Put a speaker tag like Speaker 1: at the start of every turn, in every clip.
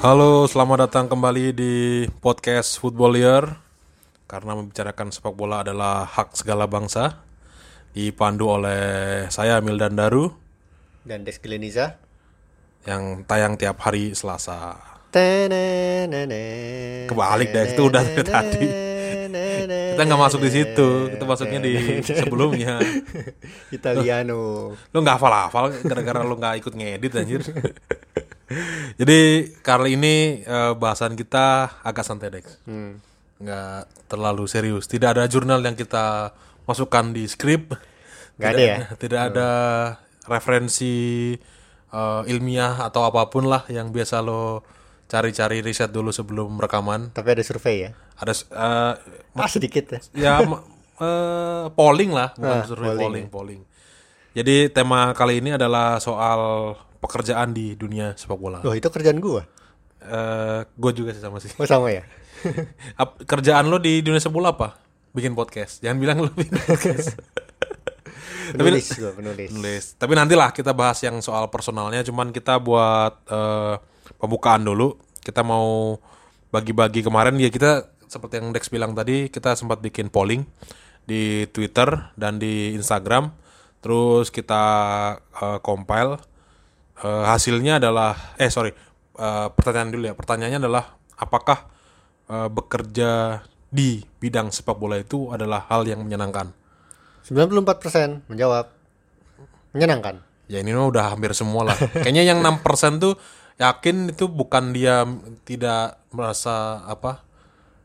Speaker 1: Halo, selamat datang kembali di podcast Footballier. Karena membicarakan sepak bola adalah hak segala bangsa. Dipandu oleh saya Mildan Daru
Speaker 2: dan Dex Gleniza
Speaker 1: yang tayang tiap hari Selasa.
Speaker 2: Kebalik
Speaker 1: Dex. Itu udah dari tadi. Kita nggak masuk di situ, kita masuknya di sebelumnya.
Speaker 2: Italiano.
Speaker 1: Lu nggak hafal-hafal gara-gara lu nggak ikut ngedit anjir. Jadi kali ini eh, bahasan kita agak santai Dex.
Speaker 2: Hmm.
Speaker 1: nggak terlalu serius. Tidak ada jurnal yang kita masukkan di skrip.
Speaker 2: Nggak
Speaker 1: Tidak-
Speaker 2: ada ya?
Speaker 1: Tidak ada referensi eh, ilmiah atau apa pun lah yang biasa lo cari-cari riset dulu sebelum rekaman.
Speaker 2: Tapi ada survei ya.
Speaker 1: Ada eh,
Speaker 2: Ah sedikit ya.
Speaker 1: ya eh, polling lah, bukan
Speaker 2: Ah,
Speaker 1: survei
Speaker 2: polling
Speaker 1: polling, polling. Jadi tema kali ini adalah soal pekerjaan di dunia sepak bola.
Speaker 2: Loh itu kerjaan gua.
Speaker 1: Eh, gue juga sih sama sih.
Speaker 2: Oh sama ya.
Speaker 1: Ap- kerjaan lo di dunia sepak bola apa? Bikin podcast. Jangan bilang lo bikin podcast.
Speaker 2: Penulis gua penulis.
Speaker 1: Nulis. Tapi nantilah kita bahas yang soal personalnya. Cuman kita buat eh, pembukaan dulu. Kita mau bagi-bagi kemarin ya kita seperti yang Dex bilang tadi kita sempat bikin polling di Twitter dan di Instagram. Terus kita eh, compile Eh, hasilnya adalah eh sorry eh, pertanyaan dulu ya. Pertanyaannya adalah apakah eh, bekerja di bidang sepak bola itu adalah hal yang menyenangkan?
Speaker 2: 94% menjawab menyenangkan.
Speaker 1: Ya ini mah udah hampir semua lah. Kayaknya yang 6% tuh yakin itu bukan dia tidak merasa apa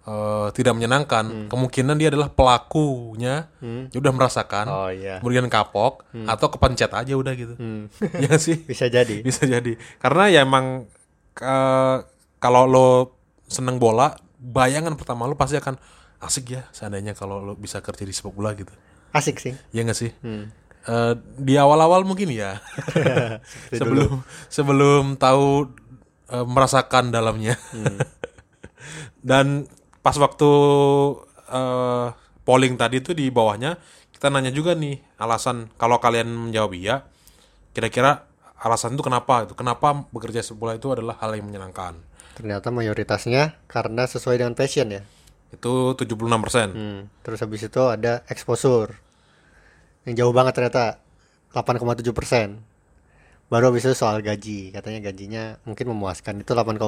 Speaker 1: eh, tidak menyenangkan. Kemungkinan dia adalah pelakunya, dia udah merasakan,
Speaker 2: Oh iya.
Speaker 1: kemudian kapok atau kepencet aja udah gitu.
Speaker 2: Hmm.
Speaker 1: ya sih.
Speaker 2: Bisa jadi.
Speaker 1: Bisa jadi. Karena ya emang eh, kalau lo seneng bola, bayangan pertama lo pasti akan asik ya seandainya kalau lo bisa kerja di sepak bola gitu.
Speaker 2: Asik sih.
Speaker 1: Iya gak sih? Eh, di awal-awal mungkin ya. sebelum sebelum tahu eh, merasakan dalamnya. Dan pas waktu eh, polling tadi tuh di bawahnya kita nanya juga nih alasan kalau kalian menjawab iya, kira-kira alasan itu kenapa itu? Kenapa bekerja sepak bola itu adalah hal yang menyenangkan?
Speaker 2: Ternyata mayoritasnya karena sesuai dengan passion ya.
Speaker 1: Itu 76%.
Speaker 2: Hmm. Terus habis itu ada exposure. Yang jauh banget ternyata 8,7 persen. Baru habis itu soal gaji. Katanya gajinya mungkin memuaskan. Itu 8,5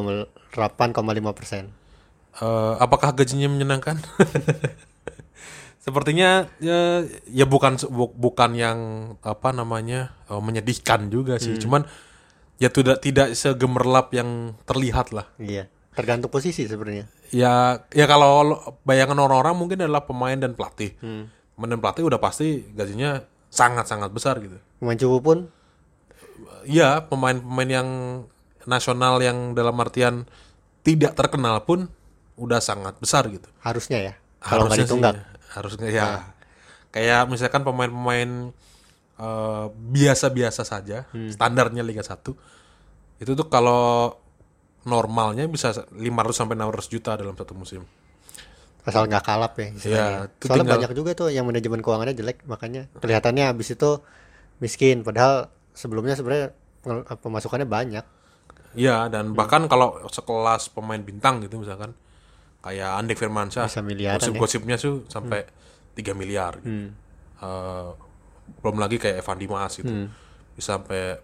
Speaker 1: Eh, apakah gajinya menyenangkan? Sepertinya ya, ya bukan bu- bukan yang apa namanya eh, menyedihkan juga sih. Cuman ya tidak tidak segemerlap yang terlihat lah.
Speaker 2: Iya. Tergantung posisi sebenarnya.
Speaker 1: Ya ya kalau bayangan orang-orang mungkin adalah pemain dan pelatih.
Speaker 2: Hmm.
Speaker 1: Pemain dan pelatih udah pasti gajinya sangat-sangat besar gitu.
Speaker 2: Pemain cupu pun
Speaker 1: Iya, pemain-pemain yang nasional yang dalam artian tidak terkenal pun udah sangat besar gitu.
Speaker 2: harusnya ya. Kalau
Speaker 1: Harusnya sih, harusnya ya. Kayak misalkan pemain-pemain eh, biasa-biasa saja, standarnya Liga 1. Itu tuh kalau normalnya bisa 500 sampai 600 juta dalam satu musim.
Speaker 2: Asal nggak kalap ya.
Speaker 1: Iya, itu
Speaker 2: Soalnya
Speaker 1: tinggal-
Speaker 2: banyak juga tuh yang manajemen keuangannya jelek. Makanya kelihatannya habis itu miskin. Padahal sebelumnya sebenarnya pemasukannya banyak.
Speaker 1: Iya, dan bahkan kalau sekelas pemain bintang gitu misalkan kayak Andek Firmansyah,
Speaker 2: Bisa miliaran ya. Hmm.
Speaker 1: gosip-gosipnya tuh sampai 3 miliar. gitu. Eh, belum lagi kayak Evan Dimas gitu.
Speaker 2: Hmm.
Speaker 1: Bisa sampai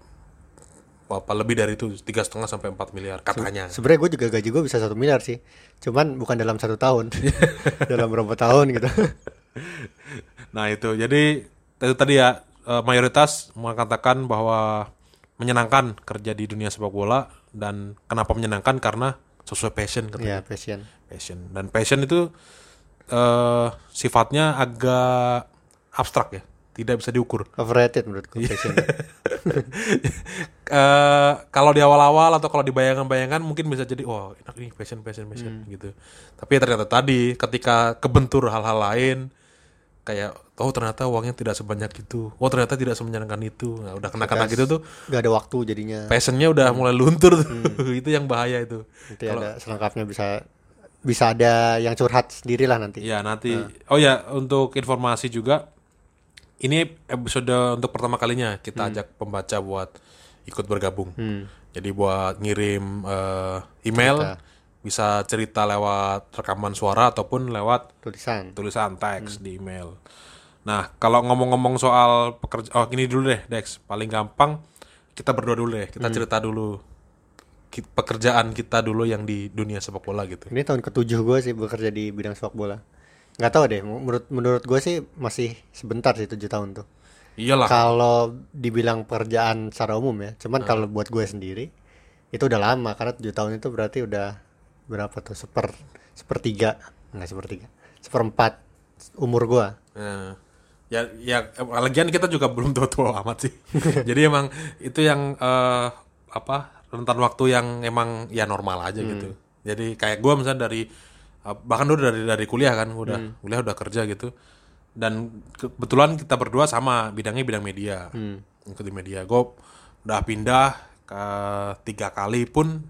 Speaker 1: apa lebih dari itu tiga setengah sampai 4 miliar katanya.
Speaker 2: Sebenarnya gue juga gaji gue bisa satu miliar sih. Cuman bukan dalam satu tahun. dalam berapa tahun gitu.
Speaker 1: Nah itu jadi itu tadi ya eh, mayoritas mengatakan bahwa menyenangkan kerja di dunia sepak bola dan kenapa menyenangkan karena sesuai passion katanya.
Speaker 2: Iya passion.
Speaker 1: Passion dan passion itu eh sifatnya agak abstrak ya, tidak bisa diukur.
Speaker 2: Overrated menurutku
Speaker 1: Iya.
Speaker 2: passion.
Speaker 1: eh kalau di awal-awal atau kalau di bayangan-bayangan mungkin bisa jadi wah enak nih passion passion passion gitu. Tapi ternyata tadi ketika kebentur hal-hal lain kayak oh ternyata uangnya tidak sebanyak itu. Oh ternyata tidak semenyenangkan itu. Nah, udah kena-kena gitu tuh
Speaker 2: Gak ada waktu jadinya.
Speaker 1: passionnya udah mulai luntur tuh. itu yang bahaya itu.
Speaker 2: Nanti ada selengkapnya bisa bisa ada yang curhat sendiri lah nanti.
Speaker 1: Ya nanti. Oh ya untuk informasi juga ini episode untuk pertama kalinya kita ajak pembaca buat ikut bergabung. Jadi buat ngirim eh, email
Speaker 2: Cerita.
Speaker 1: bisa cerita lewat rekaman suara ataupun lewat
Speaker 2: tulisan
Speaker 1: tulisan teks di email. Nah, kalau ngomong-ngomong soal pekerja oh gini dulu deh, Dex. Paling gampang kita berdua dulu deh. Kita cerita dulu pekerjaan kita dulu yang di dunia sepak bola gitu.
Speaker 2: ini tahun ketujuh gue sih bekerja di bidang sepak bola nggak tahu deh menurut menurut gue sih masih sebentar sih tujuh tahun tuh
Speaker 1: Iyalah.
Speaker 2: kalau dibilang pekerjaan secara umum ya cuman kalau buat gue sendiri itu udah lama karena tujuh tahun itu berarti udah berapa tuh seper sepertiga nggak sepertiga seperempat umur gue
Speaker 1: Nah, ya ya lagian kita juga belum tua-tua amat sih. Jadi emang itu yang eh, apa rentan waktu yang emang ya normal aja gitu. Jadi kayak gua misalnya dari eh, bahkan dulu dari dari kuliah kan udah kuliah udah kerja gitu. Dan kebetulan kita berdua sama bidangnya bidang media. Ikut di media. Gue udah pindah ke tiga kali pun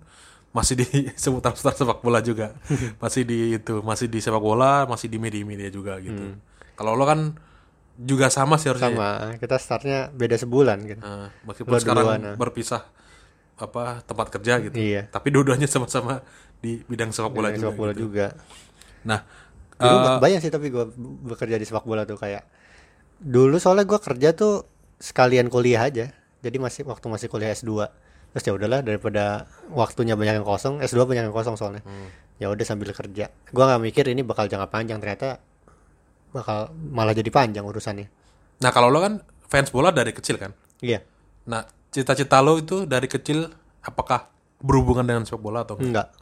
Speaker 1: masih di seputar-seputar sepak bola juga. masih di itu, masih di sepak bola, masih di media-media juga gitu. Kalau lo kan juga sama sih harusnya. ya.
Speaker 2: sama kita startnya beda sebulan gitu
Speaker 1: Nah, meskipun sekarang
Speaker 2: duluan, ah.
Speaker 1: berpisah apa tempat kerja gitu.
Speaker 2: Iya.
Speaker 1: Tapi dua-duanya sama-sama di bidang sepak bola
Speaker 2: Bidang
Speaker 1: juga.
Speaker 2: sepak bola
Speaker 1: gitu.
Speaker 2: juga
Speaker 1: Nah,
Speaker 2: Dulu
Speaker 1: eh,
Speaker 2: banyak sih tapi gue bekerja di sepak bola tuh kayak dulu soalnya gue kerja tuh sekalian kuliah aja jadi masih waktu masih kuliah S2 terus ya udahlah daripada waktunya banyak yang kosong S2 banyak yang kosong soalnya
Speaker 1: Hmm.
Speaker 2: ya udah sambil kerja gue nggak mikir ini bakal jangka panjang ternyata bakal malah jadi panjang urusannya
Speaker 1: nah kalau lo kan fans bola dari kecil kan.
Speaker 2: iya
Speaker 1: Nah, cita-cita lo itu dari kecil apakah berhubungan dengan sepak bola atau enggak?
Speaker 2: enggak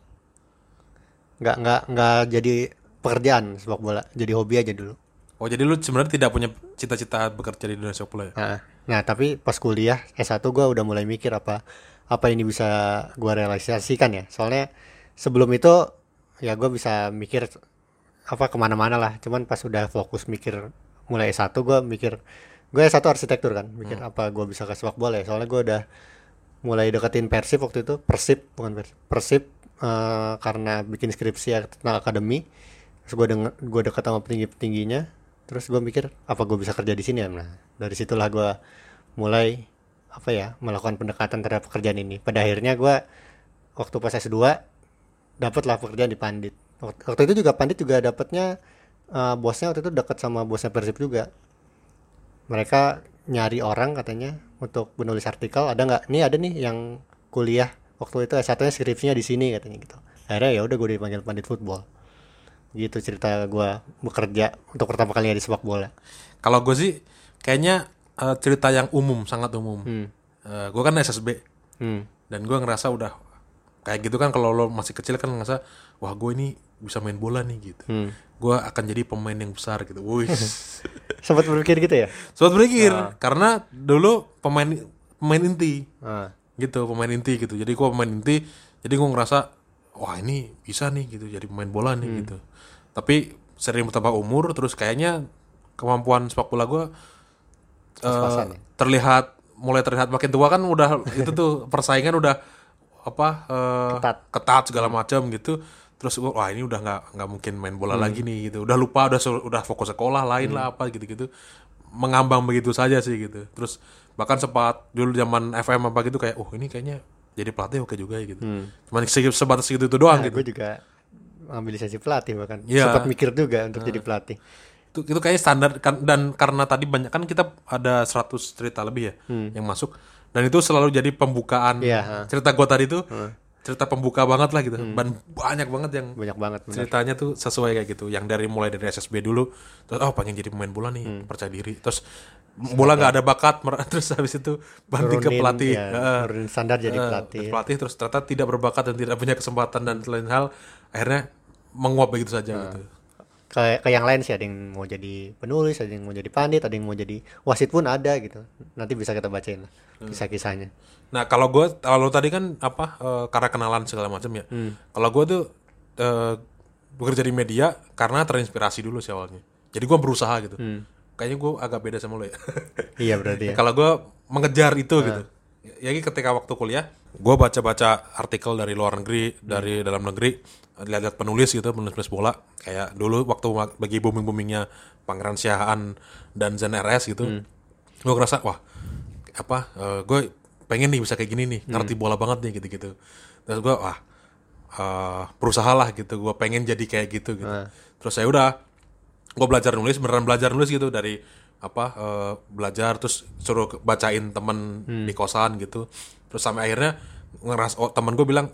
Speaker 2: nggak nggak nggak jadi pekerjaan sepak bola jadi hobi aja dulu
Speaker 1: Oh, jadi lu sebenarnya tidak punya cita-cita bekerja di dunia sepak bola ya?
Speaker 2: Nah, nah tapi pas kuliah S1 gue udah mulai mikir apa apa ini bisa gue realisasikan ya. Soalnya sebelum itu ya gue bisa mikir apa ke mana-mana lah. Cuman pas udah fokus mikir mulai S1 gue mikir gue S1 arsitektur kan. Mikir apa gue bisa ke sepak bola ya. Soalnya gue udah mulai deketin Persib waktu itu. Persib bukan Persib. Persib eh, karena bikin skripsi tentang akademi. Terus gue denger, gue dekat sama petinggi-petingginya. Terus gue mikir apa gue bisa kerja di sini ya. Nah dari situlah gue mulai apa ya melakukan pendekatan terhadap pekerjaan ini. Pada akhirnya gue waktu pas S2 dapatlah pekerjaan di Pandit. Wakt- Waktu itu juga Pandit juga dapatnya eh, bosnya waktu itu dekat sama bosnya Persib juga. Mereka nyari orang katanya untuk menulis artikel ada nggak? Nih ada nih yang kuliah waktu itu S1-nya skripsinya di sini katanya gitu. Akhirnya ya udah gue dipanggil Pandit Football. Gitu cerita gue bekerja untuk pertama kalinya di sepak bola.
Speaker 1: Kalau gue sih kayaknya eh, cerita yang umum, sangat umum.
Speaker 2: Hmm.
Speaker 1: gue kan SSB
Speaker 2: Hmm.
Speaker 1: dan gue ngerasa udah kayak gitu kan kalau lo masih kecil kan ngerasa wah gue ini bisa main bola nih gitu.
Speaker 2: Hmm.
Speaker 1: Gue akan jadi pemain yang besar gitu. Wih.
Speaker 2: Sempat berpikir gitu ya?
Speaker 1: Sobat berpikir karena dulu pemain pemain inti
Speaker 2: Ah.
Speaker 1: gitu, pemain inti gitu. Jadi gue pemain inti, jadi gue ngerasa wah ini bisa nih gitu jadi pemain bola nih gitu. Tapi sering bertambah umur terus kayaknya kemampuan sepak bola gue
Speaker 2: Pas-pasan ya?
Speaker 1: terlihat mulai terlihat makin tua kan udah itu tuh persaingan udah apa eh,
Speaker 2: Ketat.
Speaker 1: segala macam gitu terus gua wah ini udah nggak nggak mungkin main bola
Speaker 2: Hmm.
Speaker 1: lagi nih gitu udah lupa udah udah fokus sekolah lain lah apa gitu gitu mengambang begitu saja sih gitu terus bahkan sempat dulu zaman FM apa gitu kayak oh ini kayaknya jadi pelatih oke juga ya gitu cuman se- sebatas segitu itu doang
Speaker 2: Hmm. Nah,
Speaker 1: gitu
Speaker 2: gue juga ambil lisensi pelatih bahkan.
Speaker 1: Iya.
Speaker 2: Sempat mikir juga untuk jadi pelatih.
Speaker 1: itu itu kayaknya standar kan dan karena tadi banyak kan kita ada 100 cerita lebih ya yang masuk dan itu selalu jadi pembukaan
Speaker 2: Hmm. Hmm.
Speaker 1: cerita gua tadi tuh cerita pembuka banget lah gitu dan banyak banget yang
Speaker 2: Banyak banget bener.
Speaker 1: ceritanya tuh sesuai kayak gitu yang dari mulai dari SSB dulu terus oh pengen jadi pemain bola nih
Speaker 2: Hmm.
Speaker 1: percaya diri terus bola nggak ada bakat terus habis itu banting ke pelatih
Speaker 2: ya, turunin standar jadi pelatih.
Speaker 1: pelatih terus ternyata tidak berbakat dan tidak punya kesempatan dan lain hal akhirnya menguap begitu saja
Speaker 2: Hmm.
Speaker 1: gitu
Speaker 2: Ke, ke yang lain sih ada yang mau jadi penulis, ada yang mau jadi pandit, ada yang mau jadi wasit pun ada gitu. Nanti bisa kita bacain lah
Speaker 1: Hmm.
Speaker 2: kisah-kisahnya.
Speaker 1: Nah kalau gue kalau tadi kan apa eh, karena kenalan segala macam ya.
Speaker 2: Hmm.
Speaker 1: Kalau gue tuh eh, bekerja di media karena terinspirasi dulu sih awalnya. Jadi gue berusaha gitu. Kayaknya gue agak beda sama lo ya.
Speaker 2: Iya berarti ya.
Speaker 1: kalau gue mengejar itu gitu. Ya jadi ketika waktu kuliah, gue baca-baca artikel dari luar negeri, dari dalam negeri, lihat-lihat penulis gitu, penulis-penulis bola. Kayak dulu waktu bagi booming-boomingnya Pangeran Siahaan dan Zen RS gitu, gue ngerasa wah apa, gue pengen nih bisa kayak gini nih ngerti bola banget nih gitu-gitu. Terus gue wah eh, berusaha lah gitu gue pengen jadi kayak gitu gitu. Terus saya udah gue belajar nulis beneran belajar nulis gitu dari apa eh, belajar terus suruh bacain temen di kosan gitu terus sampai akhirnya ngeras oh, temen gue bilang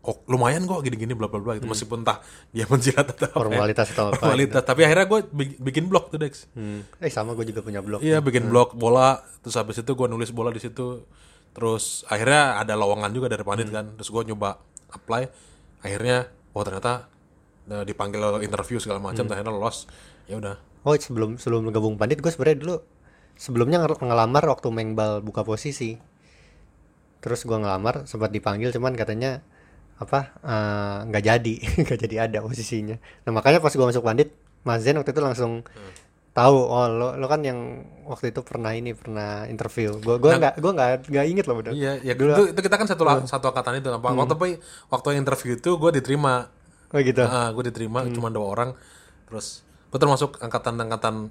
Speaker 1: oh lumayan kok gini-gini bla bla bla gitu. Meskipun entah dia menjilat atau ya.
Speaker 2: Formalitas atau apa.
Speaker 1: Formalitas. Tapi akhirnya gue bikin blog tuh Dex.
Speaker 2: Hmm. Eh sama gue juga punya blog.
Speaker 1: Iya bikin blog bola. Terus habis itu gue nulis bola di situ. Terus akhirnya ada lowongan juga dari panit kan. Terus gue nyoba apply. Akhirnya oh ternyata eh, dipanggil interview segala macam. Akhirnya lolos. Ya udah.
Speaker 2: Oh sebelum sebelum gabung pandit gue sebenarnya dulu sebelumnya nge- ngelamar waktu Mengbal buka posisi. Terus gue ngelamar sempat dipanggil cuman katanya apa eh, nggak jadi nggak jadi ada posisinya. Nah makanya pas gue masuk pandit Mas Zen waktu itu langsung tahu oh lo lo kan yang waktu itu pernah ini pernah interview. Gue gue nggak gue nggak nggak inget loh bener.
Speaker 1: iya ya itu, itu kita kan satu la- satu angkatan itu apa waktu apa waktu interview itu gue diterima.
Speaker 2: Oh gitu.
Speaker 1: gue diterima cuma dua orang. Terus gue termasuk angkatan-angkatan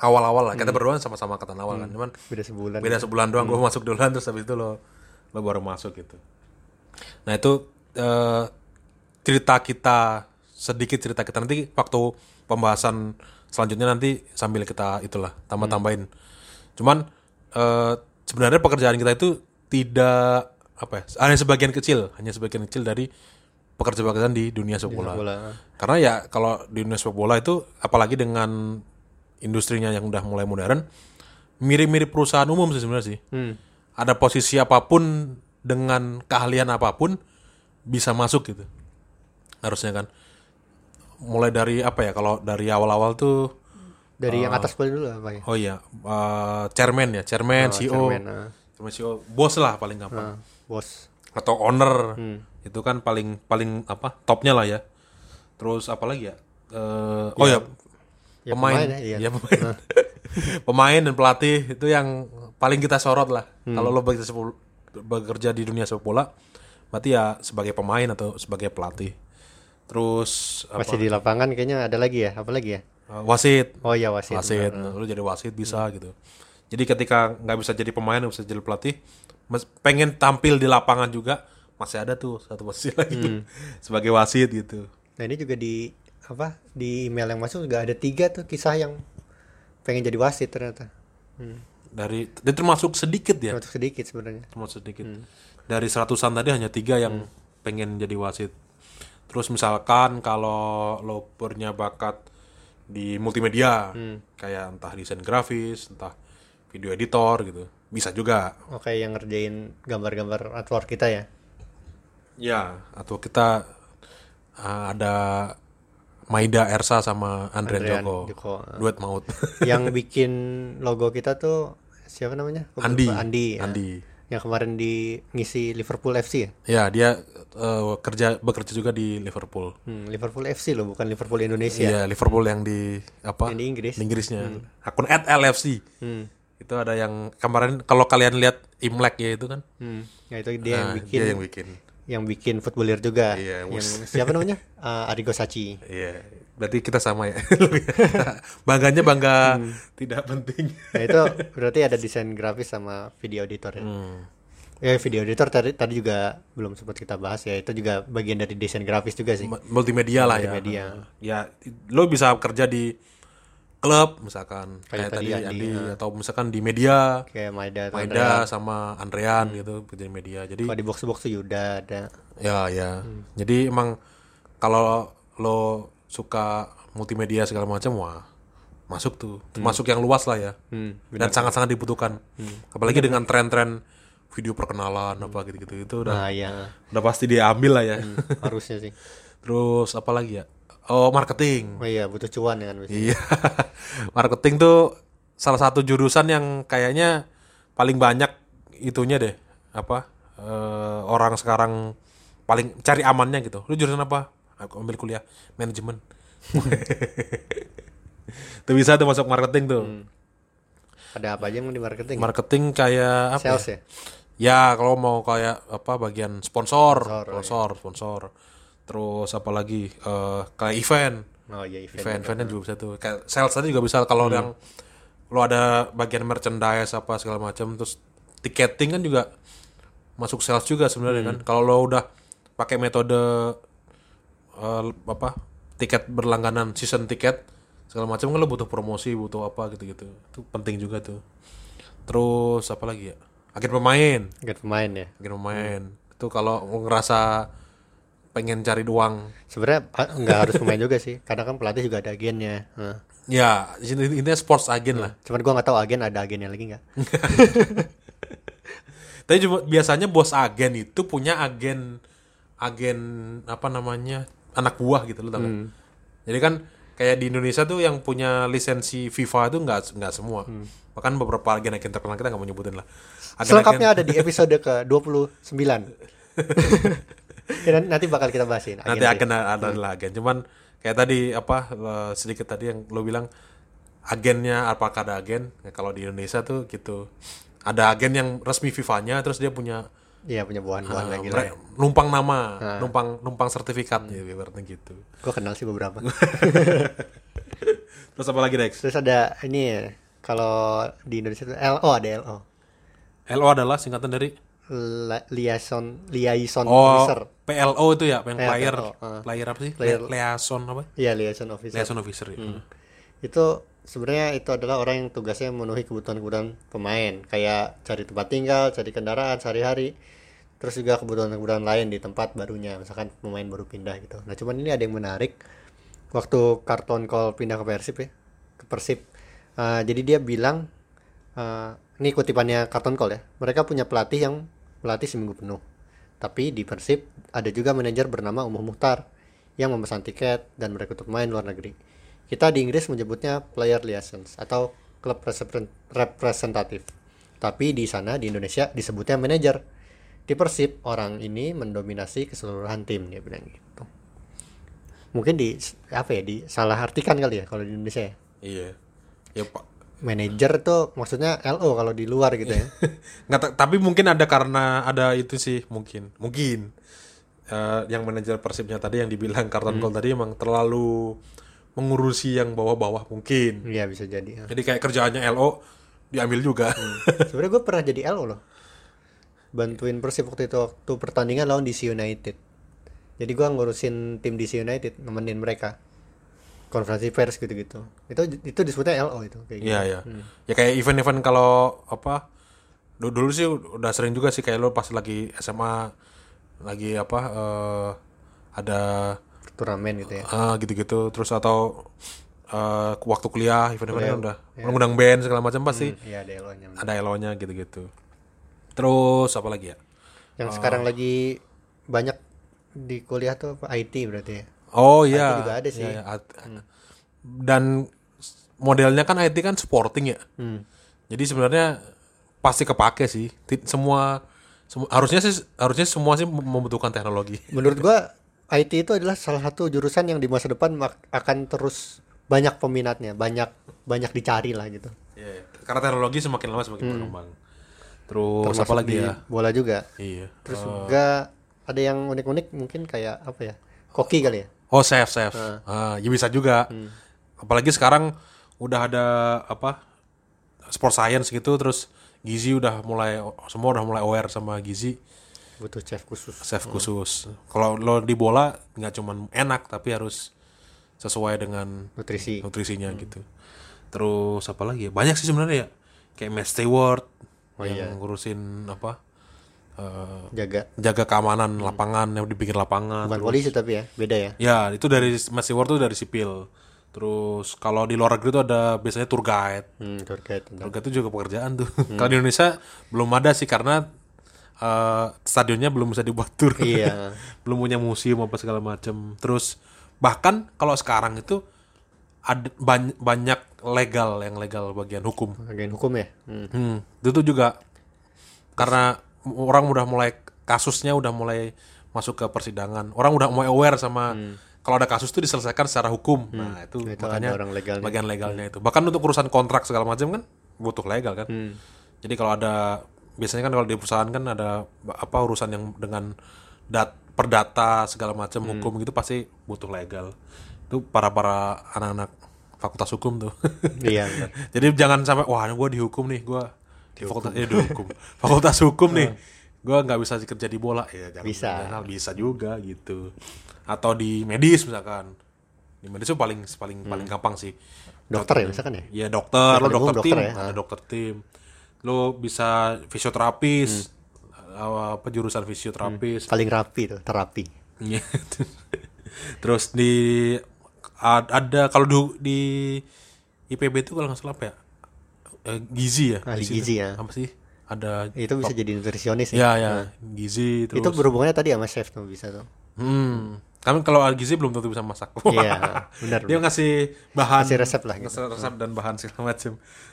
Speaker 1: awal-awal lah. Kita berdua sama-sama angkatan awal kan cuman
Speaker 2: Beda sebulan.
Speaker 1: beda sebulan doang. Gue masuk duluan terus habis itu lo lo baru masuk gitu nah itu eh, cerita kita sedikit cerita kita nanti waktu pembahasan selanjutnya nanti sambil kita itulah tambah tambahin cuman eh, sebenarnya pekerjaan kita itu tidak apa ya hanya sebagian kecil hanya sebagian kecil dari pekerjaan-pekerjaan di dunia sepak bola.
Speaker 2: bola.
Speaker 1: Karena ya kalau di dunia sepak bola itu apalagi dengan industrinya yang udah mulai modern mirip-mirip perusahaan umum sih sebenarnya sih.
Speaker 2: Hmm.
Speaker 1: Ada posisi apa pun dengan keahlian apa pun bisa masuk gitu. Harusnya kan. Mulai dari apa ya kalau dari awal-awal tuh
Speaker 2: Dari yang atas paling dulu apa ya?
Speaker 1: oh iya eh, chairman ya, chairman, CEO.
Speaker 2: chairman, ah.
Speaker 1: Chairman, CEO, bos lah paling gampang.
Speaker 2: Ah, bos.
Speaker 1: atau owner itu kan paling paling apa topnya lah ya terus apa lagi ya Eh, oh ya,
Speaker 2: Ya,
Speaker 1: pemain,
Speaker 2: pemain ya, iya.
Speaker 1: ya pemain pemain dan pelatih itu yang paling kita sorot lah. Kalau lo bekerja, bekerja di dunia sepak bola berarti ya sebagai pemain atau sebagai pelatih. Terus apa
Speaker 2: Masih di lapangan kayaknya ada lagi ya? Apa lagi ya?
Speaker 1: eh, wasit.
Speaker 2: Oh iya wasit.
Speaker 1: wasit. Lu jadi wasit bisa gitu. Jadi ketika nggak bisa jadi pemain nggak bisa jadi pelatih pengen tampil di lapangan juga masih ada tuh satu posisi lagi tuh, sebagai wasit gitu.
Speaker 2: Nah ini juga di apa di email yang masuk juga ada tiga tuh kisah yang pengen jadi wasit ternyata. Hmm.
Speaker 1: Dari dia termasuk sedikit ya
Speaker 2: Termasuk sedikit sebenarnya.
Speaker 1: termasuk sedikit. Dari seratusan tadi hanya tiga yang pengen jadi wasit. Terus misalkan kalau lo punya bakat di multimedia kayak entah desain grafis entah video editor gitu bisa juga.
Speaker 2: Oke yang ngerjain gambar-gambar artwork kita ya.
Speaker 1: Ya, atau kita uh, ada Maida Ersa sama Andrian,
Speaker 2: Andrian
Speaker 1: Joko.
Speaker 2: Joko,
Speaker 1: Duet maut.
Speaker 2: yang bikin logo kita tuh siapa namanya? Gua
Speaker 1: Andi.
Speaker 2: Andi. ya.
Speaker 1: Andi.
Speaker 2: Yang kemarin di ngisi Liverpool FC ya.
Speaker 1: Ya, dia uh, kerja bekerja juga di Liverpool.
Speaker 2: Hmm, Liverpool FC loh, bukan Liverpool Indonesia.
Speaker 1: Iya, Liverpool yang di apa?
Speaker 2: Yang di Inggris.
Speaker 1: Di Inggrisnya. Akun @lfc.
Speaker 2: Hmm.
Speaker 1: Itu ada yang kemarin kalau kalian lihat Imlek ya itu kan.
Speaker 2: Hmm. Ya itu dia yang
Speaker 1: Nah,
Speaker 2: bikin
Speaker 1: dia yang bikin.
Speaker 2: Yang bikin footballer juga.
Speaker 1: Iya,
Speaker 2: yang siapa namanya? Uh, Arrigo Sacchi.
Speaker 1: Iya, berarti kita sama ya. Bangganya bangga tidak penting.
Speaker 2: Nah itu berarti ada desain grafis sama video editor ya.
Speaker 1: Hmm.
Speaker 2: Ya video editor tadi tadi juga belum sempat kita bahas ya. Itu juga bagian dari desain grafis juga sih.
Speaker 1: Multimedia lah
Speaker 2: Multimedia.
Speaker 1: ya. Ya, lo bisa kerja di klub misalkan
Speaker 2: Kayak
Speaker 1: kayak,
Speaker 2: tadi
Speaker 1: tadi
Speaker 2: Andi,
Speaker 1: Andi atau misalkan di media,
Speaker 2: Kayak Maida
Speaker 1: Maida sama Andrean gitu kerja di media. Jadi
Speaker 2: Kalau di box box tuh Yuda ada.
Speaker 1: ya ya. Jadi emang kalau lo suka multimedia segala macam wah masuk tuh. Masuk yang luas lah ya.
Speaker 2: Hmm,
Speaker 1: Dan sangat-sangat dibutuhkan. Apalagi dengan tren-tren video perkenalan apa gitu-gitu itu udah
Speaker 2: Nah ya
Speaker 1: udah pasti diambil lah ya.
Speaker 2: harusnya sih.
Speaker 1: Terus apa lagi ya? Oh, marketing.
Speaker 2: Oh iya butuh cuan ya kan.
Speaker 1: Iya. marketing tuh salah satu jurusan yang kayaknya paling banyak itunya deh. Apa? eh, orang sekarang paling cari amannya gitu. Lu jurusan apa? Aku ambil kuliah manajemen. tuh bisa tuh masuk marketing tuh.
Speaker 2: Ada apa aja yang di marketing? ya?
Speaker 1: Marketing kayak apa?
Speaker 2: Sales
Speaker 1: ya?
Speaker 2: ya.
Speaker 1: Ya, kalau mau kayak apa bagian sponsor,
Speaker 2: Sponsor,
Speaker 1: sponsor, sponsor. Terus apa lagi? eh, kayak event.
Speaker 2: Oh iya event.
Speaker 1: event eventnya juga bisa tuh kayak sales tadi juga bisa kalau yang lo ada bagian merchandise apa segala macam terus tiketing kan juga masuk sales juga sebenarnya kan. Kalau lo udah pakai metode eh, apa tiket berlangganan season tiket segala macam kan lo butuh promosi butuh apa gitu-gitu itu penting juga tuh terus apa lagi ya agen pemain
Speaker 2: Agen pemain ya.
Speaker 1: agen pemain itu kalau lo ngerasa pengen cari uang
Speaker 2: Sebenarnya nggak harus pemain juga sih. Kadang kan pelatih juga ada agennya. Heeh.
Speaker 1: ya intinya sports agen lah
Speaker 2: Cuman gua nggak tahu agen ada agennya lagi nggak.
Speaker 1: Tapi cuma biasanya bos agen itu punya agen agen apa namanya anak buah gitu loh nggak? Jadi kan kayak di Indonesia tuh yang punya lisensi FIFA itu nggak nggak semua. Bahkan beberapa agen-agen terkenal kita nggak mau nyebutin lah. Agen-agen-
Speaker 2: Selengkapnya ada di episode ke 29. ya, nan- nanti bakal kita bahasin.
Speaker 1: nanti agen ada adalah agen. Cuman kayak tadi apa eh, sedikit tadi yang lo bilang agennya apakah ada agen? Ya, kalau di Indonesia tuh gitu. Ada agen yang resmi FIFA-nya terus dia punya
Speaker 2: Iya punya buahan-buahan
Speaker 1: Ah,
Speaker 2: lagi lah.
Speaker 1: numpang nama, numpang numpang sertifikat ya ibaratnya gitu.
Speaker 2: Gue kenal sih beberapa.
Speaker 1: Terus apa lagi Dex?
Speaker 2: Terus ada ini ya, kalau di Indonesia itu LO ada LO.
Speaker 1: LO adalah singkatan dari
Speaker 2: La- liaison liaison
Speaker 1: Oh,
Speaker 2: officer.
Speaker 1: PLO itu ya, yang
Speaker 2: Ya,
Speaker 1: player
Speaker 2: ah.
Speaker 1: player apa sih?
Speaker 2: Player-
Speaker 1: liaison apa?
Speaker 2: Iya liaison officer.
Speaker 1: Liaison officer ya.
Speaker 2: Itu sebenarnya itu adalah orang yang tugasnya memenuhi kebutuhan-kebutuhan pemain, kayak cari tempat tinggal, cari kendaraan sehari-hari. Terus juga kebutuhan-kebutuhan lain di tempat barunya, misalkan pemain baru pindah gitu. Nah, cuman ini ada yang menarik. Waktu Karton Call pindah ke Persib ya, ke Persib. Eh, jadi dia bilang eh, ini kutipannya Karton Call ya. Mereka punya pelatih yang melatih seminggu penuh. Tapi di Persib ada juga manajer bernama Umuh Muhtar yang memesan tiket dan merekrut pemain luar negeri. Kita di Inggris menyebutnya player liaisons atau klub represent- representatif. Tapi di sana di Indonesia disebutnya manajer. Di Persib orang ini mendominasi keseluruhan tim dia bilang gitu. Mungkin di apa ya di salah artikan kali ya kalau di Indonesia ya.
Speaker 1: Iya. Ya Pak.
Speaker 2: Manajer tuh maksudnya LO kalau di luar gitu ya.
Speaker 1: Nggak ta- tapi mungkin ada karena ada itu sih mungkin. Mungkin Eh, yang manajer Persibnya tadi yang dibilang Karton Call tadi emang terlalu mengurusi yang bawah-bawah mungkin.
Speaker 2: Iya bisa jadi. ya.
Speaker 1: Jadi kayak kerjaannya LO diambil juga.
Speaker 2: Sebenarnya gue pernah jadi LO loh. Bantuin Persib waktu itu waktu pertandingan lawan DC United. Jadi gua ngurusin tim DC United, nemenin mereka. Konferensi pers gitu-gitu. Itu itu disebutnya LO itu kayak gitu.
Speaker 1: Iya ya. Ya kayak event-event kalau apa dulu, dulu sih udah sering juga sih kayak lo pas lagi SMA lagi apa eh, ada
Speaker 2: Turnamen gitu ya.
Speaker 1: ah, gitu-gitu terus atau eh, waktu kuliah event-event kan udah ngundang band segala macam pasti
Speaker 2: Iya ada LO-nya.
Speaker 1: ada elonya gitu-gitu. Terus apa lagi ya?
Speaker 2: Yang sekarang lagi banyak di kuliah tuh apa? IT berarti ya.
Speaker 1: Oh iya.
Speaker 2: juga ada sih.
Speaker 1: Iya. At- Dan modelnya kan IT kan sporting ya.
Speaker 2: Hmm.
Speaker 1: Jadi sebenarnya pasti kepake sih. Semua, semu- harusnya sih harusnya semua sih mem- membutuhkan teknologi.
Speaker 2: Menurut gua IT itu adalah salah satu jurusan yang di masa depan akan terus banyak peminatnya, banyak banyak dicari lah gitu.
Speaker 1: Iya. Karena teknologi semakin lama semakin berkembang. Terus apa lagi ya?
Speaker 2: Bola juga.
Speaker 1: Iya.
Speaker 2: Terus juga ada yang unik-unik mungkin kayak apa ya? Koki kali ya.
Speaker 1: Oh, chef, chef. Ah, ya bisa juga. Apalagi sekarang udah ada apa? Sport science gitu terus gizi udah mulai semua udah mulai aware sama gizi.
Speaker 2: Butuh chef khusus.
Speaker 1: chef khusus. Kalau lo di bola nggak cuman enak tapi harus sesuai dengan
Speaker 2: Nutrisi.
Speaker 1: nutrisinya gitu. Terus apa lagi ya? Banyak sih sebenarnya ya. Kayak Matt Stewart
Speaker 2: Oh
Speaker 1: yang ngurusin apa? Eh,
Speaker 2: Jaga.
Speaker 1: jaga keamanan lapangan yang di pinggir lapangan.
Speaker 2: Bukan polisi tapi ya, beda ya.
Speaker 1: Ya, itu dari Matt Stewart tuh dari sipil. Terus kalau di luar negeri tuh ada biasanya tour guide.
Speaker 2: Hmm, terkait tentang.
Speaker 1: Tour guide itu juga pekerjaan tuh. Kalau di Indonesia belum ada sih karena eh, stadionnya belum bisa dibuat tour.
Speaker 2: Iya.
Speaker 1: belum punya museum apa segala macam. Terus bahkan kalau sekarang itu ada bany- banyak legal yang legal bagian hukum.
Speaker 2: Bagian hukum ya. Hmm.
Speaker 1: Hmm, itu tuh juga karena orang udah mulai kasusnya udah mulai masuk ke persidangan. Orang udah mulai aware sama kalau ada kasus tuh diselesaikan secara hukum. Nah, itu,
Speaker 2: Itu
Speaker 1: makanya
Speaker 2: orang legalnya.
Speaker 1: bagian legalnya itu. Bahkan untuk urusan kontrak segala macam kan butuh legal kan. Jadi kalau ada biasanya kan kalau di perusahaan kan ada apa urusan yang dengan dat perdata segala macam hukum gitu pasti butuh legal. Itu para para anak-anak fakultas hukum tuh.
Speaker 2: Iya.
Speaker 1: Jadi jangan sampai wah gue dihukum nih gue di fakultas eh, di hukum. Fakultas hukum nih. Gue nggak bisa kerja di bola. Ya jangan
Speaker 2: Bisa.
Speaker 1: jangan, bisa juga gitu. Atau di medis misalkan. Di medis itu paling paling paling gampang sih.
Speaker 2: Dokter ya misalkan ya?
Speaker 1: ya dokter. Lo dokter,
Speaker 2: dokter
Speaker 1: tim.
Speaker 2: ya.
Speaker 1: ada dokter tim. Lo bisa fisioterapis.
Speaker 2: Hmm.
Speaker 1: apa jurusan fisioterapis.
Speaker 2: Paling rapi tuh, terapi.
Speaker 1: Iya. Terus di ad- ada kalau di, di IPB itu kalau nggak salah apa ya? Eh, gizi ya.
Speaker 2: Ahli gizi ya.
Speaker 1: Apa sih? Ada
Speaker 2: Itu bisa jadi nutrisionis
Speaker 1: ya
Speaker 2: ya.
Speaker 1: ya gizi terus.
Speaker 2: Itu berhubungannya tadi sama chef tuh bisa tuh.
Speaker 1: Hmm. Kami kalau ahli gizi belum tentu bisa masak.
Speaker 2: Iya, benar.
Speaker 1: Dia ngasih bahan,
Speaker 2: Ngasih resep lah gitu.
Speaker 1: ngasih resep dan bahan segala macam.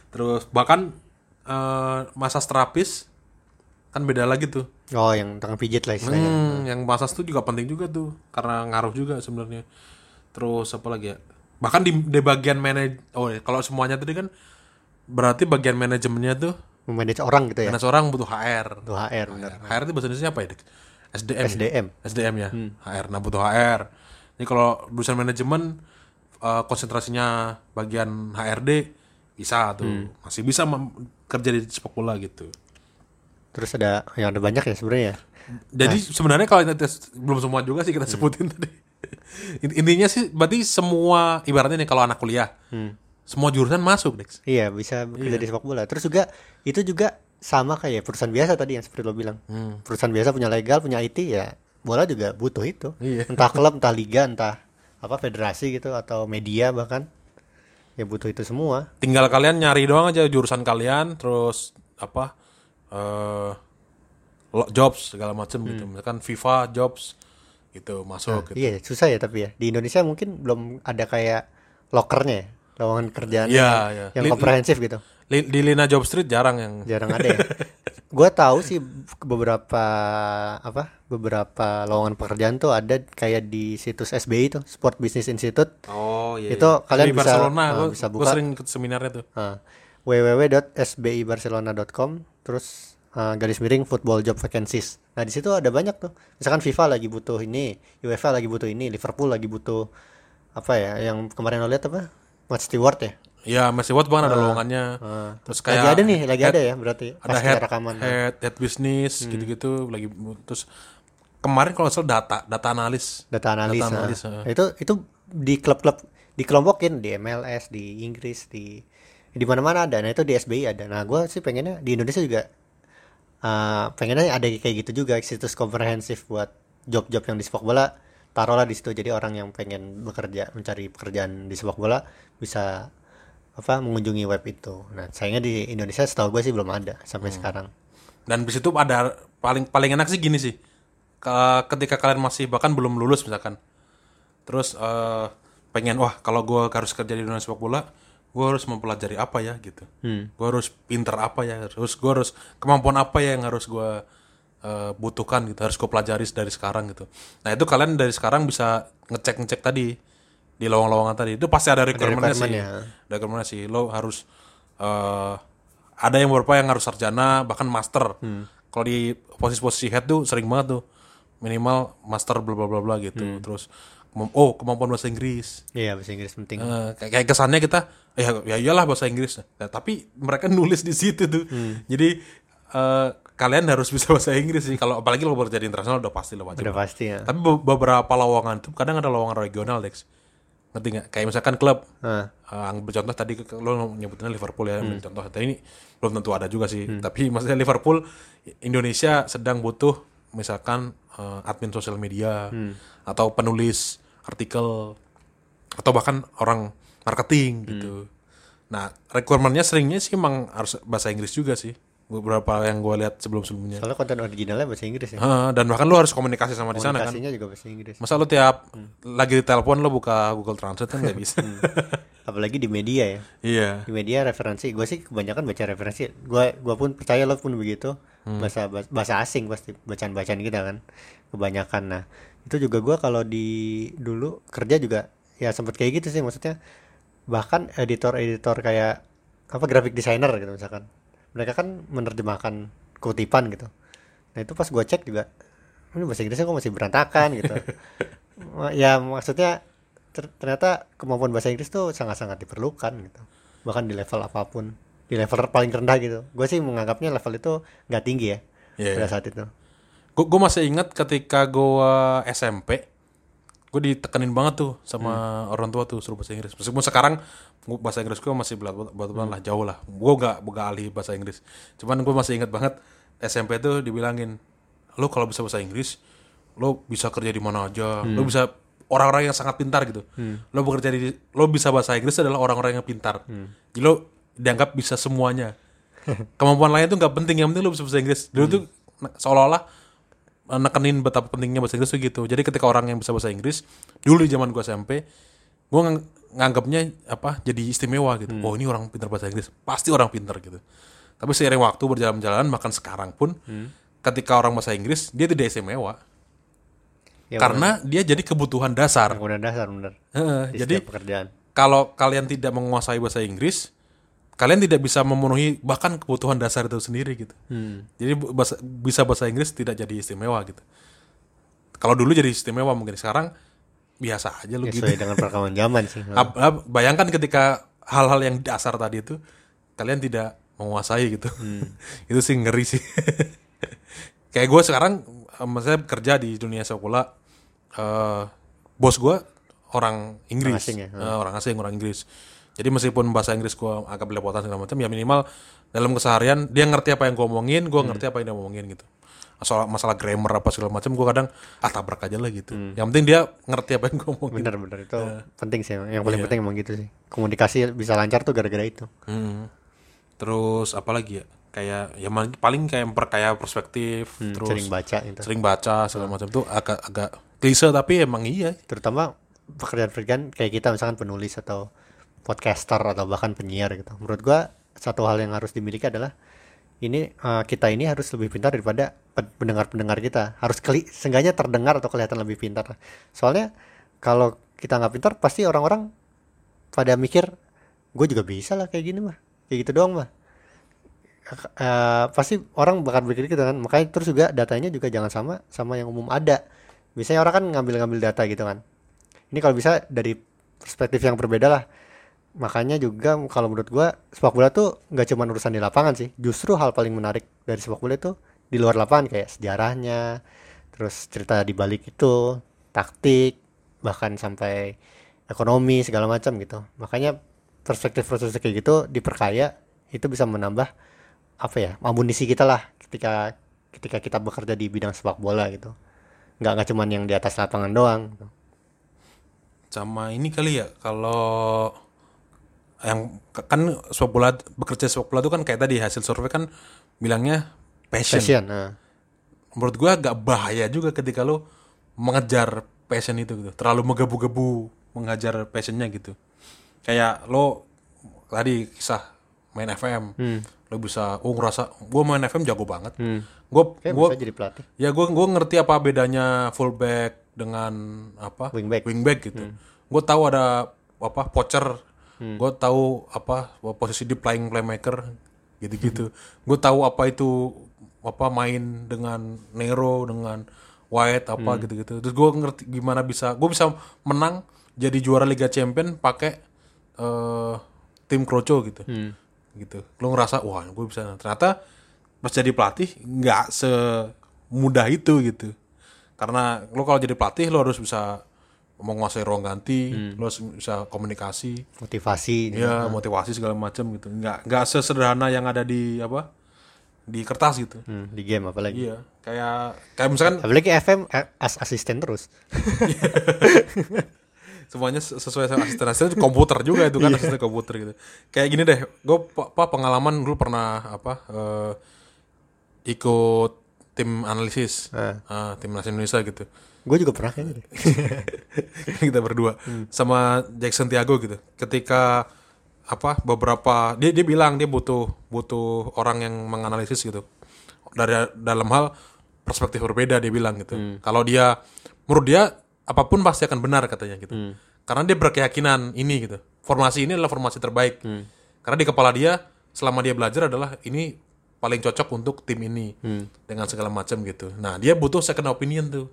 Speaker 1: Terus bahkan eh masas terapis kan beda lagi tuh.
Speaker 2: Oh, yang tangan pijit lah istilahnya.
Speaker 1: Hmm, yang masas tuh juga penting juga tuh karena ngaruh juga sebenarnya. Terus apa lagi ya? Bahkan di, di bagian manaj oh ya, kalau semuanya tadi kan berarti bagian manajemennya tuh
Speaker 2: Memanage orang gitu ya.
Speaker 1: karena seorang butuh HR.
Speaker 2: Tuh HR benar.
Speaker 1: HR itu bahasa Indonesia apa ya? Dik? SDM. ya?
Speaker 2: SDM.
Speaker 1: SDM ya. HR. Nah, butuh HR. Jadi kalau jurusan manajemen eh, konsentrasinya bagian HRD bisa tuh. Masih bisa kerja di sepak bola gitu.
Speaker 2: Terus ada yang ada banyak ya sebenarnya. ya.
Speaker 1: Jadi sebenarnya kalau tes- belum semua juga sih kita sebutin tadi. In- Intinya sih berarti semua ibaratnya nih kalau anak kuliah, semua jurusan masuk, Dex.
Speaker 2: Iya, bisa bekerja di sepak bola. Terus juga itu juga sama kayak perusahaan biasa tadi yang seperti lo bilang. Perusahaan biasa punya legal, punya IT ya, bola juga butuh itu.
Speaker 1: Iya.
Speaker 2: Entah klub, entah liga, entah apa federasi gitu atau media bahkan ya butuh itu semua.
Speaker 1: Tinggal kalian nyari doang aja jurusan kalian, terus apa eh lo- jobs segala macam gitu. Misalkan FIFA jobs gitu masuk gitu.
Speaker 2: Iya, susah ya tapi ya. Di Indonesia mungkin belum ada kayak lokernya ya, lowongan kerjaan
Speaker 1: Iya,
Speaker 2: yang,
Speaker 1: iya.
Speaker 2: yang komprehensif gitu.
Speaker 1: Di Lina Job Street jarang yang
Speaker 2: Jarang ada ya. Gua tahu sih beberapa apa? Beberapa lowongan pekerjaan tuh ada kayak di situs SBI tuh, Sport Business Institute.
Speaker 1: Oh iya.
Speaker 2: Itu
Speaker 1: iya.
Speaker 2: kalian
Speaker 1: Di
Speaker 2: bisa-
Speaker 1: Barcelona,
Speaker 2: ah,
Speaker 1: gua,
Speaker 2: bisa buka.
Speaker 1: sering ikut seminarnya tuh.
Speaker 2: Uh, www.sbibarcelona.com terus uh, garis miring football job vacancies. Nah, di situ ada banyak tuh. Misalkan FIFA lagi butuh ini, UEFA lagi butuh ini, Liverpool lagi butuh apa ya? Yang kemarin lo lihat apa? Match Stewart ya.
Speaker 1: Ya, masih buat bahkan ada lowongannya.
Speaker 2: Uh,
Speaker 1: Terus
Speaker 2: lagi
Speaker 1: kayak
Speaker 2: ada nih, lagi
Speaker 1: head-
Speaker 2: ada ya berarti
Speaker 1: ada head,
Speaker 2: rekaman.
Speaker 1: head, head business gitu-gitu lagi terus kemarin kalau salah data data analis
Speaker 2: Data analis.
Speaker 1: Data
Speaker 2: nah.
Speaker 1: analis, uh.
Speaker 2: Itu itu di klub-klub dikelompokin di MLS, di Inggris, di di mana-mana ada. Nah, itu di SBI ada. Nah, gua sih pengennya di Indonesia juga uh, pengennya ada kayak gitu juga situs komprehensif buat job-job yang di sepak bola taruhlah di situ. Jadi orang yang pengen bekerja mencari pekerjaan di sepak bola bisa apa mengunjungi web itu. Nah sayangnya di Indonesia setahu gue sih belum ada sampai sekarang.
Speaker 1: Dan di situ ada paling paling enak sih gini sih. Ke- ketika kalian masih bahkan belum lulus misalkan. Terus eh, pengen wah kalau gue harus kerja di dunia sepak bola gue harus mempelajari apa ya? gitu. Gue harus pinter apa ya? Terus gue harus kemampuan apa ya yang harus gue eh, butuhkan gitu harus gue pelajari dari sekarang gitu. Nah itu kalian dari sekarang bisa ngecek ngecek tadi di lowong-lowongan tadi. Itu pasti ada requirement-nya sih.
Speaker 2: requirement-nya.
Speaker 1: ada requirement sih. Lo harus eh ada yang beberapa yang harus sarjana bahkan master. Kalau di posisi-posisi head tuh sering banget tuh. Minimal master bla bla bla bla gitu. Terus kemam- oh kemampuan bahasa Inggris.
Speaker 2: Iya bahasa Inggris penting.
Speaker 1: Eh, kayak, kayak kesannya kita ya ya iyalah bahasa Inggris. Nah, tapi mereka nulis di situ tuh. Jadi eh, kalian harus bisa bahasa Inggris sih. Kalau apalagi lo bekerja di internasional udah pasti lo wajib.
Speaker 2: Udah pasti ya.
Speaker 1: Tapi be- beberapa lowongan tuh kadang ada lowongan regional Dex. Ngerti nggak? Kayak misalkan klub.
Speaker 2: Ah.
Speaker 1: Eh, ambil contoh tadi lo nyebutnya Liverpool ya ambil contoh. Tadi ini belum tentu ada juga sih. Tapi maksudnya Liverpool Indonesia sedang butuh misalkan eh, admin sosial media atau penulis artikel atau bahkan orang marketing gitu. Nah requirementnya seringnya sih emang harus bahasa Inggris juga sih beberapa yang gue lihat sebelum sebelumnya
Speaker 2: soalnya konten originalnya bahasa Inggris ya.
Speaker 1: Dan bahkan lo harus komunikasi sama di sana kan.
Speaker 2: Komunikasinya juga bahasa Inggris.
Speaker 1: Masa lu tiap lagi di telepon lo buka Google Translate kan nggak bisa.
Speaker 2: apalagi di media ya.
Speaker 1: Iya.
Speaker 2: di media referensi. Gue sih kebanyakan baca referensi. Gue gua pun percaya lo pun begitu.
Speaker 1: Hmm.
Speaker 2: bahasa bahasa asing pasti bacaan bacaan kita kan. Kebanyakan. Nah itu juga gue kalau di dulu kerja juga ya sempet kayak gitu sih maksudnya. Bahkan editor editor kayak apa graphic designer gitu misalkan mereka kan menerjemahkan kutipan gitu. Nah itu pas gue cek juga ini bahasa Inggrisnya kok masih berantakan? gitu. Ya maksudnya ter- ternyata kemampuan bahasa Inggris tuh sangat-sangat diperlukan gitu. Bahkan di level apa pun di level paling rendah gitu. Gue sih menganggapnya level itu nggak tinggi ya
Speaker 1: Iya,
Speaker 2: pada
Speaker 1: iya.
Speaker 2: saat itu.
Speaker 1: Gue masih ingat ketika gue SMP, gue ditekenin banget tuh sama
Speaker 2: Hmm.
Speaker 1: orang tua tuh suruh bahasa Inggris. Meskipun sekarang bahasa Inggris gue masih belat belat
Speaker 2: Hmm.
Speaker 1: lah jauh lah. Gue gak gak ahli bahasa Inggris. Cuman gue masih ingat banget SMP tuh dibilangin, lo kalau bisa bahasa Inggris, lo bisa kerja di mana aja,
Speaker 2: Hmm.
Speaker 1: lo bisa orang-orang yang sangat pintar gitu. Lo bekerja di, lo bisa bahasa Inggris adalah orang-orang yang pintar.
Speaker 2: Hmm.
Speaker 1: Jadi lo dianggap bisa semuanya. Kemampuan lain tuh nggak penting, yang penting lo bisa bahasa Inggris. Dulu tuh ne- seolah-olah nekenin betapa pentingnya bahasa Inggris tuh gitu. Jadi ketika orang yang bisa bahasa Inggris, dulu di zaman gua SMP, gua ngang- nganggapnya apa jadi istimewa gitu. Oh ini orang pintar bahasa Inggris, pasti orang pintar gitu. Tapi seiring waktu berjalan-jalan, bahkan sekarang pun, ketika orang bahasa Inggris dia tidak istimewa,
Speaker 2: ya
Speaker 1: karena dia jadi kebutuhan dasar.
Speaker 2: kemudian dasar bener di
Speaker 1: jadi
Speaker 2: pekerjaan
Speaker 1: kalau kalian tidak menguasai bahasa Inggris, kalian tidak bisa memenuhi bahkan kebutuhan dasar itu sendiri gitu. Jadi bu- bahasa- bisa bahasa Inggris tidak jadi istimewa gitu. Kalau dulu jadi istimewa mungkin sekarang biasa aja lu
Speaker 2: ya,
Speaker 1: gitu.
Speaker 2: sesuai dengan perkembangan zaman sih
Speaker 1: bayangkan ketika hal-hal yang dasar tadi itu kalian tidak menguasai gitu. itu sih ngeri sih. Kayak gue sekarang eh, maksudnya kerja di dunia sepak bola eh bos gue orang Inggris,
Speaker 2: Orang asing ya?
Speaker 1: Eh, orang asing, orang Inggris. Jadi meskipun bahasa Inggris gue agak belepotan segala macam, ya minimal dalam keseharian dia ngerti apa yang gue omongin, gue
Speaker 2: Hmm.
Speaker 1: ngerti apa yang dia omongin gitu. Soal masalah grammar apa segala macam, gue kadang ah tabrak aja lah gitu.
Speaker 2: Hmm.
Speaker 1: Yang penting dia ngerti apa yang gue omongin.
Speaker 2: bener-bener itu
Speaker 1: Iya.
Speaker 2: penting sih yang paling penting emang gitu sih komunikasi bisa lancar tuh gara-gara itu
Speaker 1: Hmm. Terus apa lagi ya? Kayak ya paling kayak memperkaya perspektif, terus
Speaker 2: sering baca gitu
Speaker 1: sering baca segala macam tuh agak agak klise tapi emang iya.
Speaker 2: terutama pekerjaan-pekerjaan kayak kita misalkan penulis atau podcaster atau bahkan penyiar gitu. Menurut gua satu hal yang harus dimiliki adalah ini eh, kita ini harus lebih pintar daripada pe- pendengar-pendengar kita. Harus keli seenggaknya terdengar atau kelihatan lebih pintar. Soalnya kalau kita nggak pintar pasti orang-orang pada mikir gue juga bisa lah kayak gini mah. Kayak gitu doang mah. Eh, pasti orang bakal berpikir gitu kan. Makanya terus juga datanya juga jangan sama sama yang umum ada. Biasanya orang kan ngambil-ngambil data gitu kan. Ini kalau bisa dari perspektif yang berbeda lah makanya juga kalau menurut gua sepak bola tuh nggak cuma urusan di lapangan sih. Justru hal paling menarik dari sepak bola itu di luar lapangan kayak sejarahnya terus cerita di balik itu taktik bahkan sampai ekonomi segala macam gitu. Makanya perspektif perspektif kayak gitu diperkaya itu bisa menambah apa ya amunisi kita lah ketika ketika kita bekerja di bidang sepak bola gitu. Nggak nggak cuman yang di atas lapangan doang gitu.
Speaker 1: Sama ini kali ya kalau yang kan sepak bola bekerja sepak bola itu kan kayak tadi hasil survei kan bilangnya passion.
Speaker 2: passion nah.
Speaker 1: Menurut gua agak bahaya juga ketika lo mengejar passion itu gitu. Terlalu menggebu-gebu mengajar passionnya gitu. Kayak lo tadi kisah main FM. Lo bisa oh ngerasa gua main FM jago banget. Gua
Speaker 2: kayak
Speaker 1: gua
Speaker 2: bisa jadi pelatih
Speaker 1: Ya gue gua ngerti apa bedanya fullback dengan apa
Speaker 2: Wingback.
Speaker 1: gitu. Gue tahu ada apa poacher. Gue tahu apa posisi di playing playmaker gitu-gitu. Gue tahu apa itu apa main dengan Nero dengan White apa gitu-gitu. Terus gue ngerti gimana bisa gue bisa menang jadi juara Liga Champion pakai eh, tim Kroco gitu. Gitu. Lo ngerasa wah gue bisa. Ternyata pas jadi pelatih nggak semudah itu gitu karena lo kalau jadi pelatih lo harus bisa menguasai ruang ganti lo harus bisa komunikasi.
Speaker 2: Motivasi
Speaker 1: ya motivasi segala macam gitu. Nggak nggak sesederhana yang ada di apa di kertas gitu.
Speaker 2: Hmm, di game apalagi.
Speaker 1: Iya kayak kayak misalkan
Speaker 2: apalagi FM eh, as asisten terus.
Speaker 1: Semuanya ses- sesuai sama asisten. Asisten komputer juga itu kan asisten komputer gitu. Kayak gini deh gue apa pengalaman dulu pernah apa eh, ikut tim analisis. Ah, tim nasional Indonesia gitu
Speaker 2: gue juga pernah kayaknya deh.
Speaker 1: kita berdua. Sama Jackson Tiago gitu. Ketika apa beberapa dia dia bilang dia butuh butuh orang yang menganalisis gitu. Dari dalam hal perspektif berbeda dia bilang gitu. Kalau dia menurut dia apa pun pasti akan benar katanya gitu. Karena dia berkeyakinan ini gitu. Formasi ini adalah formasi terbaik. Karena di kepala dia selama dia belajar adalah ini paling cocok untuk tim ini. Dengan segala macam gitu. Nah dia butuh second opinion tuh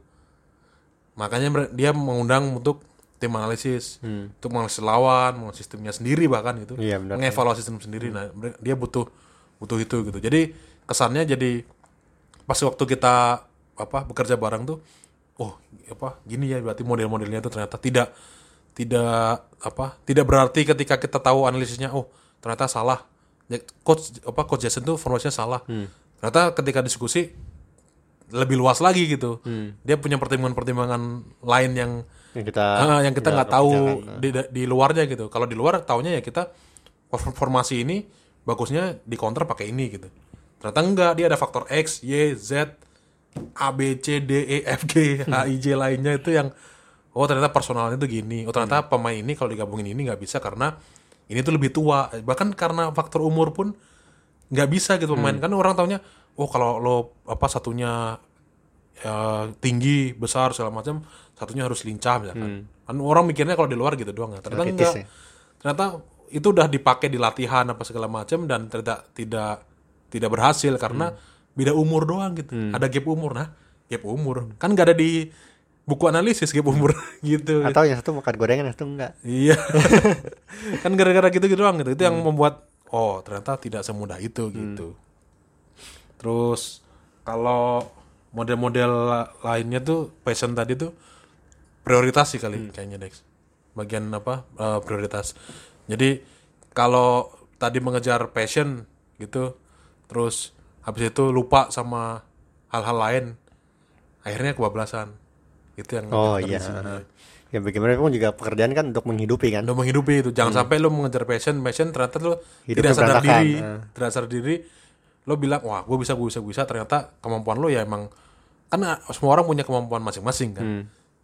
Speaker 1: makanya dia mengundang untuk tim analisis untuk menganalisis lawan, menganalisis timnya sendiri bahkan gitu.
Speaker 2: Iya, benar.
Speaker 1: Mengevaluasi tim sendiri. Nah, dia butuh butuh itu gitu. Jadi kesannya jadi pas waktu kita apa bekerja bareng tuh, oh apa gini ya berarti model-modelnya itu ternyata tidak tidak apa tidak berarti ketika kita tahu analisisnya oh ternyata salah Ya, coach apa coach Jason tuh formasinya salah ternyata ketika diskusi lebih luas lagi gitu. Dia punya pertimbangan-pertimbangan lain yang
Speaker 2: Yang kita
Speaker 1: ah, yang kita nggak tahu di, di luarnya gitu. Kalau di luar taunya ya kita for- formasi ini bagusnya di counter pakai ini gitu. Ternyata enggak dia ada faktor X Y Z A B C D E F G H I J lainnya itu yang oh ternyata personalnya itu gini. Oh ternyata pemain ini kalau digabungin ini nggak bisa karena ini tuh lebih tua. Bahkan karena faktor umur pun nggak bisa gitu pemain. Kan orang taunya oh kalau lo apa satunya ya, tinggi besar segala macam satunya harus lincah misalkan. Kan orang mikirnya kalau di luar gitu doang ya. ternyata
Speaker 2: Rakitis
Speaker 1: enggak.
Speaker 2: Ya.
Speaker 1: ternyata itu udah dipakai di latihan apa segala macam dan ternyata tidak tidak berhasil karena beda umur doang gitu. Ada gap umur nah gap umur. Kan nggak ada di buku analisis gap umur gitu.
Speaker 2: Atau yang satu makan gorengan yang satu enggak.
Speaker 1: Iya. kan gara-gara gitu-gitu doang gitu. Itu yang membuat oh, ternyata tidak semudah itu gitu. Terus kalau model-model la- lainnya tuh passion tadi tuh prioritas sih kali kayaknya Dex. Bagian apa? eh, prioritas. Jadi kalau tadi mengejar passion gitu, terus habis itu lupa sama hal-hal lain, akhirnya kebablasan. Itu yang
Speaker 2: oh iya ya bagaimana pun juga pekerjaan kan untuk menghidupi kan
Speaker 1: Udah menghidupi itu. Jangan sampai lo mengejar passion, passion ternyata lo
Speaker 2: Hidupnya
Speaker 1: tidak sadar
Speaker 2: berantakan,
Speaker 1: diri,
Speaker 2: eh.
Speaker 1: tidak sadar diri. Lo bilang, wah, gue bisa, gue bisa, gue bisa. Ternyata kemampuan lo ya emang kan ah, semua orang punya kemampuan masing-masing kan.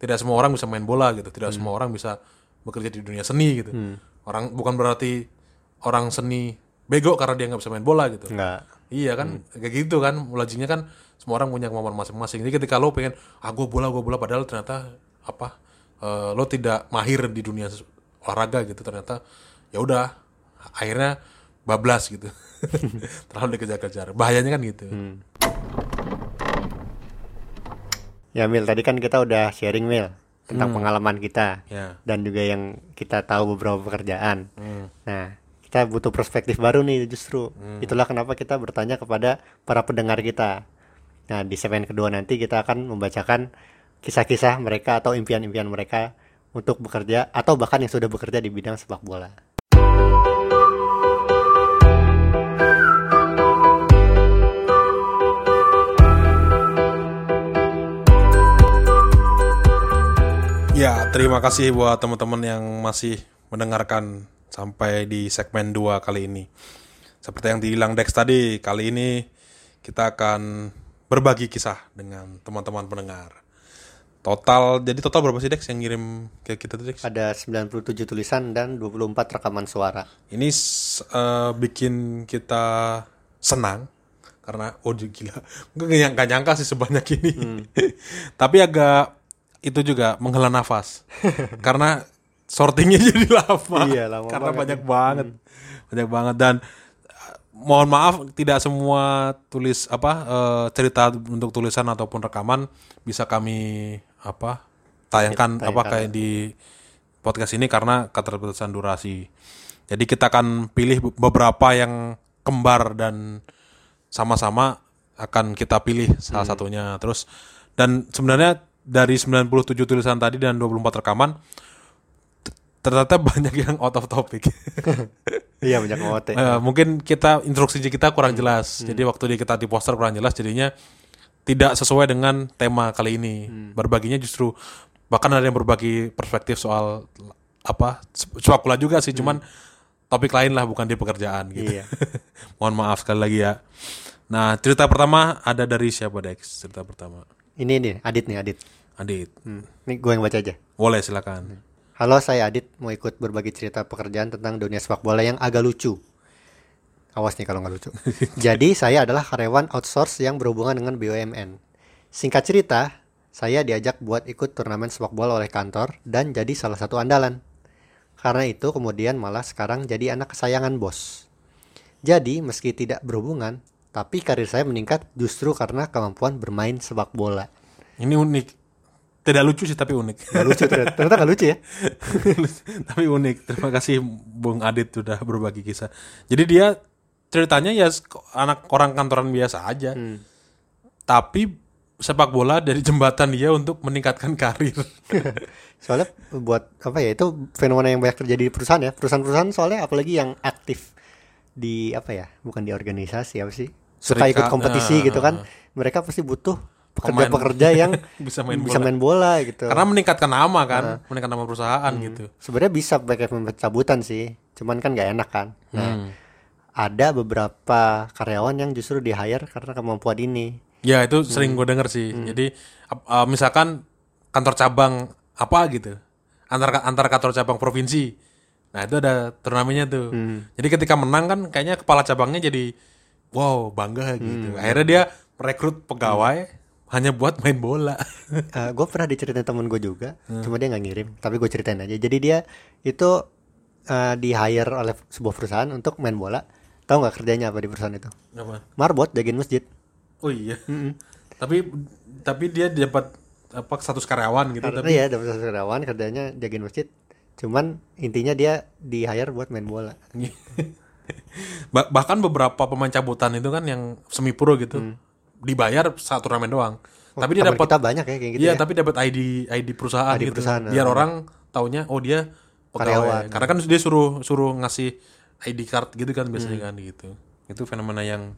Speaker 1: Tidak semua orang bisa main bola gitu. Tidak semua orang bisa bekerja di dunia seni gitu. Orang bukan berarti orang seni bego karena dia nggak bisa main bola gitu.
Speaker 2: enggak
Speaker 1: Iya kan, kayak gitu kan. Logiknya kan semua orang punya kemampuan masing-masing. Jadi ketika lo pengen, ah gue bola, gue bola, padahal ternyata apa, eh, lo tidak mahir di dunia olahraga gitu. Ternyata ya udah, akhirnya bablas gitu. Terlalu dikejar-kejar. Bahayanya kan gitu.
Speaker 2: ya Mil tadi kan kita udah sharing Mil tentang pengalaman kita
Speaker 1: Ya.
Speaker 2: dan juga yang kita tahu beberapa pekerjaan nah kita butuh perspektif baru nih justru itulah kenapa kita bertanya kepada para pendengar kita nah di segmen kedua nanti kita akan membacakan kisah-kisah mereka atau impian-impian mereka untuk bekerja atau bahkan yang sudah bekerja di bidang sepak bola
Speaker 1: Ya, terima kasih buat teman-teman yang masih mendengarkan sampai di segmen 2 kali ini. Seperti yang dibilang Dex tadi, kali ini kita akan berbagi kisah dengan teman-teman pendengar. Total, jadi total berapa sih Dex yang ngirim ke kita tuh Dex?
Speaker 2: ada 97 tulisan dan 24 rekaman suara
Speaker 1: Ini eh, bikin kita senang karena oh gila, gak nyangka, nyangka sih sebanyak ini. Tapi agak itu juga menghela nafas karena sortingnya jadi lama.
Speaker 2: Iya, lama
Speaker 1: karena
Speaker 2: banget.
Speaker 1: banyak banget, banyak banget dan eh, mohon maaf tidak semua tulis apa eh, cerita untuk tulisan ataupun rekaman bisa kami apa tayangkan apa
Speaker 2: Tayangkan.
Speaker 1: kayak di podcast ini karena keterbatasan durasi. Jadi kita akan pilih be- beberapa yang kembar dan sama-sama akan kita pilih salah satunya. Terus dan sebenarnya dari 97 tulisan tadi dan 24 rekaman ternyata banyak yang out of topic.
Speaker 2: iya banyak ngote
Speaker 1: Eh, mungkin kita instruksi kita kurang jelas. Jadi waktu di kita di poster kurang jelas jadinya tidak sesuai dengan tema kali ini. Berbaginya justru bahkan ada yang berbagi perspektif soal apa sepak bola juga sih, cuman topik lain lah bukan di pekerjaan gitu.
Speaker 2: Iya.
Speaker 1: Mohon maaf sekali lagi ya. Nah, cerita pertama ada dari siapa Dex? Cerita pertama.
Speaker 2: ini nih Adit nih Adit
Speaker 1: Adit.
Speaker 2: Hmm. Ini gue yang baca aja.
Speaker 1: Boleh silakan.
Speaker 2: Halo, saya Adit mau ikut berbagi cerita pekerjaan tentang dunia sepak bola yang agak lucu. Awas nih kalau nggak lucu. Jadi saya adalah karyawan outsource yang berhubungan dengan BUMN. Singkat cerita, saya diajak buat ikut turnamen sepak bola oleh kantor dan jadi salah satu andalan. Karena itu kemudian malah sekarang jadi anak kesayangan bos. Jadi meski tidak berhubungan, tapi karir saya meningkat justru karena kemampuan bermain sepak bola.
Speaker 1: Ini unik. Tidak lucu sih tapi unik.
Speaker 2: Gak lucu ternyata, ternyata gak lucu ya.
Speaker 1: tapi unik. Terima kasih Bung Adit sudah berbagi kisah. Jadi dia ceritanya ya anak orang kantoran biasa aja. Tapi sepak bola dari jembatan dia untuk meningkatkan karir.
Speaker 2: Soalnya buat apa ya itu fenomena yang banyak terjadi di perusahaan ya. Perusahaan-perusahaan soalnya apalagi yang aktif di apa ya? Bukan di organisasi apa sih? Suka
Speaker 1: Serikat,
Speaker 2: ikut kompetisi
Speaker 1: nah.
Speaker 2: gitu kan. Mereka pasti butuh pekerja-pekerja yang
Speaker 1: bisa main
Speaker 2: bisa
Speaker 1: bola.
Speaker 2: main bola gitu.
Speaker 1: Karena meningkatkan nama kan, meningkatkan nama perusahaan gitu.
Speaker 2: Sebenarnya bisa pakai pencabutan sih. Cuman kan gak enak kan. Nah,
Speaker 1: Hmm.
Speaker 2: ada beberapa karyawan yang justru di hire karena kemampuan ini.
Speaker 1: Ya itu sering gue denger sih. Jadi ap- uh, misalkan kantor cabang apa gitu, antar antar kantor cabang provinsi. Nah itu ada turnamennya tuh. Jadi ketika menang kan kayaknya kepala cabangnya jadi wow bangga gitu. Akhirnya dia merekrut pegawai hanya buat main bola.
Speaker 2: gue pernah diceritain temen gue juga, cuma dia nggak ngirim, tapi gue ceritain aja. Jadi dia itu eh, di hire oleh sebuah perusahaan untuk main bola. Tahu nggak kerjanya apa di perusahaan itu?
Speaker 1: Apa?
Speaker 2: Marbot jagain masjid.
Speaker 1: Oh iya. Tapi tapi dia dapat apa status karyawan gitu.
Speaker 2: Karena
Speaker 1: Tapi
Speaker 2: ya dapat satu karyawan kerjanya jagain masjid. Cuman intinya dia di hire buat main bola.
Speaker 1: Ba- bahkan beberapa pemain cabutan itu kan yang semi pro gitu dibayar satu turnamen doang. tapi dia dapat
Speaker 2: banyak ya kayak gitu
Speaker 1: Iya,
Speaker 2: ya.
Speaker 1: tapi dapat ID ID perusahaan
Speaker 2: ID
Speaker 1: gitu.
Speaker 2: perusahaan,
Speaker 1: Biar
Speaker 2: nah.
Speaker 1: orang taunya oh dia pegawai.
Speaker 2: Karyawan.
Speaker 1: Karena kan dia suruh suruh ngasih ID card gitu kan biasanya
Speaker 2: Hmm.
Speaker 1: kan gitu. Itu fenomena yang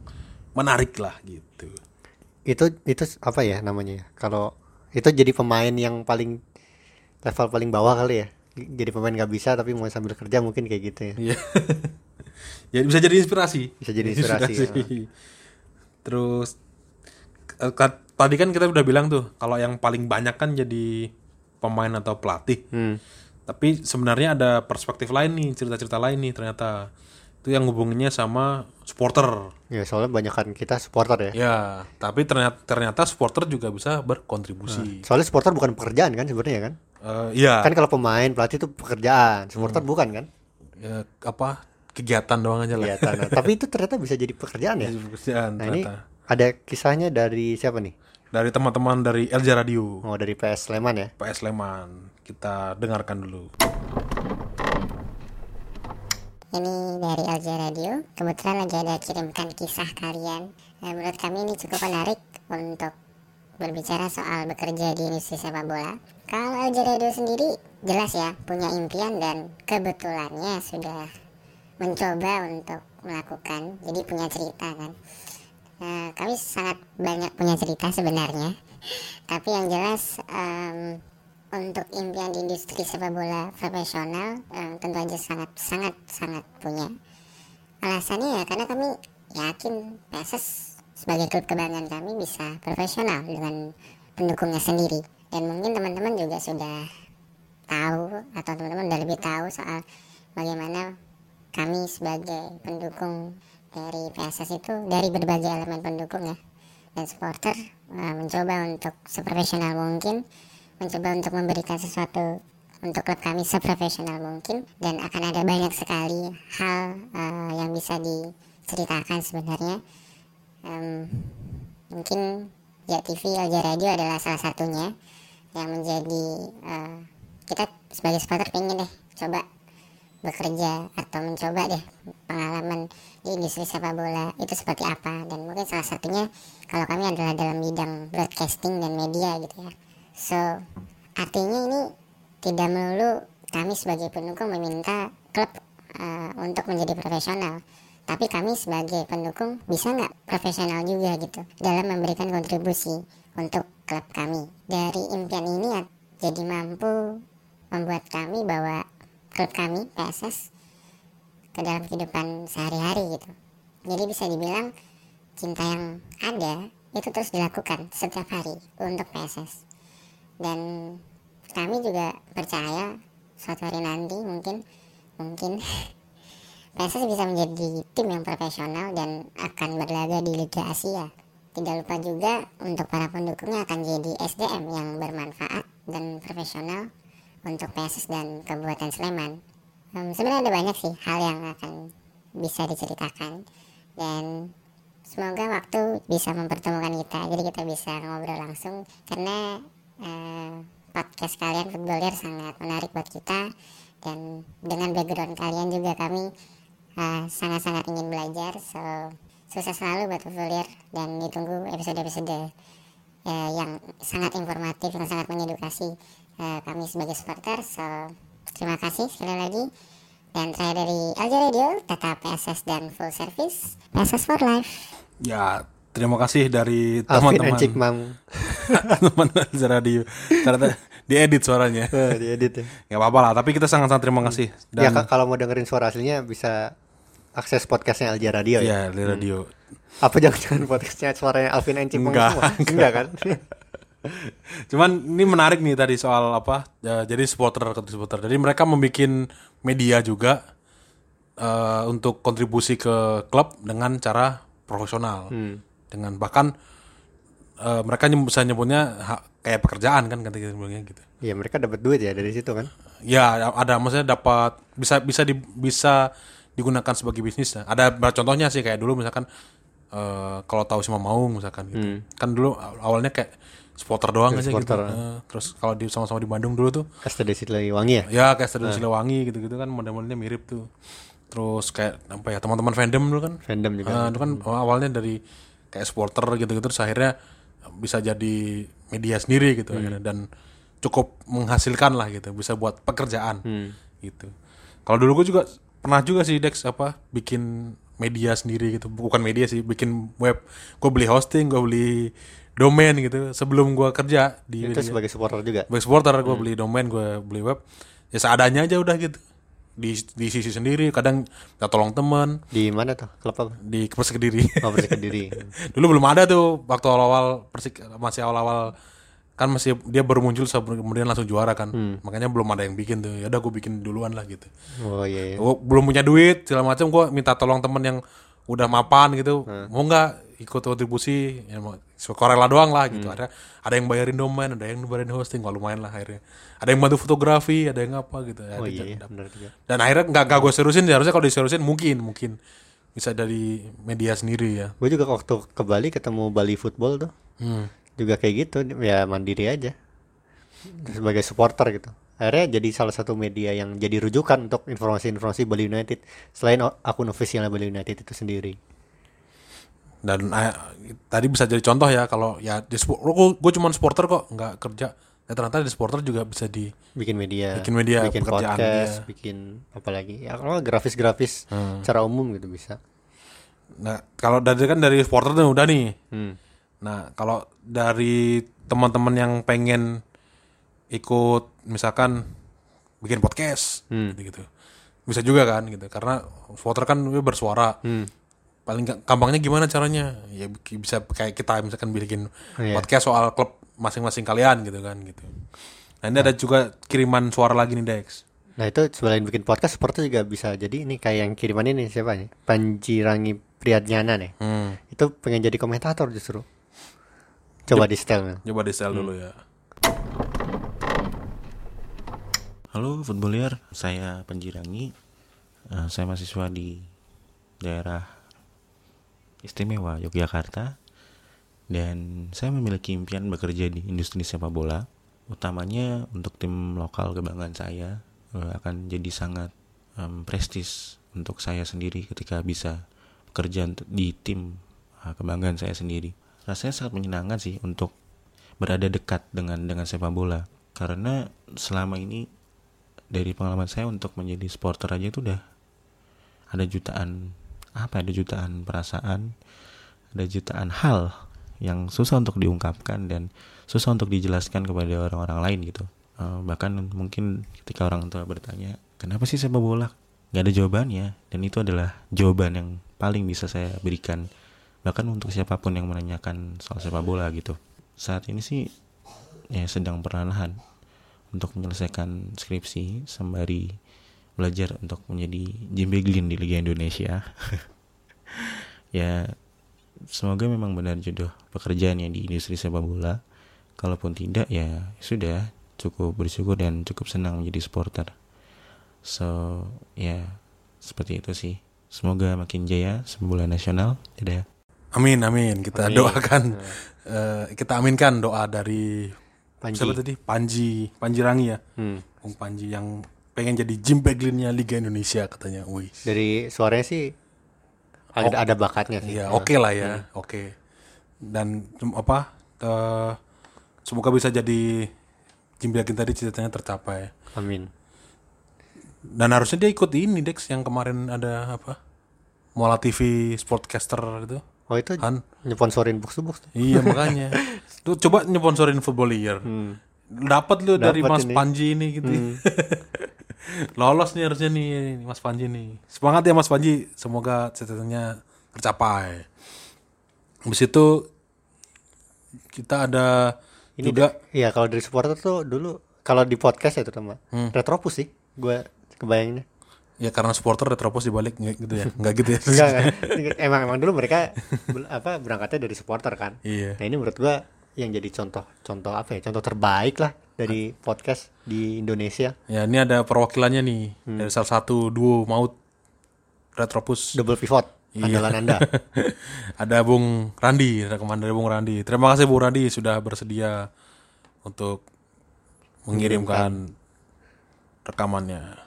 Speaker 1: menarik lah gitu.
Speaker 2: Itu itu apa ya namanya ya? Kalau itu jadi pemain yang paling level paling bawah kali ya. Jadi pemain nggak bisa tapi mau sambil kerja mungkin kayak gitu ya.
Speaker 1: Iya. ya bisa jadi inspirasi.
Speaker 2: Bisa jadi inspirasi,
Speaker 1: Terus eh, ka- tadi kan kita udah bilang tuh kalau yang paling banyak kan jadi pemain atau pelatih.
Speaker 2: Hmm.
Speaker 1: Tapi sebenarnya ada perspektif lain nih, cerita-cerita lain nih ternyata. Itu yang hubungannya sama supporter.
Speaker 2: Ya soalnya banyakan kita supporter ya.
Speaker 1: Ya, tapi ternyata ternyata supporter juga bisa berkontribusi.
Speaker 2: Soalnya supporter bukan pekerjaan kan sebenarnya kan?
Speaker 1: Eh, Iya,
Speaker 2: Kan kalau pemain pelatih itu pekerjaan, supporter bukan kan?
Speaker 1: ya, apa kegiatan doang aja lah.
Speaker 2: Kegiatan. Nah, tapi itu ternyata bisa jadi pekerjaan ya.
Speaker 1: Pekerjaan
Speaker 2: Nah ini. Ada kisahnya dari siapa nih?
Speaker 1: Dari teman-teman dari LJ Radio,
Speaker 2: Oh dari PS Sleman ya.
Speaker 1: PS Sleman. Kita dengarkan dulu.
Speaker 3: Ini dari LJ Radio. Kebetulan lagi ada kirimkan kisah kalian. Nah, menurut kami ini cukup menarik untuk berbicara soal bekerja di industri sepak bola. Kalau LJ Radio sendiri jelas ya punya impian dan kebetulannya sudah mencoba untuk melakukan. Jadi punya cerita kan. Nah, kami sangat banyak punya cerita sebenarnya. Tapi yang jelas em, untuk impian di industri sepak bola profesional em, tentu aja sangat sangat sangat punya. Alasannya ya karena kami yakin PSS sebagai klub kebanggaan kami bisa profesional dengan pendukungnya sendiri. Dan mungkin teman-teman juga sudah tahu atau teman-teman udah lebih tahu soal bagaimana kami sebagai pendukung dari PSS itu dari berbagai elemen pendukung ya dan supporter eh, mencoba untuk seprofesional mungkin mencoba untuk memberikan sesuatu untuk klub kami seprofesional mungkin dan akan ada banyak sekali hal eh, yang bisa diceritakan sebenarnya. Em, mungkin ya TV Alja Radio adalah salah satunya yang menjadi eh, kita sebagai supporter pengen deh coba bekerja atau mencoba deh pengalaman di industri sepak bola itu seperti apa. Dan mungkin salah satunya kalau kami adalah dalam bidang broadcasting dan media gitu ya. So artinya ini tidak melulu kami sebagai pendukung meminta klub eh, untuk menjadi profesional. Tapi kami sebagai pendukung bisa nggak profesional juga gitu dalam memberikan kontribusi untuk klub kami. Dari impian ini ya jadi mampu membuat kami bahwa klub kami PSS ke dalam kehidupan sehari-hari gitu. Jadi bisa dibilang cinta yang ada itu terus dilakukan setiap hari untuk PSS. Dan kami juga percaya suatu hari nanti mungkin mungkin PSS bisa menjadi tim yang profesional dan akan berlaga di Liga Asia. Tidak lupa juga untuk para pendukungnya akan jadi SDM yang bermanfaat dan profesional untuk PSS dan Kabupaten Sleman. Em, sebenarnya ada banyak sih hal yang akan bisa diceritakan. Dan semoga waktu bisa mempertemukan kita. Jadi kita bisa ngobrol langsung. Karena eh, podcast kalian footballer sangat menarik buat kita. Dan dengan background kalian juga kami uh, sangat-sangat ingin belajar. So sukses selalu buat footballer dan ditunggu episode-episode uh, yang sangat informatif dan sangat mengedukasi uh, kami sebagai supporter so terima kasih sekali lagi dan terakhir dari LJ Radio tetap PSS dan full service PSS for life
Speaker 1: Ya, terima kasih dari
Speaker 2: Alvin
Speaker 1: teman-teman
Speaker 2: and Cikmam
Speaker 1: teman Alja Radio. Ternyata diedit suaranya.
Speaker 2: Eh, diedit ya.
Speaker 1: Ya apa-apa lah, tapi kita sangat-sangat terima kasih.
Speaker 2: Ya
Speaker 1: Dan
Speaker 2: Kak, kalau mau dengerin suara aslinya bisa akses podcastnya Alja Radio ya.
Speaker 1: ya, di radio.
Speaker 2: Apa jangan-jangan podcastnya suaranya Alvin Cikmam
Speaker 1: Enggak,
Speaker 2: semua? Enggak kan?
Speaker 1: Cuman ini menarik nih tadi soal apa? ya, jadi supporter ke supporter. Jadi mereka membuat media juga eh, untuk kontribusi ke klub dengan cara profesional. Dengan bahkan eh, mereka nyem- bisa nyebutnya ha- kayak pekerjaan kan kata kita bilangnya gitu.
Speaker 2: Iya mereka dapat duit ya dari situ kan.
Speaker 1: Ya ada maksudnya dapat bisa bisa di, bisa digunakan sebagai bisnis. ya. Ada contohnya sih kayak dulu misalkan eh, kalau tahu sama Maung misalkan gitu. Kan dulu aw- awalnya kayak supporter doang aja
Speaker 2: supporter.
Speaker 1: gitu. Eh, terus kalau di sama-sama di Bandung dulu tuh
Speaker 2: STD Wangi ya.
Speaker 1: ya kayak Stadion Siliwangi gitu-gitu kan model-modelnya mirip tuh. Terus kayak apa ya teman-teman fandom dulu kan.
Speaker 2: Fandom juga.
Speaker 1: Eh, itu kan awalnya dari kayak supporter gitu-gitu terus akhirnya bisa jadi media sendiri gitu akhirnya. dan cukup menghasilkan lah gitu bisa buat pekerjaan gitu kalau dulu gue juga pernah juga sih Dex apa bikin media sendiri gitu bukan media sih bikin web gue beli hosting gue beli domain gitu sebelum gue kerja di
Speaker 2: Itu
Speaker 1: media.
Speaker 2: sebagai supporter juga.
Speaker 1: Sebagai supporter gue beli domain, gue beli web. Ya seadanya aja udah gitu. Di di sisi sendiri, kadang minta tolong teman
Speaker 2: Di mana tuh? Klub apa?
Speaker 1: di Persik Kediri.
Speaker 2: Oh, Persik Kediri.
Speaker 1: Dulu belum ada tuh waktu awal-awal Persik masih awal-awal kan masih dia baru muncul kemudian langsung juara kan. Makanya belum ada yang bikin tuh. Ya udah gue bikin duluan lah gitu.
Speaker 2: Oh iya. iya.
Speaker 1: Gua belum punya duit segala macam gue minta tolong temen yang udah mapan gitu mau nggak ikut kontribusi ya sukarela doang lah gitu ada ada yang bayarin domain ada yang bayarin hosting wah lumayan lah akhirnya ada yang bantu fotografi ada yang apa gitu ya,
Speaker 2: Oh iya, iya, benar juga.
Speaker 1: dan akhirnya nggak nggak gue seriusin harusnya kalau diserusin mungkin mungkin bisa dari media sendiri ya
Speaker 2: Gue juga waktu ke Bali ketemu Bali Football tuh.
Speaker 1: Hmm.
Speaker 2: Juga kayak gitu, ya mandiri aja. Sebagai supporter gitu. Akhirnya jadi salah satu media yang jadi rujukan untuk informasi-informasi Bali United selain akun officialnya Bali United itu sendiri.
Speaker 1: Dan eh, tadi bisa jadi contoh ya kalau ya di gue cuma supporter kok nggak kerja ya ternyata di supporter juga bisa di
Speaker 2: Bikin media,
Speaker 1: Bikin media,
Speaker 2: bikin podcast,
Speaker 1: dia.
Speaker 2: bikin apa lagi? Ya kalau grafis-grafis secara umum gitu bisa.
Speaker 1: Nah, kalau dari kan dari supporter tuh udah nih.
Speaker 2: Hmm.
Speaker 1: Nah, kalau dari teman-teman yang pengen ikut misalkan bikin podcast gitu-gitu. Bisa juga kan gitu. Karena supporter kan bersuara. Paling ga- gampangnya gimana caranya? Ya bi- bisa kayak kita misalkan bikin
Speaker 2: Iya.
Speaker 1: podcast soal klub masing-masing kalian gitu kan gitu. Nah, ini ada juga kiriman suara lagi nih Dex.
Speaker 2: Nah itu selain bikin podcast, supporter juga bisa jadi ini kayak yang kiriman ini siapa nih? Panjirangi Priyadnyana nih.
Speaker 1: Hmm.
Speaker 2: Itu pengen jadi komentator justru. Coba di setel.
Speaker 1: Coba di setel dulu ya.
Speaker 4: Halo footballer, saya Penjirangi. Eh, saya mahasiswa di daerah istimewa Yogyakarta dan saya memiliki impian bekerja di industri sepak bola. Utamanya untuk tim lokal kebanggaan saya eh, akan jadi sangat em, prestis untuk saya sendiri ketika bisa bekerja di tim eh, kebanggaan saya sendiri. Rasanya sangat menyenangkan sih untuk berada dekat dengan dengan sepak bola karena selama ini dari pengalaman saya untuk menjadi supporter aja itu udah ada jutaan apa? Ada jutaan perasaan ada jutaan hal yang susah untuk diungkapkan dan susah untuk dijelaskan kepada orang-orang lain gitu. Eh, bahkan mungkin ketika orang tua bertanya kenapa sih sepak bola? Nggak ada jawabannya. Dan itu adalah jawaban yang paling bisa saya berikan. Bahkan untuk siapa pun yang menanyakan soal sepak bola gitu. Saat ini sih ya sedang perlahan untuk menyelesaikan skripsi sembari belajar untuk menjadi Jim Beglin di Liga Indonesia. ya semoga memang benar jodoh pekerjaannya di industri sepak bola. Kalaupun tidak ya sudah cukup bersyukur dan cukup senang menjadi supporter. So ya seperti itu sih. Semoga makin jaya sepak bola nasional. Dadah.
Speaker 1: Amin amin kita
Speaker 2: Amin.
Speaker 1: doakan eh, kita aminkan doa dari
Speaker 2: Panji.
Speaker 1: siapa tadi Panji Panji Rangi ya
Speaker 2: Hmm.
Speaker 1: Panji yang pengen jadi Jim Beglinnya Liga Indonesia katanya wih
Speaker 2: Dari suaranya sih ada, ada bakatnya sih.
Speaker 1: Iya, oke lah ya, oke. Dan em, apa? eh, semoga bisa jadi Jim Beglin tadi cita-citanya tercapai.
Speaker 2: Amin.
Speaker 1: Dan harusnya dia ikut ini Dex yang kemarin ada apa? Mola TV Sportcaster itu.
Speaker 2: Oh itu
Speaker 1: Han.
Speaker 2: nyponsorin box to box.
Speaker 1: Iya makanya. Tuh coba nyponsorin Football Year. Dapat lu dari Mas
Speaker 2: ini.
Speaker 1: Panji ini gitu. Lolos nih harusnya nih Mas Panji nih. Semangat ya Mas Panji, semoga cita-citanya tercapai. Habis itu kita ada
Speaker 2: Ini
Speaker 1: juga
Speaker 2: Iya kalau dari supporter tuh dulu kalau di podcast ya terutama
Speaker 1: Hmm.
Speaker 2: Retropus sih gue kebayanginnya.
Speaker 1: ya karena supporter Retropos dibalik nggak gitu ya. Enggak gitu ya.
Speaker 2: Enggak emang emang dulu mereka apa berangkatnya dari supporter kan.
Speaker 1: Iya.
Speaker 2: Nah ini menurut gua yang jadi contoh contoh apa ya contoh terbaik lah dari podcast di Indonesia
Speaker 1: Ya, ini ada perwakilannya nih dari salah satu duo maut Retropus.
Speaker 2: double pivot
Speaker 1: Iya.
Speaker 2: andalan anda.
Speaker 1: ada Bung Randi, rekaman dari Bung Randi. Terima kasih Bung Randi sudah bersedia untuk mengirimkan rekamannya.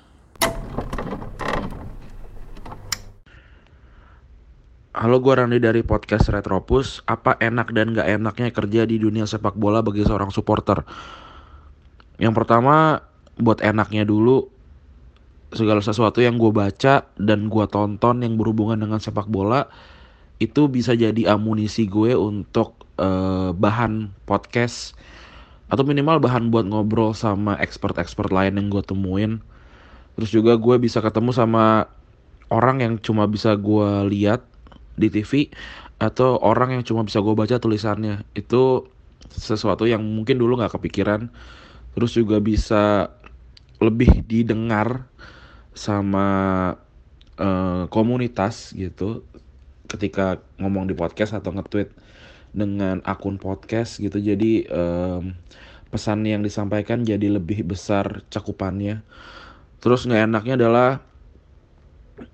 Speaker 5: Halo, gue Randy dari podcast Retropus. Apa enak dan gak enaknya kerja di dunia sepak bola bagi seorang supporter? Yang pertama, buat enaknya dulu, segala sesuatu yang gue baca dan gue tonton yang berhubungan dengan sepak bola, itu bisa jadi amunisi gue untuk eh, bahan podcast atau minimal bahan buat ngobrol sama expert-expert lain yang gue temuin. Terus juga gue bisa ketemu sama orang yang cuma bisa gue lihat di TV atau orang yang cuma bisa gue baca tulisannya itu sesuatu yang mungkin dulu nggak kepikiran terus juga bisa lebih didengar sama eh, komunitas gitu. Ketika ngomong di podcast atau nge-tweet dengan akun podcast gitu. Jadi em, pesan yang disampaikan jadi lebih besar cakupannya. Terus nggak enaknya adalah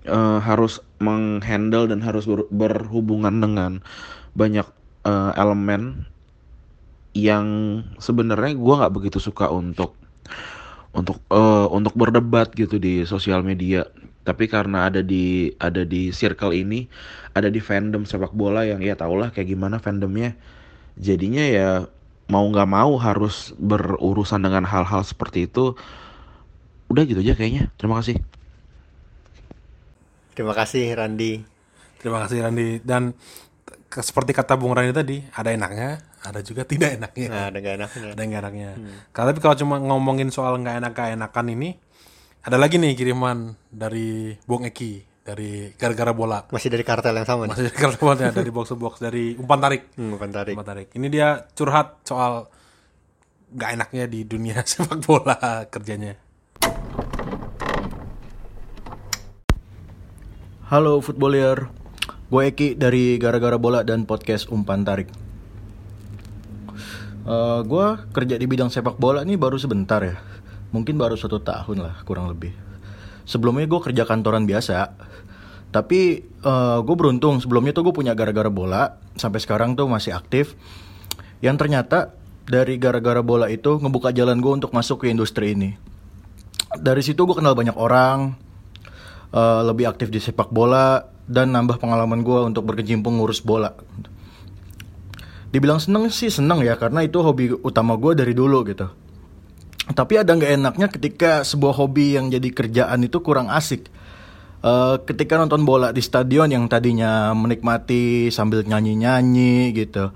Speaker 5: eh, harus menghandle dan harus ber- berhubungan dengan banyak eh, elemen yang sebenarnya gue nggak begitu suka untuk untuk eh, untuk berdebat gitu di sosial media. Tapi karena ada di ada di circle ini ada di fandom sepak bola yang ya tau lah kayak gimana fandomnya. Jadinya ya mau nggak mau harus berurusan dengan hal-hal seperti itu. Udah gitu aja kayaknya. Terima kasih.
Speaker 2: Terima kasih Randi.
Speaker 1: Terima kasih Randi. Dan seperti kata Bung Randi tadi, ada enaknya, ada juga tidak enaknya.
Speaker 2: Nah, ada gak enaknya.
Speaker 1: ada nggak enaknya. Kalau tapi kalau cuma ngomongin soal nggak enak nggak enakan ini, ada lagi nih kiriman dari Bung Eki dari gara-gara bola.
Speaker 2: Masih dari kartel yang sama nih.
Speaker 1: Masih gara bola dari box to box dari umpan tarik.
Speaker 2: Hmm, bukan tarik.
Speaker 1: Umpan tarik. Ini dia curhat soal nggak enaknya di dunia sepak bola kerjanya.
Speaker 6: Halo footballer, gue Eki dari Gara-Gara Bola dan podcast Umpan Tarik. Eh gue kerja di bidang sepak bola nih baru sebentar ya, mungkin baru satu tahun lah kurang lebih. Sebelumnya gue kerja kantoran biasa, tapi eh gue beruntung sebelumnya tuh gue punya Gara-Gara Bola, sampai sekarang tuh masih aktif. Yang ternyata dari Gara-Gara Bola itu ngebuka jalan gue untuk masuk ke industri ini. Dari situ gue kenal banyak orang, eh, lebih aktif di sepak bola dan nambah pengalaman gue untuk berkecimpung ngurus bola. Dibilang seneng sih seneng ya karena itu hobi utama gue dari dulu gitu. Tapi ada nggak enaknya ketika sebuah hobi yang jadi kerjaan itu kurang asik. Eh, ketika nonton bola di stadion yang tadinya menikmati sambil nyanyi-nyanyi gitu,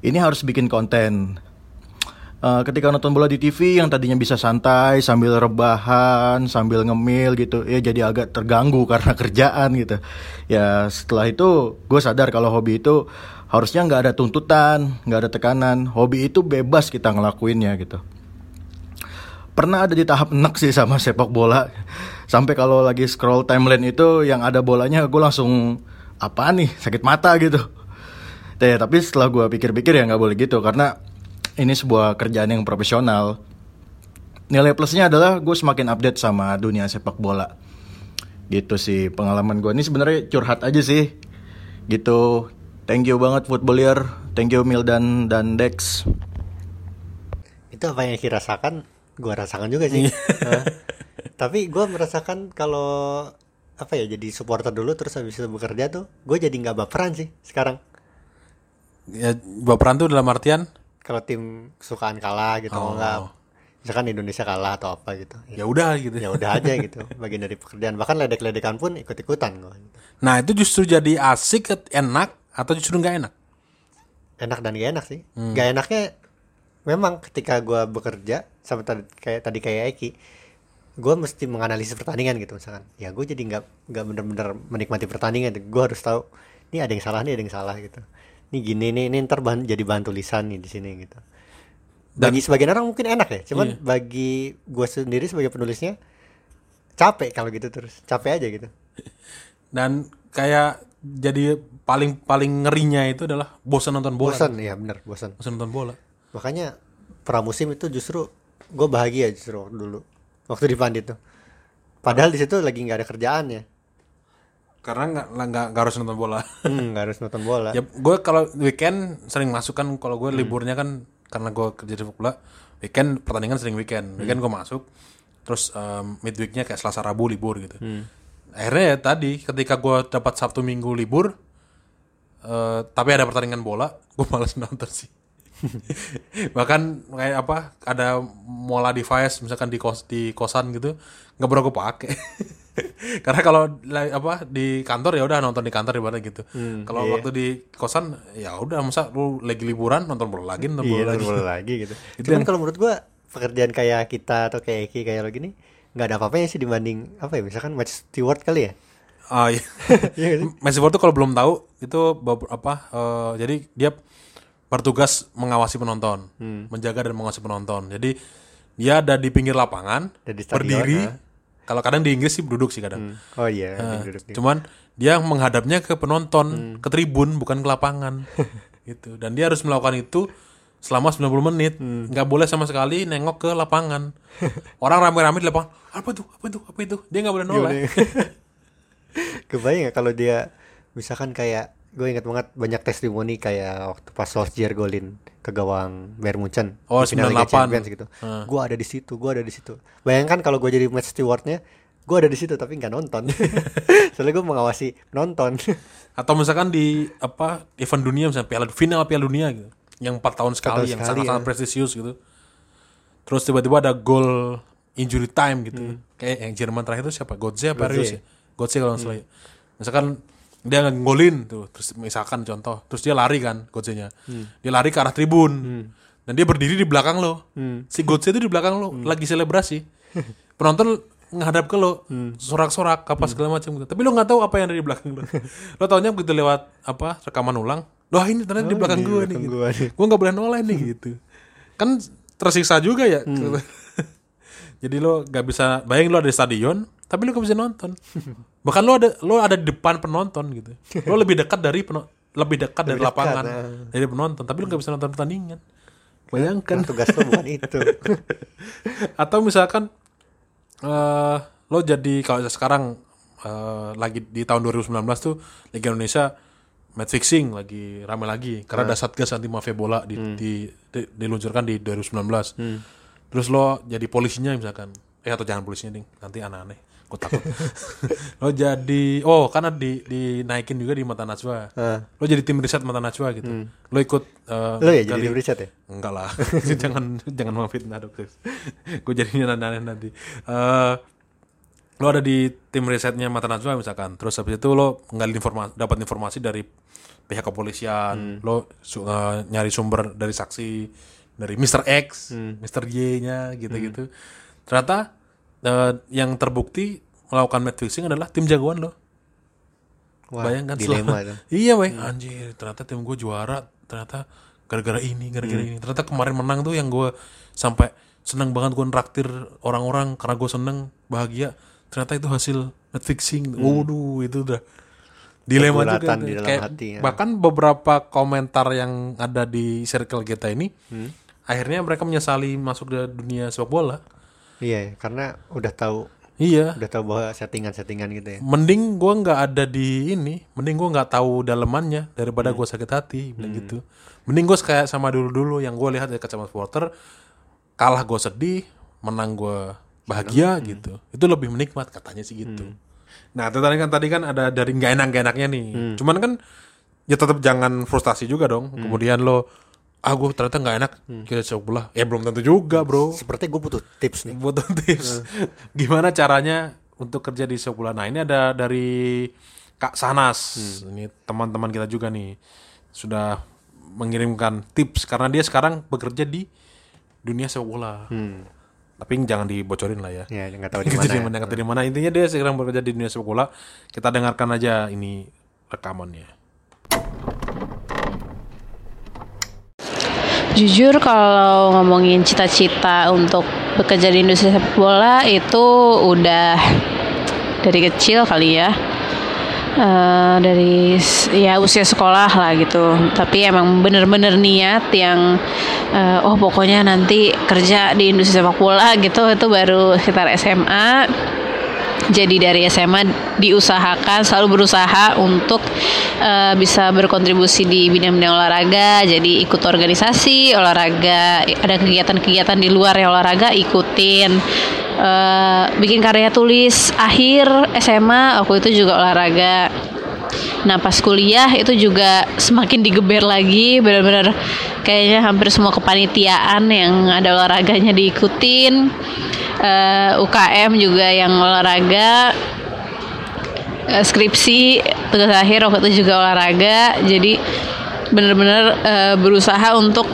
Speaker 6: ini harus bikin konten. Eh, ketika nonton bola di TV yang tadinya bisa santai sambil rebahan sambil ngemil gitu ya jadi agak terganggu karena kerjaan gitu ya setelah itu gue sadar kalau hobi itu harusnya nggak ada tuntutan nggak ada tekanan hobi itu bebas kita ngelakuinnya gitu pernah ada di tahap enek sih sama sepak bola sampai kalau lagi scroll timeline itu yang ada bolanya gue langsung apa nih sakit mata gitu Teh, tapi setelah gue pikir-pikir ya nggak boleh gitu karena ini sebuah kerjaan yang profesional. Nilai plusnya adalah gue semakin update sama dunia sepak bola. Gitu sih pengalaman gue. Ini sebenarnya curhat aja sih. Gitu. Thank you banget footballer. Thank you Mildan dan Dex.
Speaker 2: itu apa yang Eki rasakan? Gue rasakan juga sih. Tapi gue merasakan kalau apa ya jadi supporter dulu terus habis itu bekerja tuh gue jadi nggak baperan sih sekarang.
Speaker 1: Ya, baperan tuh dalam artian?
Speaker 2: Kalau tim kesukaan kalah gitu
Speaker 1: Oh.
Speaker 2: nggak. Misalkan Indonesia kalah atau apa gitu.
Speaker 1: Ya udah gitu.
Speaker 2: ya udah aja gitu bagian dari pekerjaan. Bahkan ledek-ledekan pun ikut-ikutan gue
Speaker 1: Nah itu justru jadi asik, enak atau justru nggak enak?
Speaker 2: enak dan gak enak sih
Speaker 1: Hmm.
Speaker 2: gak enaknya memang ketika gue bekerja sama tadi kayak tadi kayak Eki gue mesti menganalisis pertandingan gitu misalkan ya gue jadi nggak nggak bener-bener menikmati pertandingan gue harus tahu ini ada yang salah nih ada yang salah gitu ini gini nih ini ntar bahan, jadi bahan tulisan nih di sini gitu bagi sebagian orang mungkin enak ya cuman
Speaker 1: Iya.
Speaker 2: bagi gue sendiri sebagai penulisnya capek kalau gitu terus capek aja gitu
Speaker 1: Dan kayak jadi paling paling ngerinya itu adalah bosan nonton bola.
Speaker 2: bosan ya bener bosan
Speaker 1: Bosan nonton bola.
Speaker 2: makanya pramusim itu justru gue bahagia justru dulu waktu di Pandit tuh. Padahal di situ lagi nggak ada kerjaan ya.
Speaker 1: Karena nggak nggak harus nonton bola.
Speaker 2: hmm, harus nonton bola.
Speaker 1: Ya gue kalau weekend sering masuk kan kalau gue liburnya kan karena gue kerja di sepak bola weekend pertandingan sering weekend. Weekend gue masuk terus um, midweeknya kayak selasa rabu libur gitu. Akhirnya ya tadi ketika gue dapat sabtu minggu libur eh, tapi ada pertandingan bola gue malas nonton sih. Bahkan kayak apa ada mola device misalkan di kos di kosan gitu nggak pernah gue pakai. Karena kalau la- apa di kantor ya udah nonton di kantor ibaratnya gitu. Kalau waktu di kosan ya udah masa lu lagi liburan nonton bola lagi nonton
Speaker 2: iya
Speaker 1: bola lagi.
Speaker 2: nonton bola lagi gitu. Cuman kalau menurut gue pekerjaan kayak kita atau kayak Eki kayak lo gini nggak ada apa-apanya sih dibanding apa ya misalkan match steward kali ya
Speaker 1: Ah iya.
Speaker 2: Iya?
Speaker 1: Messi tuh kalau belum tahu itu apa eh, jadi dia bertugas mengawasi penonton,
Speaker 2: Hmm.
Speaker 1: menjaga dan mengawasi penonton. Jadi dia ada di pinggir lapangan,
Speaker 2: di stadion,
Speaker 1: berdiri.
Speaker 2: ah.
Speaker 1: Kalau kadang di Inggris sih duduk sih kadang.
Speaker 2: oh iya
Speaker 1: Nah,
Speaker 2: duduk nih.
Speaker 1: cuman dia menghadapnya ke penonton,
Speaker 2: Hmm.
Speaker 1: ke tribun bukan ke lapangan. gitu. Dan dia harus melakukan itu selama 90 menit.
Speaker 2: Hmm.
Speaker 1: nggak boleh sama sekali nengok ke lapangan. Orang rame-rame di lapangan, apa tuh? Apa itu? Apa itu? Dia nggak boleh noleh.
Speaker 2: Kebayang nggak kalau dia misalkan kayak gue ingat banget banyak testimoni kayak waktu pas Solskjaer golin ke gawang Bayern Munchen
Speaker 1: Oh,
Speaker 2: di final Liga
Speaker 1: 98.
Speaker 2: Champions gitu.
Speaker 1: Hmm.
Speaker 2: Gue ada di situ, gue ada di situ. Bayangkan kalau gue jadi match stewardnya, gue ada di situ tapi nggak nonton. Soalnya gue mengawasi nonton.
Speaker 1: atau misalkan di apa event dunia misalnya piala final piala dunia gitu yang empat tahun sekali
Speaker 2: tahun
Speaker 1: yang sangat-sangat
Speaker 2: ya.
Speaker 1: prestisius gitu terus tiba-tiba ada gol injury time gitu kayak yang Jerman terakhir itu siapa Götze apa
Speaker 2: Hmm.
Speaker 1: Rius ya Götze kalau nggak salah ya. misalkan dia ngegolin tuh terus misalkan contoh terus dia lari kan Götze-nya
Speaker 2: Hmm.
Speaker 1: dia lari ke arah tribun dan dia berdiri di belakang lo
Speaker 2: Hmm.
Speaker 1: si Götze itu di belakang lo lagi selebrasi penonton menghadap ke lo
Speaker 2: Hmm.
Speaker 1: sorak-sorak apa segala macam gitu tapi lo nggak tahu apa yang ada di belakang lo lo taunya begitu lewat apa rekaman ulang Wah ini ternyata di
Speaker 2: Oh,
Speaker 1: belakang
Speaker 2: di
Speaker 1: gue nih
Speaker 2: belakang
Speaker 1: gitu.
Speaker 2: gua nih.
Speaker 1: gue nggak boleh noleh nih gitu kan tersiksa juga ya
Speaker 2: Hmm.
Speaker 1: jadi lo nggak bisa bayangin lo ada di stadion tapi lo gak bisa nonton bahkan lo ada lo ada di depan penonton gitu. Lo lebih dekat dari peno- lebih dekat dari
Speaker 2: dekat,
Speaker 1: lapangan
Speaker 2: nah.
Speaker 1: dari penonton. Tapi lo nggak bisa nonton pertandingan. Bayangkan.
Speaker 2: Kan tugas lo bukan itu.
Speaker 1: atau misalkan eh lo jadi kalau sekarang eh, lagi di tahun 2019 tuh Liga Indonesia match fixing lagi rame lagi. Karena ada satgas anti mafia bola di, di- di- diluncurkan di 2019 terus lo jadi polisinya misalkan eh atau jangan polisinya ding nanti aneh-aneh gue takut lo jadi oh karena di dinaikin juga di mata najwa
Speaker 2: Ah.
Speaker 1: lo jadi tim riset mata najwa gitu lo ikut eh,
Speaker 2: Lo ya jadi tim riset ya?
Speaker 1: Enggak lah, jangan jangan memfitnah dok. Gue jadinya aneh nanti. Eh lo ada di tim risetnya Mata Najwa misalkan, terus habis itu lo ngalih informasi, dapat informasi dari pihak kepolisian, lo su- eh, nyari sumber dari saksi dari Mr. X, Mr. Y-nya gitu-gitu. Ternyata eh, yang terbukti melakukan match fixing adalah tim jagoan lo.
Speaker 2: Wah,
Speaker 1: Bayangkan
Speaker 2: dilema
Speaker 1: selama-. Iya, Bay. Anjir, ternyata tim gue juara. Ternyata gara-gara ini, gara-gara
Speaker 2: Hmm.
Speaker 1: ini. Ternyata kemarin menang tuh yang gue sampai seneng banget gue nraktir orang-orang karena gue seneng, bahagia. Ternyata itu hasil net fixing. Waduh, itu udah dilema juga.
Speaker 2: Hmm. Kegulatan
Speaker 1: tuh.
Speaker 2: di
Speaker 1: Kayak
Speaker 2: hati, ya.
Speaker 1: Bahkan beberapa komentar yang ada di circle kita ini,
Speaker 2: Hmm.
Speaker 1: akhirnya mereka menyesali masuk ke dunia sepak bola.
Speaker 2: Iya, karena udah tahu
Speaker 1: Iya.
Speaker 2: udah tahu bahwa settingan-settingan gitu ya.
Speaker 1: mending gua nggak ada di ini mending gua nggak tahu dalemannya daripada gua sakit hati bilang gitu. Mending gua kayak sama dulu dulu yang gua lihat dari kacamata supporter kalah gue sedih menang gue bahagia gitu. Itu lebih menikmat katanya sih gitu. Nah itu tadi kan tadi kan ada dari nggak enak nggak enaknya nih. Cuman kan ya tetap jangan frustasi juga dong. Kemudian lo ah gue ternyata nggak enak. Kira sepak bola ya belum tentu juga bro.
Speaker 2: Seperti gue butuh tips nih.
Speaker 1: butuh tips. Gimana caranya untuk kerja di sepak bola nah ini ada dari Kak Sanas. Ini teman-teman kita juga nih. Sudah mengirimkan tips karena dia sekarang bekerja di dunia sepak bola. Tapi jangan dibocorin lah ya.
Speaker 2: Ya, nggak tahu di mana.
Speaker 1: di mana, nggak tahu di mana. Intinya dia sekarang bekerja di dunia sepak bola. Kita dengarkan aja ini rekamannya
Speaker 7: Jujur kalau ngomongin cita-cita untuk bekerja di industri sepak bola itu udah dari kecil kali ya. Eh, dari ya usia sekolah lah gitu. Tapi emang bener-bener niat yang eh, oh pokoknya nanti kerja di industri sepak bola gitu itu baru sekitar SMA jadi dari SMA diusahakan selalu berusaha untuk eh, bisa berkontribusi di bidang-bidang olahraga. Jadi ikut organisasi olahraga ada kegiatan-kegiatan di luar yang olahraga ikutin. Eh, bikin karya tulis. Akhir SMA aku itu juga olahraga. Nah pas kuliah itu juga semakin digeber lagi. Benar-benar kayaknya hampir semua kepanitiaan yang ada olahraganya diikutin Eh, UKM juga yang olahraga Eh, skripsi tugas akhir waktu itu juga olahraga. Jadi benar-benar eh, berusaha untuk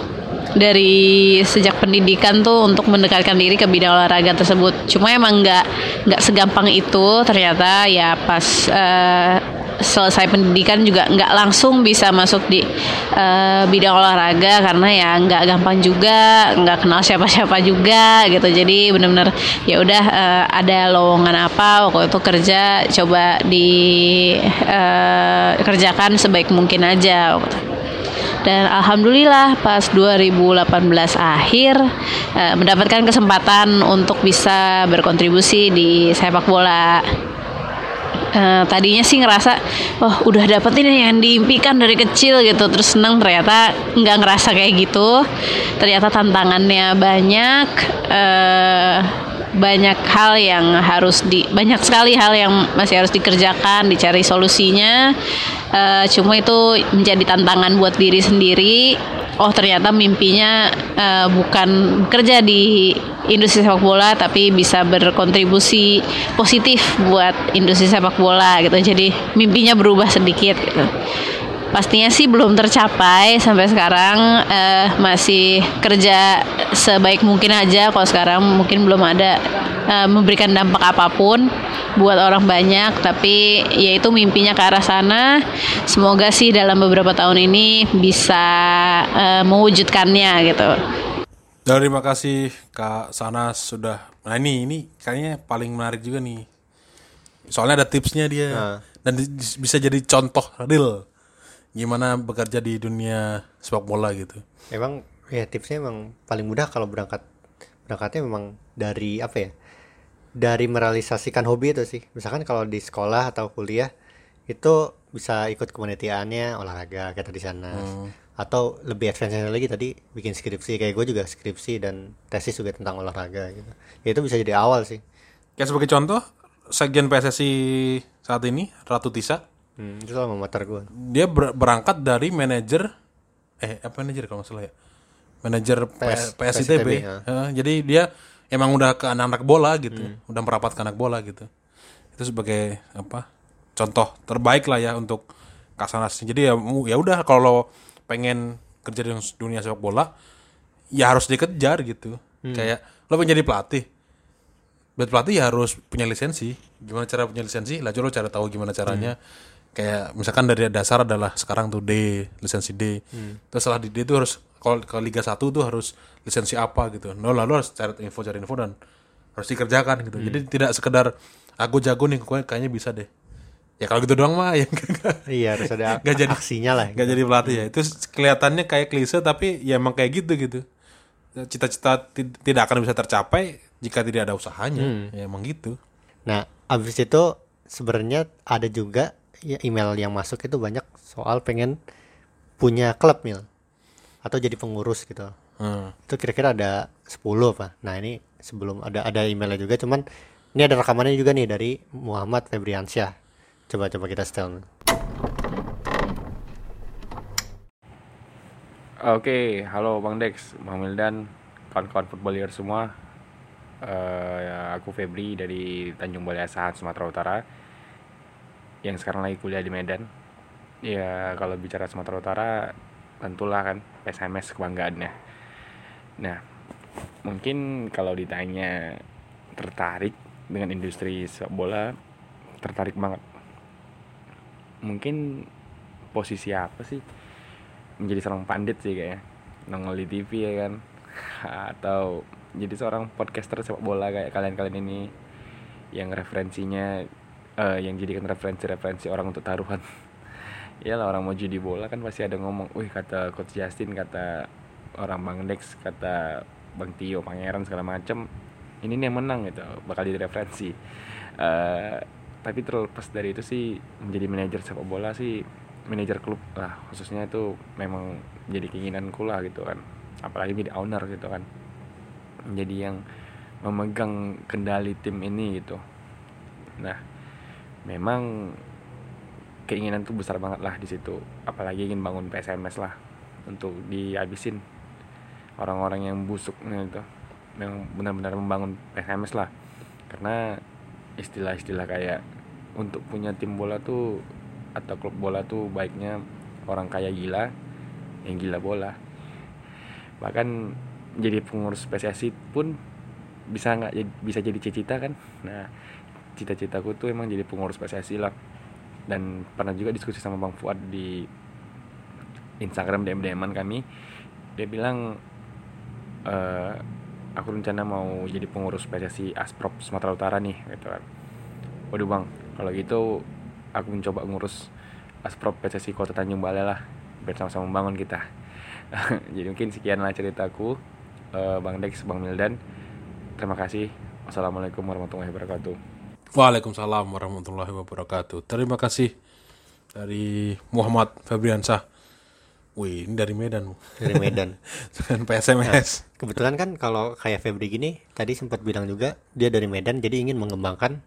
Speaker 7: dari sejak pendidikan tuh untuk mendekatkan diri ke bidang olahraga tersebut. Cuma emang nggak nggak segampang itu ternyata ya pas eh, selesai pendidikan juga nggak langsung bisa masuk di eh, bidang olahraga karena ya nggak gampang juga nggak kenal siapa-siapa juga gitu jadi benar-benar ya udah eh, ada lowongan apa waktu itu kerja coba dikerjakan sebaik mungkin aja waktu. Dan alhamdulillah pas 2018 akhir eh, mendapatkan kesempatan untuk bisa berkontribusi di sepak bola. Eh, tadinya sih ngerasa oh udah dapet ini yang diimpikan dari kecil gitu. Terus seneng ternyata nggak ngerasa kayak gitu. Ternyata tantangannya banyak eh, banyak hal yang harus di banyak sekali hal yang masih harus dikerjakan dicari solusinya. Eh, cuma itu menjadi tantangan buat diri sendiri oh ternyata mimpinya eh, bukan bekerja di industri sepak bola tapi bisa berkontribusi positif buat industri sepak bola gitu. Jadi mimpinya berubah sedikit gitu. Pastinya sih belum tercapai sampai sekarang eh, masih kerja sebaik mungkin aja. Kalau sekarang mungkin belum ada eh, memberikan dampak apa pun buat orang banyak tapi ya itu mimpinya ke arah sana semoga sih dalam beberapa tahun ini bisa eh, mewujudkannya gitu
Speaker 1: Dan terima kasih Kak Sanas sudah. Nah ini ini kayaknya paling menarik juga nih. Soalnya ada tipsnya dia
Speaker 2: Nah.
Speaker 1: dan bisa jadi contoh real gimana bekerja di dunia sepak bola gitu.
Speaker 2: Emang ya tipsnya emang paling mudah kalau berangkat berangkatnya memang dari apa ya? Dari merealisasikan hobi itu sih. Misalkan kalau di sekolah atau kuliah itu bisa ikut kepanitiaannya olahraga kayak tadi sana. Atau lebih advance lagi tadi bikin skripsi kayak gue juga skripsi dan tesis juga tentang olahraga gitu. Ya itu bisa jadi awal sih.
Speaker 1: Kayak sebagai contoh, Sekjen PSSI saat ini Ratu Tisa,
Speaker 2: Hmm, itu sama motor gue.
Speaker 1: dia ber- berangkat dari manajer eh apa manajer kalau nggak salah ya manajer
Speaker 2: PS,
Speaker 1: PS, PSITB
Speaker 2: ya.
Speaker 1: Jadi dia emang udah ke anak-anak bola gitu udah merapat ke anak bola gitu. Itu sebagai apa contoh terbaik lah ya untuk Kasanas jadi ya ya udah kalau pengen kerja di dunia sepak bola ya harus dikejar gitu. Kayak lo pengen jadi pelatih. Buat pelatih ya harus punya lisensi. Gimana cara punya lisensi? Lah lo cara tahu gimana caranya. Kayak misalkan dari dasar adalah sekarang tuh D lisensi D. Terus setelah di D itu harus kalau ke Liga 1 tuh harus lisensi apa gitu. No lalu harus cari info cari info dan harus dikerjakan gitu. Jadi tidak sekedar aku jago nih kayaknya bisa deh. Ya kalau gitu doang mah ya.
Speaker 2: Iya harus ada
Speaker 1: Nggak jadi-
Speaker 2: aksinya lah.
Speaker 1: nggak jadi pelatih ya. Itu kelihatannya kayak klise tapi ya emang kayak gitu gitu. Cita-cita ti- tidak akan bisa tercapai jika tidak ada usahanya. Ya emang gitu.
Speaker 2: Nah, abis itu sebenarnya ada juga ya email yang masuk itu banyak soal pengen punya klub mil. Atau jadi pengurus gitu.
Speaker 1: Hmm.
Speaker 2: Itu kira-kira ada 10 apa. Nah, ini sebelum ada ada emailnya juga cuman ini ada rekamannya juga nih dari Muhammad Febriansyah. Coba coba kita setel.
Speaker 8: Oke, halo Bang Dex, Bang Mildan, kawan-kawan footballer semua. Eh, ya, aku Febri dari Tanjung Balai Asahan, Sumatera Utara. Yang sekarang lagi kuliah di Medan. Ya, kalau bicara Sumatera Utara, tentulah kan PSMS kebanggaannya. Nah, mungkin kalau ditanya tertarik dengan industri sepak bola, tertarik banget. Mungkin posisi apa sih? menjadi seorang pandit sih kayaknya nongol di TV ya kan atau jadi seorang podcaster sepak bola kayak kalian-kalian ini yang referensinya eh, yang jadikan referensi-referensi orang untuk taruhan Iyalah orang mau judi bola kan pasti ada ngomong wih kata coach Justin kata orang Bang Dex kata Bang Tio Pangeran segala macem ini nih yang menang gitu bakal jadi referensi. Eh, tapi terlepas dari itu sih menjadi manajer sepak bola sih manajer klub lah khususnya itu memang jadi keinginanku lah gitu kan. Apalagi jadi owner gitu kan. Menjadi yang memegang kendali tim ini gitu. Nah memang keinginan tuh besar banget lah di situ. Apalagi ingin bangun PSMS lah untuk dihabisin orang-orang yang busuknya itu memang benar-benar membangun PSMS lah. Karena istilah-istilah kayak untuk punya tim bola tuh atau klub bola tuh baiknya orang kaya gila yang gila bola. Bahkan jadi pengurus PSSI pun bisa nggak bisa jadi cita-cita kan? Nah cita-citaku tuh emang jadi pengurus PSSI lah. Dan pernah juga diskusi sama Bang Fuad di Instagram DM DM-an kami. Dia bilang eh aku rencana mau jadi pengurus PSSI Asprop Sumatera Utara nih gitu kan. Waduh bang kalau gitu aku mencoba ngurus Asprop PSSI Kota Tanjung Balai lah biar sama-sama membangun kita. Jadi mungkin sekian lah ceritaku. Eh, Bang Dex, Bang Mildan terima kasih. Wassalamualaikum warahmatullahi wabarakatuh.
Speaker 1: Waalaikumsalam warahmatullahi wabarakatuh. Terima kasih dari Muhammad Febriansah. Wih, ini dari Medan.
Speaker 2: Dari Medan.
Speaker 1: Dengan PSMS.
Speaker 2: Kebetulan kan kalau kayak Febri gini tadi sempat bilang juga dia dari Medan jadi ingin mengembangkan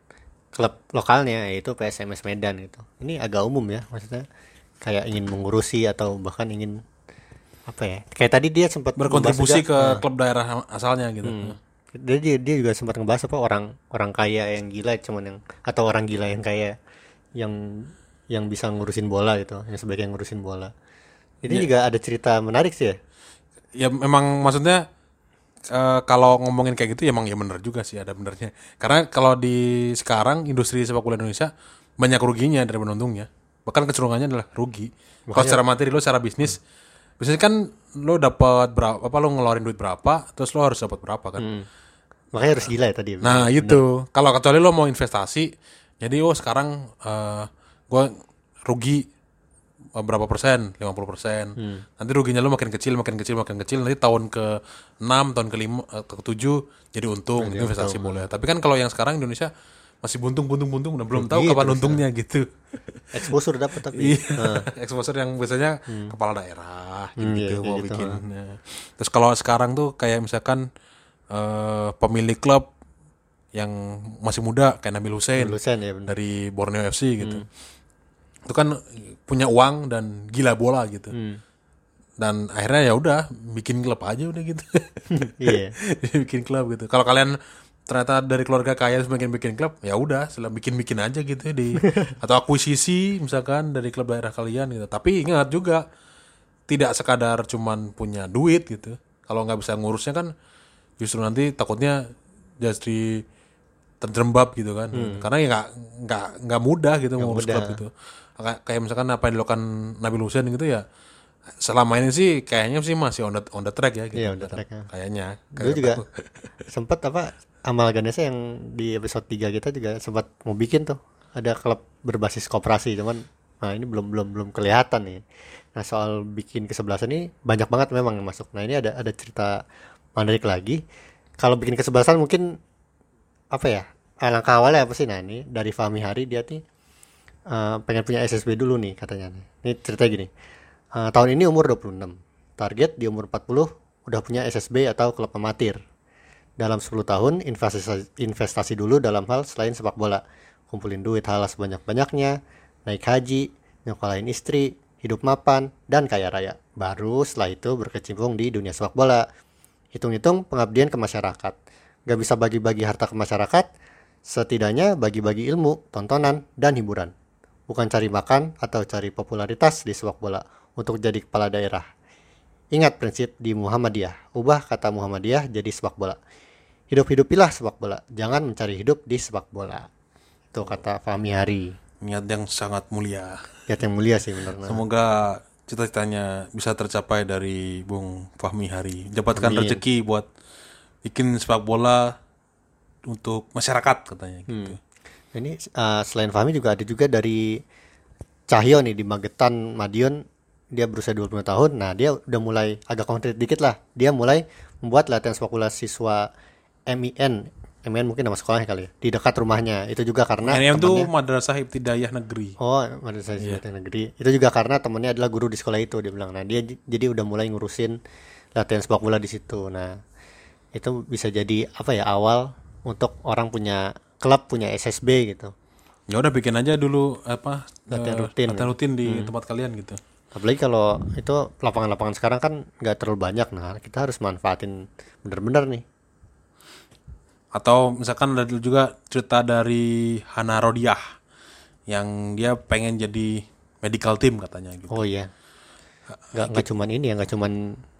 Speaker 2: klub lokalnya yaitu PSMS Medan gitu. Ini agak umum ya maksudnya kayak ingin mengurusi atau bahkan ingin apa ya? Kayak tadi dia sempat
Speaker 1: Berkontribusi
Speaker 2: ngebahas
Speaker 1: ke
Speaker 2: juga,
Speaker 1: klub daerah asalnya gitu.
Speaker 2: nah, dia, dia dia juga sempat ngebahas apa orang orang kaya yang gila cuman yang atau orang gila yang kaya yang yang bisa ngurusin bola gitu, yang sebagai yang ngurusin bola. Ini juga ada cerita menarik sih ya.
Speaker 1: Ya memang maksudnya eh, kalau ngomongin kayak gitu ya emang ya bener juga sih ada benernya. Karena kalau di sekarang industri sepak bola Indonesia banyak ruginya dari untungnya. Bahkan kecenderungannya adalah rugi. Kalau secara materi lo secara bisnis bisnis kan lo dapat berapa apa lo ngeluarin duit berapa terus lo harus dapat berapa kan.
Speaker 2: Makanya harus gila ya tadi.
Speaker 1: Nah itu kalau kecuali lo mau investasi, jadi oh sekarang eh gue rugi berapa persen, 50 persen. Nanti ruginya lo makin kecil, makin kecil, makin kecil. Nanti tahun ke 6, tahun ke 5, ke 7 jadi untung, itu investasi boleh. Tapi kan kalau yang sekarang Indonesia masih buntung, buntung, buntung, dan belum tahu kapan untungnya gitu.
Speaker 2: Exposure dapat tapi.
Speaker 1: Iya, exposure yang biasanya kepala daerah gitu,
Speaker 2: iya, kayak
Speaker 1: mau
Speaker 2: gitu,
Speaker 1: bikin. Nah. Terus kalau sekarang tuh kayak misalkan eh, pemilik klub yang masih muda kayak Nabil Hussein
Speaker 2: Lulusan ya benar.
Speaker 1: dari Borneo FC gitu. Itu kan punya uang dan gila bola gitu. Dan akhirnya ya udah bikin klub aja udah gitu.
Speaker 2: Iya.
Speaker 1: bikin klub gitu. Kalau kalian ternyata dari keluarga kaya terus bikin bikin klub, ya udah, setelah bikin-bikin aja gitu di atau akuisisi misalkan dari klub daerah kalian gitu. Tapi ingat juga tidak sekadar cuman punya duit gitu. Kalau nggak bisa ngurusnya kan justru nanti takutnya jadi terjerembab gitu kan. Karena ya nggak nggak nggak mudah gitu ngurus
Speaker 2: mudah.
Speaker 1: klub gitu. Kayak- Kayak misalkan apa yang dilakukan Nabil Hussein gitu ya selama ini sih kayaknya sih masih on the, on the track ya gitu.
Speaker 2: Iya, on the track, ya.
Speaker 1: Kayaknya.
Speaker 2: Dulu juga sempat apa Amal Ganesha yang di episode 3 kita juga sempat mau bikin tuh ada klub berbasis koperasi cuman nah ini belum belum belum kelihatan nih. Nah soal bikin kesebelasan ini banyak banget memang yang masuk. Nah ini ada ada cerita menarik lagi. Kalau bikin kesebelasan mungkin apa ya? Alangkah awalnya apa sih? Nah ini dari Fahmi Hari dia nih eh, pengen punya SSB dulu nih katanya. Ini cerita gini. Eh, tahun ini umur 26. Target di umur 40 udah punya SSB atau klub amatir. Dalam 10 tahun investasi, investasi dulu dalam hal selain sepak bola. Kumpulin duit halal sebanyak-banyaknya, naik haji, nyokolain istri, hidup mapan, dan kaya raya. Baru setelah itu berkecimpung di dunia sepak bola. Hitung-hitung pengabdian ke masyarakat. Gak bisa bagi-bagi harta ke masyarakat, setidaknya bagi-bagi ilmu, tontonan, dan hiburan. Bukan cari makan atau cari popularitas di sepak bola untuk jadi kepala daerah. Ingat prinsip di Muhammadiyah, ubah kata Muhammadiyah jadi sepak bola. Hidup-hidupilah sepak bola, jangan mencari hidup di sepak bola. Itu kata Fahmi Hari.
Speaker 1: Niat yang sangat mulia.
Speaker 2: Lihat yang mulia sih benar.
Speaker 1: Semoga cita-citanya bisa tercapai dari Bung Fahmi Hari. Dapatkan
Speaker 2: Amin.
Speaker 1: rezeki buat bikin sepak bola untuk masyarakat katanya gitu.
Speaker 2: Ini uh, selain Fahmi juga ada juga dari Cahyo nih di Magetan Madiun dia berusia 20 tahun. Nah, dia udah mulai agak konkret dikit lah. Dia mulai membuat latihan sepak bola siswa MIN. MIN mungkin nama sekolahnya kali ya. Di dekat rumahnya. Itu juga karena
Speaker 1: NM itu Madrasah Ibtidayah Negeri.
Speaker 2: Oh, madrasah yeah. negeri. Itu juga karena temennya adalah guru di sekolah itu dia bilang. Nah, dia jadi udah mulai ngurusin latihan sepak bola di situ. Nah, itu bisa jadi apa ya awal untuk orang punya klub punya SSB gitu.
Speaker 1: Ya udah bikin aja dulu apa
Speaker 2: Latihan
Speaker 1: eh,
Speaker 2: rutin.
Speaker 1: latihan rutin di tempat kalian gitu.
Speaker 2: Apalagi kalau itu lapangan-lapangan sekarang kan nggak terlalu banyak. Nah, kita harus manfaatin bener-bener nih.
Speaker 1: Atau misalkan ada juga cerita dari Hana Rodiah yang dia pengen jadi medical team katanya gitu.
Speaker 2: Oh iya. Nggak nggak cuman ini ya, nggak cuman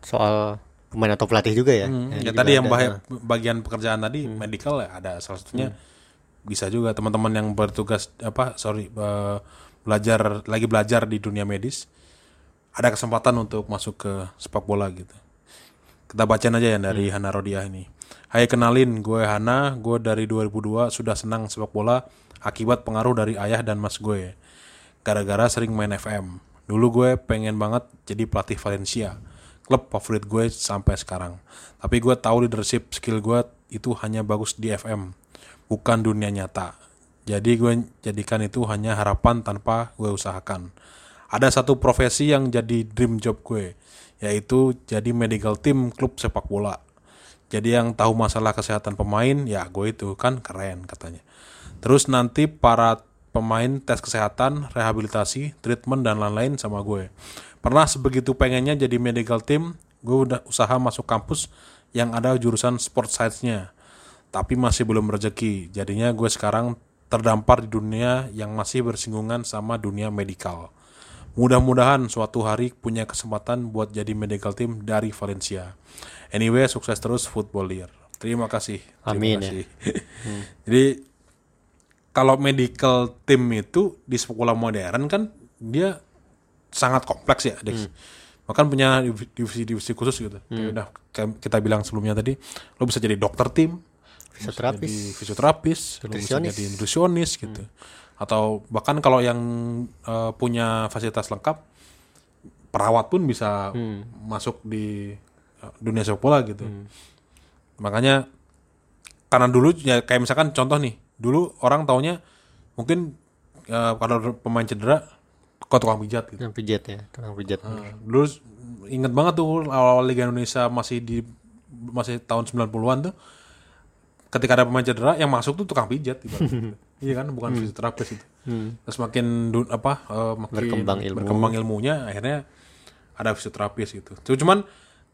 Speaker 2: soal pemain atau pelatih juga ya.
Speaker 1: Hmm, ya tadi yang
Speaker 2: ada.
Speaker 1: bahaya, bagian pekerjaan tadi medical ya ada salah satunya bisa juga teman-teman yang bertugas apa sorry eh, belajar lagi belajar di dunia medis ada kesempatan untuk masuk ke sepak bola gitu. Kita bacain aja ya dari Hana Rodiah ini. Hai kenalin, gue Hana, gue dari 2002 sudah senang sepak bola akibat pengaruh dari ayah dan mas gue. Gara-gara sering main FM. Dulu gue pengen banget jadi pelatih Valencia, klub favorit gue sampai sekarang. Tapi gue tahu leadership skill gue itu hanya bagus di FM, bukan dunia nyata. Jadi gue jadikan itu hanya harapan tanpa gue usahakan. Ada satu profesi yang jadi dream job gue, yaitu jadi medical team klub sepak bola. Jadi yang tahu masalah kesehatan pemain, ya gue itu kan keren katanya. Terus nanti para pemain tes kesehatan, rehabilitasi, treatment dan lain-lain sama gue. Pernah sebegitu pengennya jadi medical team, gue udah usaha masuk kampus yang ada jurusan sport science-nya. Tapi masih belum rezeki. Jadinya gue sekarang terdampar di dunia yang masih bersinggungan sama dunia medikal. Mudah-mudahan suatu hari punya kesempatan buat jadi medical team dari Valencia. Anyway, sukses terus football year. Terima kasih. Terima
Speaker 2: Amin, ya.
Speaker 1: kasih. Jadi kalau medical team itu di sepak bola modern kan dia sangat kompleks ya, Dex. Bahkan punya divisi-divisi khusus gitu. Kayak udah kayak kita bilang sebelumnya tadi, lo bisa jadi dokter tim,
Speaker 2: Fisioterapis.
Speaker 1: jadi fisioterapis, bisa
Speaker 2: Nutrisionis.
Speaker 1: jadi nutrisionis gitu. Atau bahkan kalau yang eh, punya fasilitas lengkap, perawat pun bisa masuk di eh, dunia sepak bola gitu. Makanya karena dulu ya kayak misalkan contoh nih, dulu orang taunya mungkin eh, kalau pemain cedera kok tukang pijat gitu.
Speaker 2: Yang pijat ya, tukang pijat.
Speaker 1: Nah, dulu inget banget tuh awal Liga Indonesia masih di masih tahun 90-an tuh ketika ada pemain cedera yang masuk tuh tukang pijat ibaratnya. iya kan bukan fisioterapis itu. Terus makin du- apa eh, makin
Speaker 2: Berkembang ilmu.
Speaker 1: berkembang ilmunya akhirnya ada fisioterapis gitu. Cuman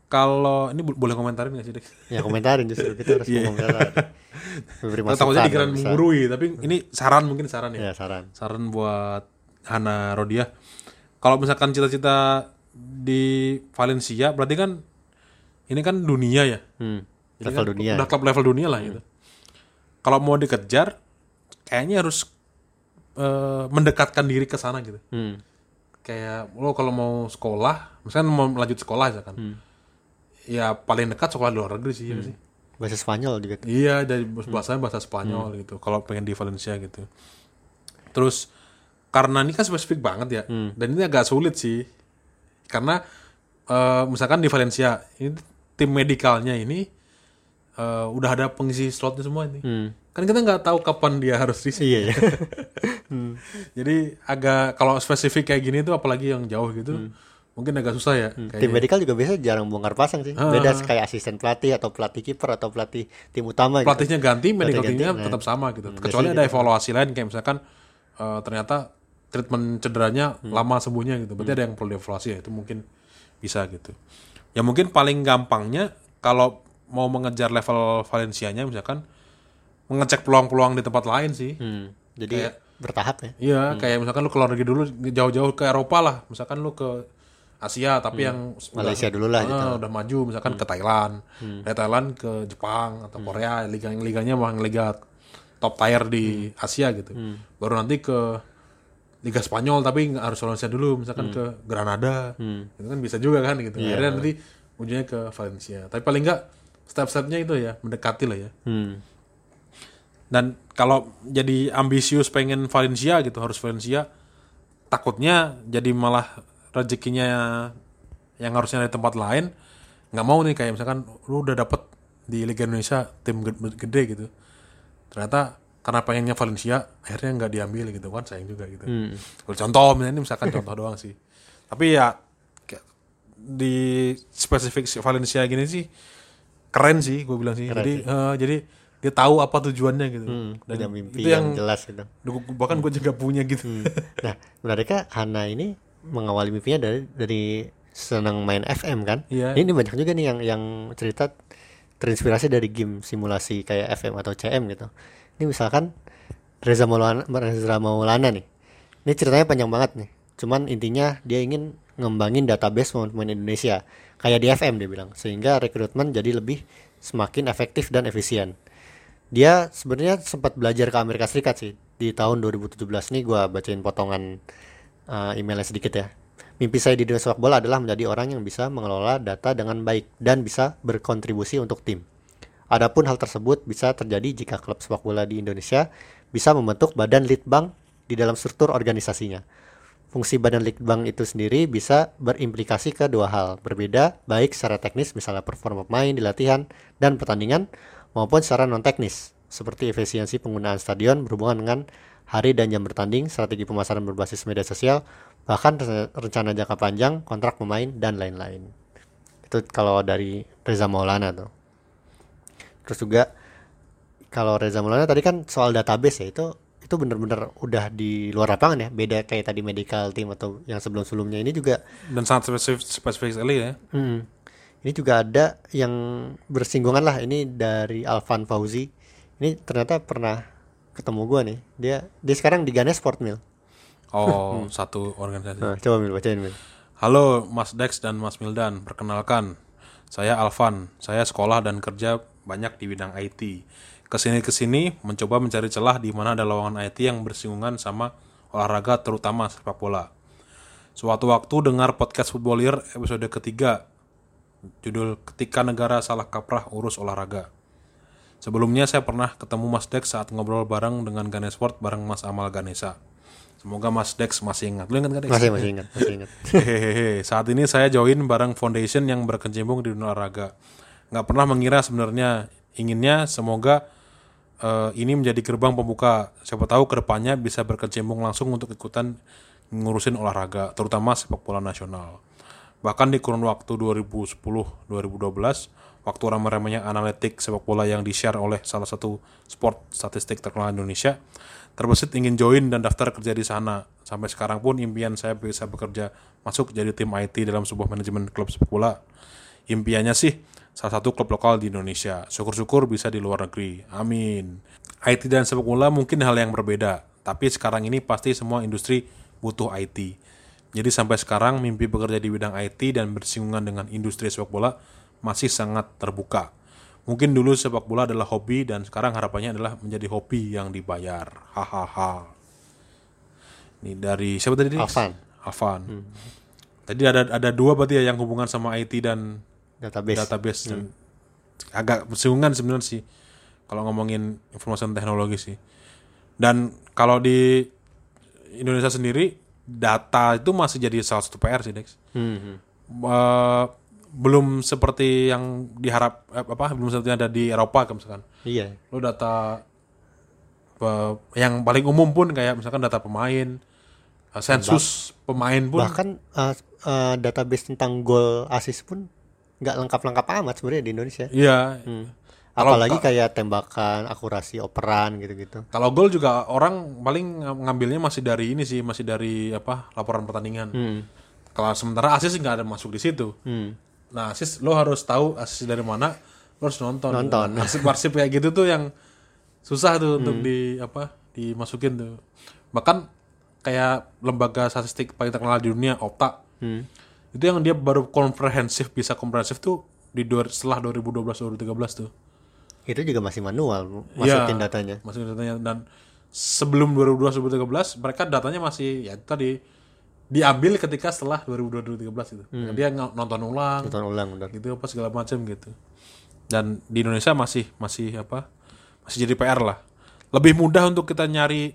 Speaker 1: kalau ini bo- boleh komentarin gak sih, Dex?
Speaker 2: Ya komentarin justru kita harus
Speaker 1: Iya.
Speaker 2: mengomentari. Memberi
Speaker 1: Nah, takutnya dikira menggurui, tapi ini saran mungkin saran ya.
Speaker 2: Ya saran.
Speaker 1: Saran buat Hana Rodiah. Kalau misalkan cita-cita di Valencia, berarti kan ini kan dunia ya.
Speaker 2: Hmm.
Speaker 1: Jadi
Speaker 2: Level
Speaker 1: kan
Speaker 2: dunia.
Speaker 1: Udah klub level dunia lah gitu. Kalau mau dikejar, kayaknya harus eh, mendekatkan diri ke sana gitu.
Speaker 2: Hmm.
Speaker 1: Kayak lo kalau mau sekolah, misalkan mau lanjut sekolah misalkan.
Speaker 2: Hmm.
Speaker 1: Ya paling dekat sekolah di luar negeri sih, ya sih.
Speaker 2: Bahasa Spanyol juga.
Speaker 1: Iya dari bahasanya bahasa Spanyol gitu. Kalau pengen di Valencia gitu. Terus karena ini kan spesifik banget ya, dan ini agak sulit sih, karena eh, misalkan di Valencia ini tim medikalnya ini eh, udah ada pengisi slotnya semua ini. Kan kita nggak tahu kapan dia harus diisi.
Speaker 2: Iya ya.
Speaker 1: Jadi agak kalau spesifik kayak gini tuh apalagi yang jauh gitu, mungkin agak susah ya.
Speaker 2: Tim
Speaker 1: kayaknya.
Speaker 2: medical juga biasanya jarang bongkar pasang sih.
Speaker 1: Ah.
Speaker 2: Beda kayak asisten pelatih atau pelatih kiper atau pelatih tim utama. gitu.
Speaker 1: pelatihnya ganti, medical
Speaker 2: ganti, nah.
Speaker 1: tetap sama gitu.
Speaker 2: Hmm,
Speaker 1: Kecuali ada evaluasi lain kayak misalkan eh, ternyata treatment cederanya
Speaker 2: Hmm.
Speaker 1: lama sembuhnya gitu. Berarti ada yang perlu dievaluasi ya. Itu mungkin bisa gitu. Ya mungkin paling gampangnya kalau mau mengejar level Valencianya misalkan mengecek peluang-peluang di tempat lain sih.
Speaker 2: Hmm, jadi
Speaker 1: Kayak-
Speaker 2: bertahap ya.
Speaker 1: Iya, kayak misalkan lu keluar negeri dulu jauh-jauh ke Eropa lah. Misalkan lu ke Asia tapi yang
Speaker 2: Hmm. Malaysia dulu lah
Speaker 1: Ah,
Speaker 2: gitu. Hmm.
Speaker 1: udah maju misalkan ke Thailand. Dari Thailand ke Jepang atau Korea, liga yang liganya mah yang liga top tier di
Speaker 2: Hmm.
Speaker 1: Asia gitu. Baru nanti ke Liga Spanyol tapi nggak harus Valencia dulu, misalkan
Speaker 2: Hmm.
Speaker 1: ke Granada. Itu kan bisa juga kan gitu.
Speaker 2: Iya.
Speaker 1: Akhirnya nanti ujungnya ke Valencia. Tapi paling nggak step-stepnya itu ya, mendekati lah ya.
Speaker 2: Hmm.
Speaker 1: Dan kalau jadi ambisius pengen Valencia gitu harus Valencia, takutnya jadi malah rezekinya yang harusnya dari tempat lain nggak mau nih kayak misalkan lu udah dapet di Liga Indonesia tim gede, gede gitu, ternyata karena pengennya Valencia akhirnya nggak diambil gitu kan sayang juga gitu. Kalau Contoh misalnya ini misalkan contoh doang sih, tapi ya di spesifik si Valencia gini sih keren sih gue bilang sih. jadi eh, jadi dia tahu apa tujuannya gitu.
Speaker 2: Punya mimpi
Speaker 1: itu
Speaker 2: yang,
Speaker 1: yang
Speaker 2: jelas gitu.
Speaker 1: Bahkan gue juga punya gitu.
Speaker 2: Nah, menariknya Hana ini mengawali mimpinya dari dari senang main FM kan?
Speaker 1: Iya.
Speaker 2: Ini banyak juga nih yang yang cerita terinspirasi dari game simulasi kayak FM atau CM gitu. Ini misalkan Reza Maulana, Reza Maulana nih. Ini ceritanya panjang banget nih. Cuman intinya dia ingin ngembangin database pemain Indonesia kayak di FM dia bilang. Sehingga rekrutmen jadi lebih semakin efektif dan efisien. Dia sebenarnya sempat belajar ke Amerika Serikat sih. Di tahun 2017 nih gua bacain potongan uh, emailnya sedikit ya. Mimpi saya di dunia sepak bola adalah menjadi orang yang bisa mengelola data dengan baik dan bisa berkontribusi untuk tim. Adapun hal tersebut bisa terjadi jika klub sepak bola di Indonesia bisa membentuk badan litbang di dalam struktur organisasinya fungsi badan litbang itu sendiri bisa berimplikasi ke dua hal berbeda baik secara teknis misalnya performa pemain di latihan dan pertandingan maupun secara non teknis seperti efisiensi penggunaan stadion berhubungan dengan hari dan jam bertanding, strategi pemasaran berbasis media sosial, bahkan re- rencana jangka panjang, kontrak pemain dan lain-lain. Itu kalau dari Reza Maulana tuh. Terus juga kalau Reza Maulana tadi kan soal database ya itu itu bener-bener udah di luar lapangan ya beda kayak tadi medical team atau yang sebelum-sebelumnya ini juga
Speaker 1: Dan sangat spesifik, spesifik sekali ya.
Speaker 2: Hmm. Ini juga ada yang bersinggungan lah. Ini dari Alvan Fauzi. Ini ternyata pernah ketemu gua nih. Dia dia sekarang di Ganes Sport Mill.
Speaker 1: Oh, satu organisasi.
Speaker 2: Nah, coba Mil bacain Mil.
Speaker 1: Halo Mas Dex dan Mas Mildan, perkenalkan saya Alvan. Saya sekolah dan kerja banyak di bidang IT. Ke sini ke sini mencoba mencari celah di mana ada lowongan IT yang bersinggungan sama olahraga terutama sepak bola. Suatu waktu dengar podcast Footballier episode ketiga judul Ketika Negara Salah Kaprah Urus Olahraga. Sebelumnya saya pernah ketemu Mas Dex saat ngobrol bareng dengan Ganesport bareng Mas Amal Ganesa. Semoga Mas Dex masih ingat. Lu ingat gak Dex?
Speaker 2: Masih masih ingat, masih ingat.
Speaker 1: Hehehe, saat ini saya join bareng foundation yang berkecimpung di dunia olahraga. Nggak pernah mengira sebenarnya inginnya semoga eh, ini menjadi gerbang pembuka. Siapa tahu ke depannya bisa berkecimpung langsung untuk ikutan ngurusin olahraga, terutama sepak bola nasional. Bahkan di kurun waktu 2010-2012, waktu ramai-ramainya analitik sepak bola yang di-share oleh salah satu sport statistik terkenal Indonesia, terbesit ingin join dan daftar kerja di sana. Sampai sekarang pun impian saya bisa bekerja masuk jadi tim IT dalam sebuah manajemen klub sepak bola. Impiannya sih salah satu klub lokal di Indonesia. Syukur-syukur bisa di luar negeri. Amin. IT dan sepak bola mungkin hal yang berbeda, tapi sekarang ini pasti semua industri butuh IT. Jadi sampai sekarang mimpi bekerja di bidang IT dan bersinggungan dengan industri sepak bola masih sangat terbuka. Mungkin dulu sepak bola adalah hobi dan sekarang harapannya adalah menjadi hobi yang dibayar. Hahaha. Ini dari siapa tadi? Dex?
Speaker 2: Alvan.
Speaker 1: Alvan. Tadi ada ada dua berarti ya yang hubungan sama IT dan
Speaker 2: Database.
Speaker 1: database dan agak bersinggungan sebenarnya sih kalau ngomongin informasi teknologi sih. Dan kalau di Indonesia sendiri data itu masih jadi salah satu PR sih Dex.
Speaker 2: Hmm, hmm.
Speaker 1: Eh, belum seperti yang diharap eh, apa belum seperti yang ada di Eropa kayak misalkan.
Speaker 2: Iya.
Speaker 1: Lo data eh, yang paling umum pun kayak misalkan data pemain uh, sensus pemain pun
Speaker 2: Bahkan uh, uh, database tentang gol asis pun nggak lengkap-lengkap amat sebenarnya di Indonesia.
Speaker 1: iya Kalau-
Speaker 2: Apalagi kayak tembakan, akurasi operan gitu-gitu.
Speaker 1: kalau gol juga orang paling ng- ngambilnya masih dari ini sih masih dari apa laporan pertandingan
Speaker 2: Hmm.
Speaker 1: kalau sementara asis nggak ada masuk di situ
Speaker 2: Hmm.
Speaker 1: nah asis lo harus tahu asis dari mana lo harus nonton
Speaker 2: Nonton.
Speaker 1: arsip arsip kayak gitu tuh yang susah tuh untuk di apa dimasukin tuh bahkan kayak lembaga statistik paling terkenal di dunia Opta
Speaker 2: Hmm.
Speaker 1: Itu yang dia baru komprehensif bisa komprehensif tuh di dua, setelah 2012 2013 tuh
Speaker 2: Itu juga masih manual masukin
Speaker 1: Iya,
Speaker 2: datanya.
Speaker 1: Masukin datanya dan sebelum 2012 2013 mereka datanya masih ya tadi diambil ketika setelah 2012 2013 itu. Dia ng- nonton ulang
Speaker 2: Tonton ulang benar.
Speaker 1: gitu apa segala macam gitu. Dan di Indonesia masih masih apa? Masih jadi PR lah. Lebih mudah untuk kita nyari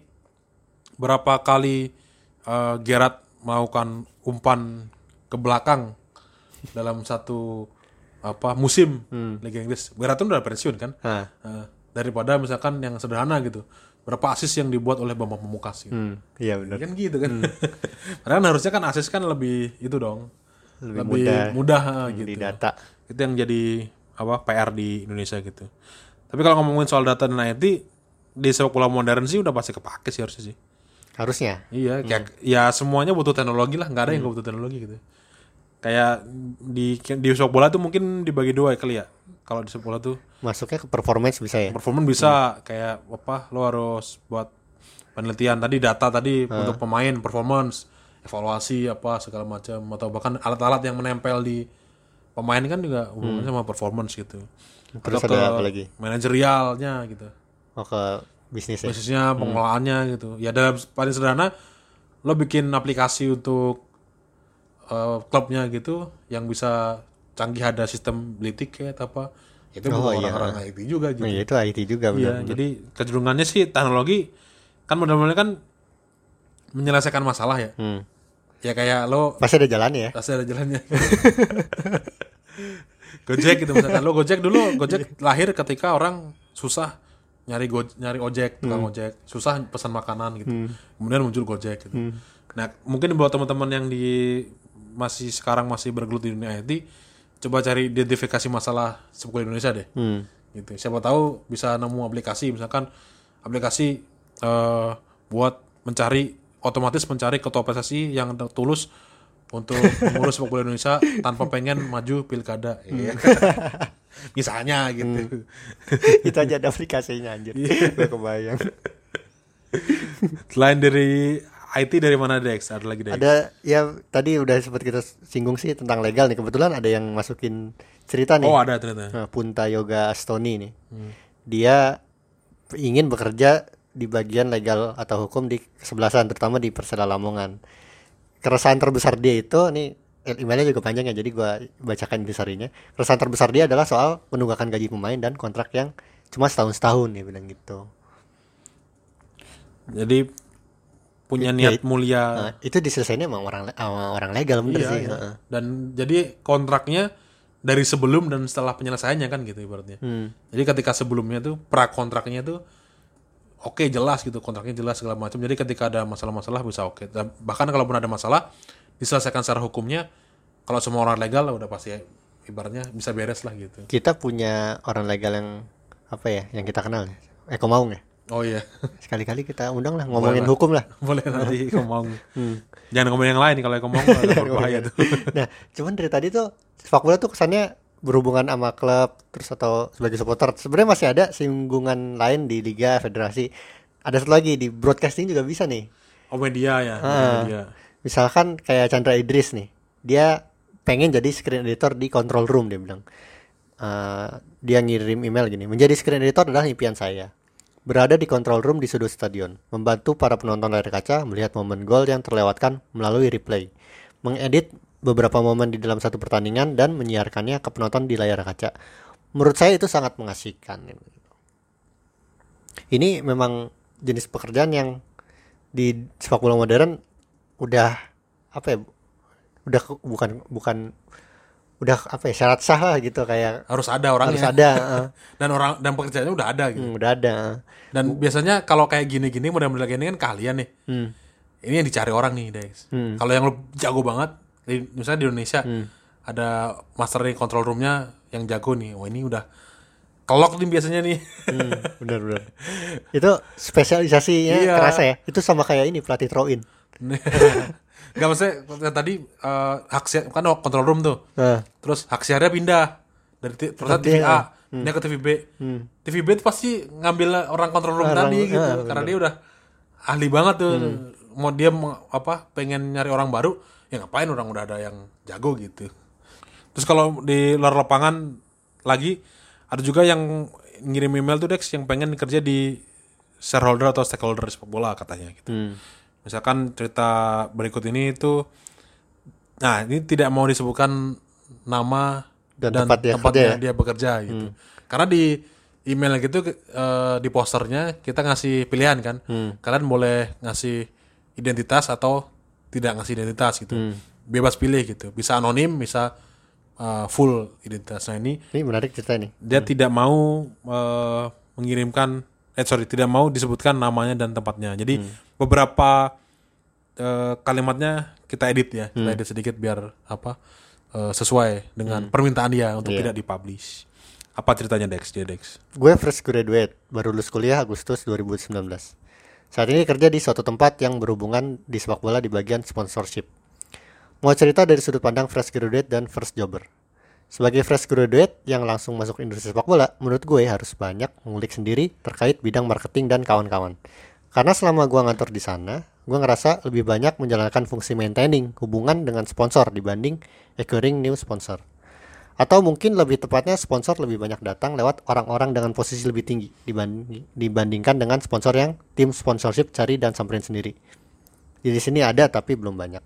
Speaker 1: berapa kali eh, Gerard melakukan umpan ke belakang dalam satu apa musim Liga Inggris. Itu udah pensiun kan? Eh, daripada misalkan yang sederhana gitu. Berapa asis yang dibuat oleh Bambang Pamungkas gitu.
Speaker 2: Hmm, iya benar.
Speaker 1: Kan gitu kan. Padahal harusnya kan asis kan lebih itu dong.
Speaker 2: Lebih mudah.
Speaker 1: mudah ah, gitu.
Speaker 2: Di data.
Speaker 1: Itu yang jadi apa PR di Indonesia gitu. Tapi kalau ngomongin soal data dan IT di sepak bola modern sih udah pasti kepake sih harusnya sih.
Speaker 2: Harusnya.
Speaker 1: Iya, kayak ya semuanya butuh teknologi lah, nggak ada yang nggak butuh teknologi gitu. Kayak di di sepak bola tuh mungkin dibagi dua ya kali ya. Kalau di sepak bola tuh
Speaker 2: Masuknya ke performance bisa ya.
Speaker 1: performance bisa kayak apa lo harus buat penelitian tadi data tadi untuk pemain performance evaluasi apa segala macam atau bahkan alat-alat yang menempel di pemain kan juga hubungannya sama performance gitu
Speaker 2: Terus
Speaker 1: Atau
Speaker 2: ada
Speaker 1: ke
Speaker 2: apa lagi?
Speaker 1: manajerialnya gitu
Speaker 2: Oh ke bisnis ya.
Speaker 1: bisnisnya pengelolaannya gitu ya dalam paling sederhana lo bikin aplikasi untuk eh, klubnya gitu yang bisa canggih ada sistem beli tiket apa itu
Speaker 2: Oh,
Speaker 1: bukan
Speaker 2: iya.
Speaker 1: orang-orang IT juga gitu
Speaker 2: ya itu IT juga
Speaker 1: Iya,
Speaker 2: benar.
Speaker 1: jadi kecenderungannya sih teknologi kan benar-benar kan menyelesaikan masalah ya.
Speaker 2: Hmm.
Speaker 1: Ya kayak lo
Speaker 2: Pasti ada jalannya ya.
Speaker 1: pasti ada jalannya. Gojek gitu misalkan lo Gojek dulu Gojek lahir ketika orang susah nyari go, nyari ojek tukang ojek susah pesan makanan gitu kemudian muncul Gojek gitu nah mungkin buat teman-teman yang di masih sekarang masih bergelut di dunia IT coba cari identifikasi masalah sepak bola Indonesia deh
Speaker 2: Hmm.
Speaker 1: gitu siapa tahu bisa nemu aplikasi misalkan aplikasi eh, buat mencari otomatis mencari ketua PSSI yang tulus untuk mengurus sepak bola Indonesia tanpa pengen maju pilkada Iya. misalnya gitu
Speaker 2: itu aja ada aplikasinya anjir.
Speaker 1: Iya.
Speaker 2: Kebayang.
Speaker 1: selain dari IT dari mana Dex ada lagi Dex
Speaker 2: Ada ya tadi udah sempat kita singgung sih tentang legal nih. Kebetulan ada yang masukin cerita nih.
Speaker 1: oh ada ternyata
Speaker 2: Nah, Punta Yoga Astoni nih. Dia ingin bekerja di bagian legal atau hukum di kesebelasan terutama di Persela Lamongan. Keresahan terbesar dia itu nih emailnya juga panjang ya jadi gua bacakan intisarinya. Keresahan terbesar dia adalah soal penunggakan gaji pemain dan kontrak yang cuma setahun setahun ya bilang gitu.
Speaker 1: jadi punya
Speaker 2: Ya,
Speaker 1: niat
Speaker 2: it-
Speaker 1: mulia
Speaker 2: Nah, itu diselesainnya sama orang sama orang legal bener
Speaker 1: Iya,
Speaker 2: sih.
Speaker 1: iya. dan jadi kontraknya dari sebelum dan setelah penyelesaiannya kan gitu ibaratnya
Speaker 2: Hmm.
Speaker 1: Jadi ketika sebelumnya tuh pra kontraknya tuh oke jelas gitu kontraknya jelas segala macam. Jadi ketika ada masalah-masalah bisa oke. Dan bahkan kalaupun ada masalah diselesaikan secara hukumnya kalau semua orang legal udah pasti ibaratnya bisa beres lah gitu.
Speaker 2: Kita punya orang legal yang apa ya yang kita kenal ya? Eko Maung ya.
Speaker 1: Oh iya.
Speaker 2: Sekali-kali kita undang lah ngomongin
Speaker 1: lah.
Speaker 2: hukum lah.
Speaker 1: Boleh nanti ngomong.
Speaker 2: Hmm.
Speaker 1: Jangan ngomongin yang lain kalau ngomong agak berbahaya tuh.
Speaker 2: nah, cuman dari tadi tuh sepak bola tuh kesannya berhubungan sama klub terus atau sebagai supporter. Sebenarnya masih ada singgungan lain di liga, federasi. Ada satu lagi di broadcasting juga bisa nih.
Speaker 1: Oh media ya,
Speaker 2: Ah.
Speaker 1: media.
Speaker 2: Misalkan kayak Chandra Idris nih, dia pengen jadi screen editor di control room dia bilang. Eh, dia ngirim email gini, menjadi screen editor adalah impian saya. Berada di control room di sudut stadion, membantu para penonton layar kaca melihat momen gol yang terlewatkan melalui replay, mengedit beberapa momen di dalam satu pertandingan dan menyiarkannya ke penonton di layar kaca. Menurut saya itu sangat mengasihkan. Ini memang jenis pekerjaan yang di sepak bola modern udah apa ya udah bukan bukan udah apa ya syarat sah lah gitu kayak
Speaker 1: Harus ada orangnya.
Speaker 2: harus ada
Speaker 1: dan orang dan pekerjaannya udah ada gitu.
Speaker 2: Hmm, udah ada
Speaker 1: Dan biasanya kalau kayak gini-gini model-model gini kan kalian nih.
Speaker 2: Hmm.
Speaker 1: ini yang dicari orang nih Dex kalau yang lu jago banget di, misalnya di Indonesia ada master nih control roomnya yang jago nih wah ini udah kelok nih biasanya nih
Speaker 2: Hmm, benar benar. itu spesialisasinya
Speaker 1: Iya.
Speaker 2: kerasa ya. Itu sama kayak ini pelatih throw in.
Speaker 1: Gak maksudnya yang tadi eh, hak siar- kan control room tuh.
Speaker 2: Nah,
Speaker 1: terus hak siarnya pindah dari
Speaker 2: Berarti,
Speaker 1: TV A pindah ke TV B. TV B itu pasti ngambil orang control room
Speaker 2: Orang-
Speaker 1: tadi gitu
Speaker 2: ah,
Speaker 1: karena dia udah ahli banget tuh. Mau dia mau apa pengen nyari orang baru ya ngapain orang udah ada yang jago gitu. Terus kalau di luar lapangan lagi ada juga yang ngirim email tuh Dex yang pengen kerja di shareholder atau stakeholder sepak bola katanya gitu misalkan cerita berikut ini itu nah ini tidak mau disebutkan nama
Speaker 2: Dan
Speaker 1: dan,
Speaker 2: tempat dia
Speaker 1: tempatnya
Speaker 2: kerja ya?
Speaker 1: dia bekerja gitu. Karena di email gitu eh, di posternya kita ngasih pilihan kan. Kalian boleh ngasih identitas atau tidak ngasih identitas gitu. Bebas pilih gitu. Bisa anonim bisa eh, full identitas. Nah ini
Speaker 2: ini menarik cerita ini.
Speaker 1: dia tidak mau eh, mengirimkan eh sorry tidak mau disebutkan namanya dan tempatnya. Jadi beberapa eh, kalimatnya kita edit ya kita edit sedikit biar apa eh, sesuai dengan permintaan dia untuk
Speaker 2: Iya.
Speaker 1: tidak dipublish apa ceritanya Dex dia Dex
Speaker 2: Gue fresh graduate, baru lulus kuliah Agustus 2019. Saat ini kerja di suatu tempat yang berhubungan di sepak bola di bagian sponsorship. Mau cerita dari sudut pandang fresh graduate dan first jobber. Sebagai fresh graduate yang langsung masuk industri sepak bola, menurut gue harus banyak mengulik sendiri terkait bidang marketing dan kawan-kawan. Karena selama gue ngantor di sana, gue ngerasa lebih banyak menjalankan fungsi maintaining hubungan dengan sponsor dibanding acquiring new sponsor. Atau mungkin lebih tepatnya sponsor lebih banyak datang lewat orang-orang dengan posisi lebih tinggi dibanding- dibandingkan dengan sponsor yang tim sponsorship cari dan samperin sendiri. Di sini ada tapi belum banyak.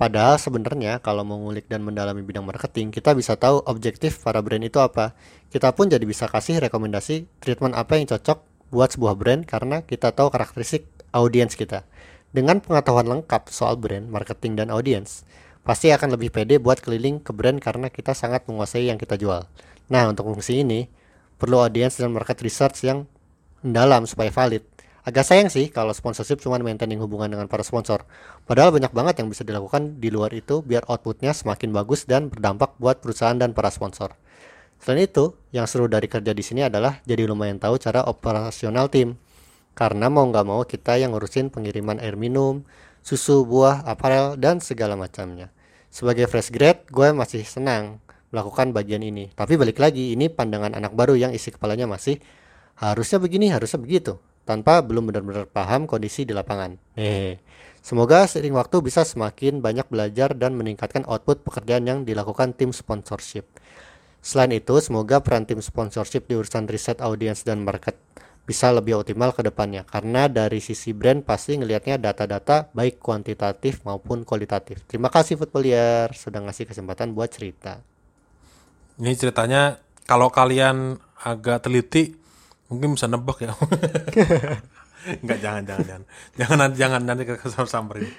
Speaker 2: Padahal sebenarnya kalau mengulik dan mendalami bidang marketing, kita bisa tahu objektif para brand itu apa. Kita pun jadi bisa kasih rekomendasi treatment apa yang cocok buat sebuah brand karena kita tahu karakteristik audiens kita. Dengan pengetahuan lengkap soal brand, marketing, dan audiens, pasti akan lebih pede buat keliling ke brand karena kita sangat menguasai yang kita jual. Nah, untuk fungsi ini, perlu audiens dan market research yang mendalam supaya valid. Agak sayang sih kalau sponsorship cuma maintaining hubungan dengan para sponsor. Padahal banyak banget yang bisa dilakukan di luar itu biar outputnya semakin bagus dan berdampak buat perusahaan dan para sponsor. Selain itu, yang seru dari kerja di sini adalah jadi lumayan tahu cara operasional tim. Karena mau nggak mau kita yang ngurusin pengiriman air minum, susu, buah, aparel, dan segala macamnya. Sebagai fresh grad, gue masih senang melakukan bagian ini. Tapi balik lagi, ini pandangan anak baru yang isi kepalanya masih harusnya begini, harusnya begitu. Tanpa belum benar-benar paham kondisi di lapangan. Hehe. Semoga seiring waktu bisa semakin banyak belajar dan meningkatkan output pekerjaan yang dilakukan tim sponsorship. Selain itu, semoga peran tim sponsorship di urusan riset audiens dan market bisa lebih optimal ke depannya karena dari sisi brand pasti ngelihatnya data-data baik kuantitatif maupun kualitatif. Terima kasih Footballier sudah ngasih kesempatan buat cerita.
Speaker 1: ini ceritanya kalau kalian agak teliti mungkin bisa nebak ya Enggak jangan jangan jangan jangan nanti jangan nanti ke samperin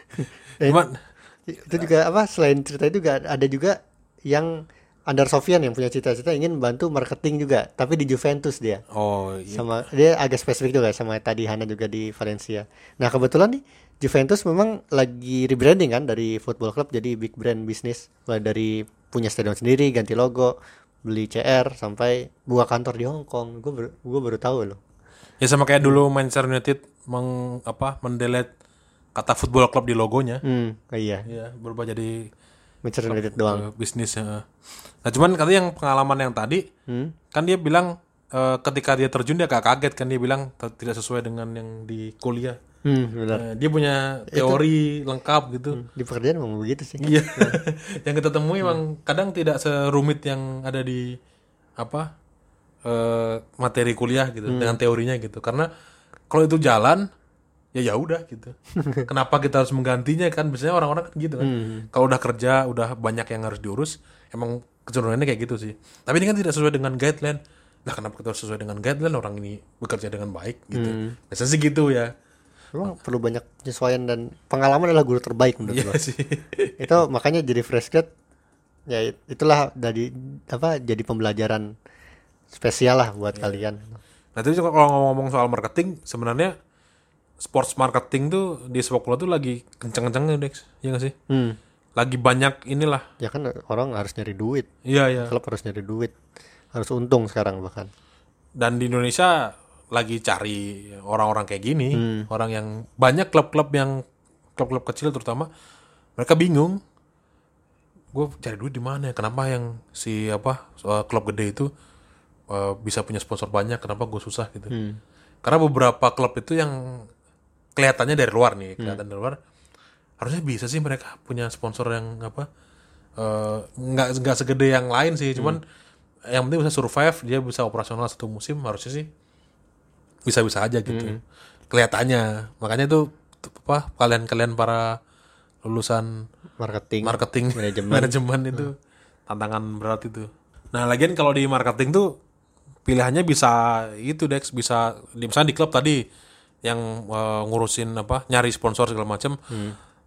Speaker 1: cuman
Speaker 2: Itu juga apa selain cerita itu juga ada juga yang Andar Sofian yang punya cita-cita ingin membantu marketing juga, tapi di Juventus dia.
Speaker 1: oh iya.
Speaker 2: sama dia agak spesifik juga sama tadi Hana juga di Valencia. Nah kebetulan nih Juventus memang lagi rebranding kan dari football club jadi big brand bisnis dari punya stadion sendiri ganti logo beli CR sampai buka kantor di Hong Kong. Gue baru, gue baru tahu loh.
Speaker 1: ya sama kayak dulu Manchester United meng apa mendelete kata football club di logonya
Speaker 2: Hmm, iya.
Speaker 1: ya berubah jadi
Speaker 2: Manchester United doang.
Speaker 1: eh, bisnis ya. Nah cuman katanya yang pengalaman yang tadi
Speaker 2: Hmm?
Speaker 1: kan dia bilang eh, ketika dia terjun dia agak kaget kan dia bilang tidak sesuai dengan yang di kuliah.
Speaker 2: Hmm, benar.
Speaker 1: Eh, dia punya teori lengkap gitu.
Speaker 2: Di pekerjaan memang begitu sih.
Speaker 1: Iya. yang kita temui emang kadang tidak serumit yang ada di apa eh, materi kuliah gitu dengan teorinya gitu. Karena kalau itu jalan ya ya udah gitu. Kenapa kita harus menggantinya kan? Biasanya orang-orang kan gitu kan. Kalau udah kerja, udah banyak yang harus diurus, emang kecenderungannya kayak gitu sih. Tapi ini kan tidak sesuai dengan guideline. Nah, kenapa kita harus sesuai dengan guideline orang ini bekerja dengan baik gitu. Biasanya sih gitu ya.
Speaker 2: Memang perlu banyak penyesuaian dan pengalaman adalah guru terbaik menurut
Speaker 1: Iya
Speaker 2: gua.
Speaker 1: sih.
Speaker 2: itu makanya jadi fresh grad ya itulah dari apa jadi pembelajaran spesial lah buat kalian
Speaker 1: Nah, itu kalau ngomong soal marketing sebenarnya sports marketing tuh di sepak bola tuh lagi kenceng-kencengnya Dex, ya gak sih?
Speaker 2: Hmm.
Speaker 1: Lagi banyak inilah.
Speaker 2: Ya kan orang harus nyari duit.
Speaker 1: Iya iya.
Speaker 2: Klub harus nyari duit. Harus untung sekarang bahkan.
Speaker 1: Dan di Indonesia lagi cari orang-orang kayak gini,
Speaker 2: Hmm.
Speaker 1: orang yang banyak klub-klub yang klub-klub kecil terutama mereka bingung. Gue cari duit di mana? ya? Kenapa yang si apa eh, klub gede itu eh, bisa punya sponsor banyak? Kenapa gue susah gitu?
Speaker 2: Hmm.
Speaker 1: Karena beberapa klub itu yang kelihatannya dari luar nih,
Speaker 2: Hmm.
Speaker 1: kelihatan dari luar, harusnya bisa sih mereka punya sponsor yang apa? eh, nggak nggak segede yang lain sih, cuman
Speaker 2: Hmm.
Speaker 1: yang penting bisa survive, dia bisa operasional satu musim, harusnya sih bisa-bisa aja gitu.
Speaker 2: Hmm.
Speaker 1: Kelihatannya, makanya itu apa? Kalian-kalian para lulusan
Speaker 2: Marketing.
Speaker 1: marketing
Speaker 2: manajemen.
Speaker 1: manajemen itu tantangan berat itu. Nah, lagian kalau di marketing tuh pilihannya bisa itu Dex bisa misalnya di klub tadi yang eh, ngurusin apa nyari sponsor segala macam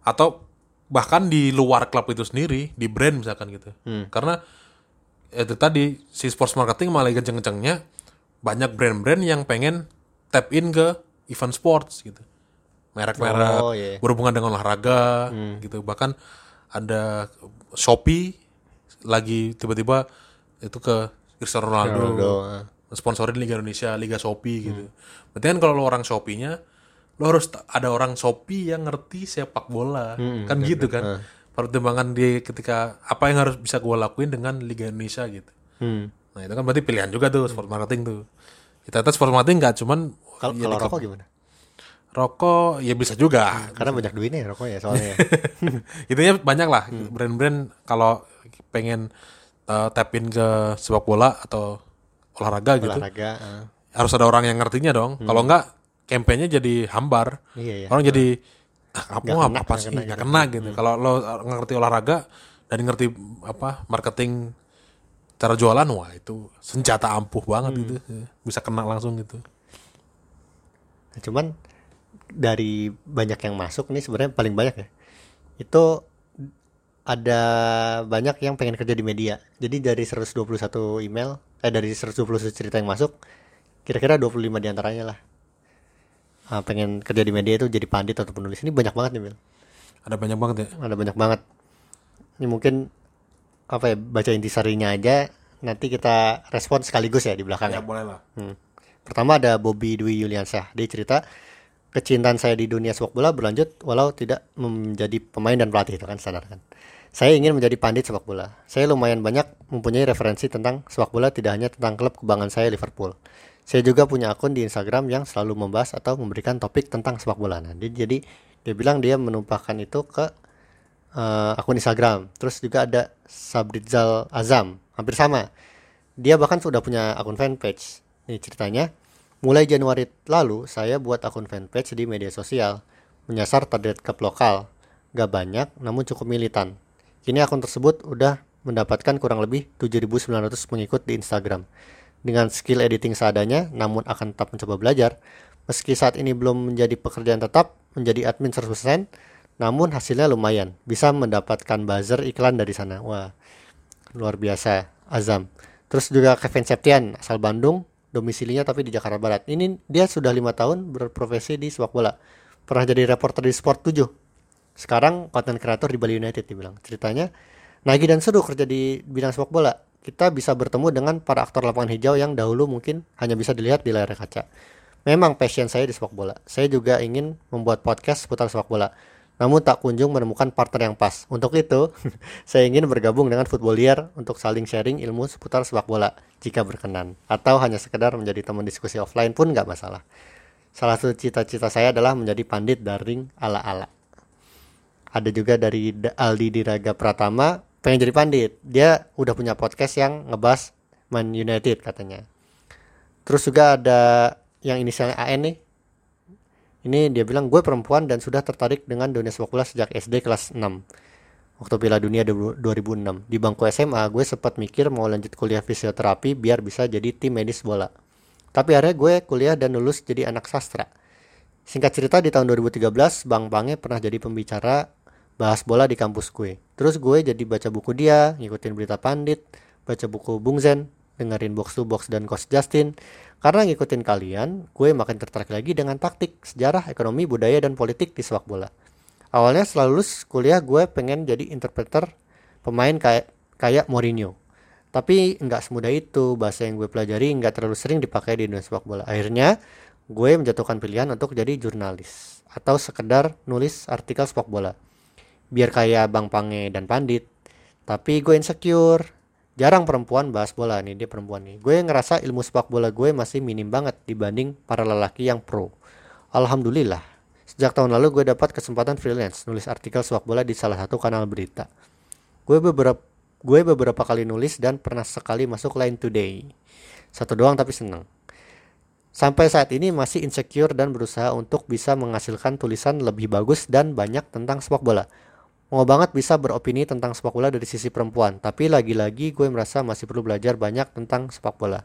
Speaker 1: atau bahkan di luar klub itu sendiri di brand misalkan gitu. Karena itu tadi si sports marketing malah kenceng-kencengnya banyak brand-brand yang pengen tap in ke event sports gitu. Merek-merek
Speaker 2: Oh, iya.
Speaker 1: berhubungan dengan olahraga gitu. Bahkan ada Shopee lagi tiba-tiba itu ke Cristiano Ronaldo,
Speaker 2: Ronaldo, ah.
Speaker 1: Sponsorin Liga Indonesia Liga Shopee gitu. Berarti kan kalau lo orang Shopee-nya lo harus ada orang Shopee yang ngerti sepak bola. Kan gitu kan? Pertimbangan di ketika apa yang harus bisa gue lakuin dengan Liga Indonesia gitu.
Speaker 2: Hmm.
Speaker 1: nah itu kan berarti pilihan juga tuh sport marketing tuh. Kita tes sport marketing nggak cuman
Speaker 2: Kalau
Speaker 1: ya
Speaker 2: kalau rokok gimana?
Speaker 1: rokok ya bisa juga.
Speaker 2: Karena banyak duitnya ya rokok ya soalnya.
Speaker 1: Intinya banyak lah
Speaker 2: Hmm.
Speaker 1: brand-brand kalau pengen uh, tap in ke sepak bola atau olahraga gitu
Speaker 2: Olahraga. ah.
Speaker 1: harus ada orang yang ngertinya dong. Kalau enggak kampanye jadi hambar.
Speaker 2: Hmm. Iya, iya.
Speaker 1: Orang jadi ah, kamu
Speaker 2: Nggak
Speaker 1: apa, apa sih
Speaker 2: kena
Speaker 1: nggak
Speaker 2: gitu.
Speaker 1: kena gitu. Kalau lo ngerti olahraga dan ngerti apa marketing cara jualan wah itu senjata ampuh banget
Speaker 2: Hmm.
Speaker 1: gitu. Bisa kena langsung gitu.
Speaker 2: Nah, cuman dari banyak yang masuk nih sebenarnya paling banyak ya. Itu ada banyak yang pengen kerja di media. Jadi dari 121 email, eh dari 121 cerita yang masuk, kira-kira 25 di antaranya lah. Ah, pengen kerja di media itu jadi pandit atau penulis. Ini banyak banget nih, Mil.
Speaker 1: Ada banyak banget ya.
Speaker 2: Ada banyak banget. Ini mungkin apa ya, baca intisarinya aja. Nanti kita respon sekaligus ya di belakang
Speaker 1: Ya
Speaker 2: ya.
Speaker 1: boleh lah.
Speaker 2: Hmm. Pertama ada Bobby Dwi Yuliansyah. Dia cerita kecintaan saya di dunia sepak bola berlanjut walau tidak menjadi pemain dan pelatih itu kan standar kan. Saya ingin menjadi pandit sepak bola. Saya lumayan banyak mempunyai referensi tentang sepak bola tidak hanya tentang klub kebanggaan saya Liverpool. Saya juga punya akun di Instagram yang selalu membahas atau memberikan topik tentang sepak bola. Nah, dia- jadi dia bilang dia menumpahkan itu ke eh, akun Instagram. Terus juga ada Sabrizal Azam, hampir sama. Dia bahkan sudah punya akun fanpage. Nih ceritanya, mulai Januari lalu saya buat akun fanpage di media sosial, menyasar target klub lokal. Gak banyak, namun cukup militan. Kini akun tersebut udah mendapatkan kurang lebih 7.900 pengikut di Instagram. Dengan skill editing seadanya, namun akan tetap mencoba belajar. Meski saat ini belum menjadi pekerjaan tetap, menjadi admin 100%, namun hasilnya lumayan. Bisa mendapatkan buzzer iklan dari sana. Wah, luar biasa Azam terus juga Kevin Septian asal Bandung domisilinya tapi di Jakarta Barat ini dia sudah lima tahun berprofesi di sepak bola pernah jadi reporter di Sport 7 sekarang konten kreator di Bali United dibilang ceritanya nagih dan seru kerja di bidang sepak bola kita bisa bertemu dengan para aktor lapangan hijau yang dahulu mungkin hanya bisa dilihat di layar kaca memang passion saya di sepak bola saya juga ingin membuat podcast seputar sepak bola namun tak kunjung menemukan partner yang pas. Untuk itu, saya ingin bergabung dengan Footballier untuk saling sharing ilmu seputar sepak bola jika berkenan. Atau hanya sekedar menjadi teman diskusi offline pun nggak masalah. Salah satu cita-cita saya adalah menjadi pandit daring ala-ala. Ada juga dari Da- Aldi Diraga Pratama pengen jadi pandit. Dia udah punya podcast yang ngebahas Man United katanya. Terus juga ada yang inisialnya AN nih, ini dia bilang gue perempuan dan sudah tertarik dengan dunia sepak bola sejak SD kelas 6 waktu Piala Dunia du- 2006 di bangku SMA gue sempat mikir mau lanjut kuliah fisioterapi biar bisa jadi tim medis bola tapi akhirnya gue kuliah dan lulus jadi anak sastra singkat cerita di tahun 2013 Bang Pange pernah jadi pembicara bahas bola di kampus gue terus gue jadi baca buku dia ngikutin berita pandit baca buku Bung Zen dengerin box to box dan coach Justin Karena ngikutin kalian, gue makin tertarik lagi dengan taktik, sejarah, ekonomi, budaya, dan politik di sepak bola. Awalnya setelah lulus kuliah gue pengen jadi interpreter pemain kayak kayak Mourinho. Tapi nggak semudah itu, bahasa yang gue pelajari nggak terlalu sering dipakai di dunia sepak bola. Akhirnya gue menjatuhkan pilihan untuk jadi jurnalis atau sekedar nulis artikel sepak bola. Biar kayak Bang Pange dan Pandit. Tapi gue insecure. Jarang perempuan bahas bola nih, dia perempuan nih. Gue ngerasa ilmu sepak bola gue masih minim banget dibanding para lelaki yang pro. Alhamdulillah, sejak tahun lalu gue dapat kesempatan freelance nulis artikel sepak bola di salah satu kanal berita. Gue beberapa gue beberapa kali nulis dan pernah sekali masuk Line Today. Satu doang tapi seneng. Sampai saat ini masih insecure dan berusaha untuk bisa menghasilkan tulisan lebih bagus dan banyak tentang sepak bola. Mau banget bisa beropini tentang sepak bola dari sisi perempuan, tapi lagi-lagi gue merasa masih perlu belajar banyak tentang sepak bola.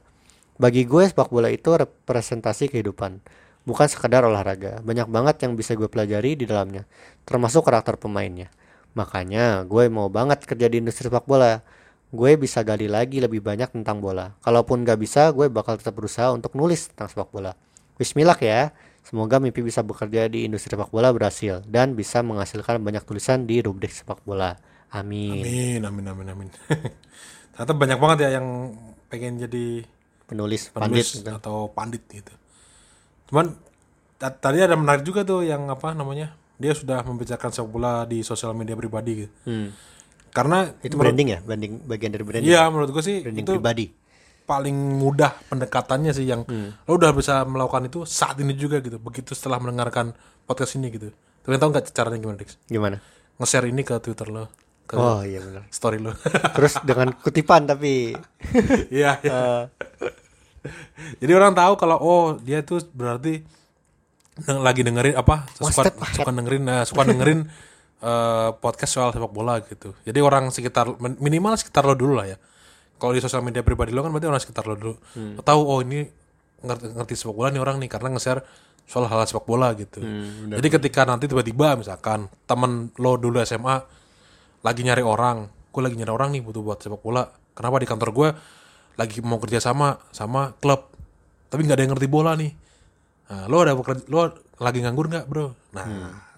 Speaker 2: Bagi gue sepak bola itu representasi kehidupan, bukan sekedar olahraga. Banyak banget yang bisa gue pelajari di dalamnya, termasuk karakter pemainnya. Makanya gue mau banget kerja di industri sepak bola. Gue bisa gali lagi lebih banyak tentang bola. Kalaupun gak bisa, gue bakal tetap berusaha untuk nulis tentang sepak bola. Bismillah ya. Semoga mimpi bisa bekerja di industri sepak bola berhasil dan bisa menghasilkan banyak tulisan di rubrik sepak bola. Amin.
Speaker 1: Amin, amin, amin, amin. Ternyata banyak banget ya yang pengen jadi
Speaker 2: Penulis, pandit.
Speaker 1: penulis
Speaker 2: gitu.
Speaker 1: atau pandit gitu. Cuman ta- tadi ada menarik juga tuh yang apa namanya? Dia sudah membicarakan sepak bola di sosial media pribadi gitu.
Speaker 2: Hmm.
Speaker 1: Karena
Speaker 2: Itu branding ya, branding bagian dari branding.
Speaker 1: Iya, menurut gue sih
Speaker 2: branding
Speaker 1: itu
Speaker 2: pribadi.
Speaker 1: Paling mudah pendekatannya sih yang
Speaker 2: Hmm.
Speaker 1: lo udah bisa melakukan itu saat ini juga gitu. Begitu setelah mendengarkan podcast ini gitu. Tapi tahu nggak caranya gimana, Dix?
Speaker 2: Gimana?
Speaker 1: Nge-share ini ke Twitter lo, ke
Speaker 2: Oh iya benar.
Speaker 1: story lo.
Speaker 2: Terus dengan kutipan tapi
Speaker 1: Iya,
Speaker 2: eh,
Speaker 1: Jadi orang tahu kalau oh dia itu berarti lagi dengerin apa suka suka dengerin eh, suka dengerin eh, podcast soal sepak bola gitu. Jadi orang sekitar min- minimal sekitar lo dulu lah ya. Kalau di sosial media pribadi lo kan berarti orang sekitar lo dulu.
Speaker 2: Hmm.
Speaker 1: Lo tahu oh ini ngerti, ngerti sepak bola nih orang nih karena nge-share soal hal sepak bola gitu.
Speaker 2: Hmm,
Speaker 1: Jadi ketika nanti tiba-tiba misalkan temen lo dulu SMA lagi nyari orang, gue lagi nyari orang nih butuh buat sepak bola. Kenapa di kantor gue lagi mau kerja sama sama klub, tapi nggak ada yang ngerti bola nih. Nah, lo ada bekerja, lo lagi nganggur nggak bro? Nah,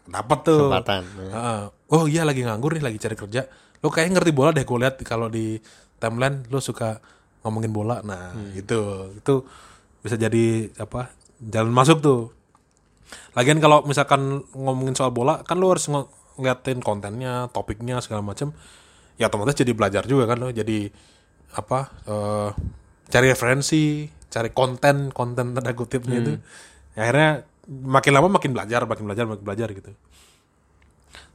Speaker 1: dapat tuh.
Speaker 2: Kesempatan.
Speaker 1: Heeh. oh iya lagi nganggur nih, lagi cari kerja. Lo kayaknya ngerti bola deh, gue lihat kalau di timeline lo suka ngomongin bola. Nah, itu itu bisa jadi apa? Jalan masuk tuh. Lagian kalau misalkan ngomongin soal bola, kan lo harus ng- ngeliatin kontennya, topiknya segala macam. Ya otomatis jadi belajar juga kan lo. Jadi apa? eh, cari referensi, cari konten, konten tanda kutipnya itu. Ya, akhirnya makin lama makin belajar, makin belajar, makin belajar gitu.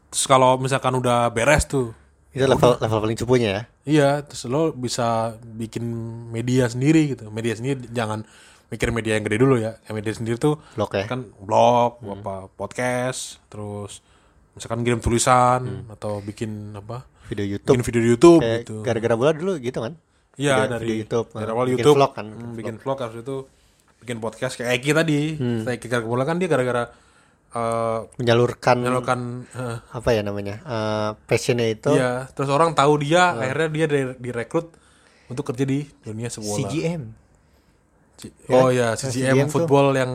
Speaker 1: Terus kalau misalkan udah beres tuh,
Speaker 2: itu level level paling cupunya ya.
Speaker 1: Iya, terus lo bisa bikin media sendiri gitu. Media sendiri jangan mikir media yang gede dulu ya. Yang media sendiri tuh
Speaker 2: Blog ya.
Speaker 1: kan blog, apa podcast, terus misalkan kirim tulisan atau bikin apa?
Speaker 2: Video YouTube.
Speaker 1: Bikin video YouTube
Speaker 2: Kayak
Speaker 1: gitu.
Speaker 2: gara-gara bola dulu gitu kan.
Speaker 1: Iya dari
Speaker 2: video YouTube,
Speaker 1: dari
Speaker 2: eh,
Speaker 1: awal
Speaker 2: bikin
Speaker 1: YouTube,
Speaker 2: vlog kan,
Speaker 1: Hmm,
Speaker 2: bikin
Speaker 1: bikin vlog habis itu bikin podcast kayak Eki tadi.
Speaker 2: Hmm.
Speaker 1: Saya Eki bola kan dia gara-gara eh
Speaker 2: Menyalurkan
Speaker 1: menyalurkan eh,
Speaker 2: apa ya namanya? eh, passionnya itu
Speaker 1: Iya, terus orang tahu dia, akhirnya dia di- direkrut untuk kerja di dunia sepak bola.
Speaker 2: CGM.
Speaker 1: C- Oh ya, CGM
Speaker 2: CGM tuh.
Speaker 1: football yang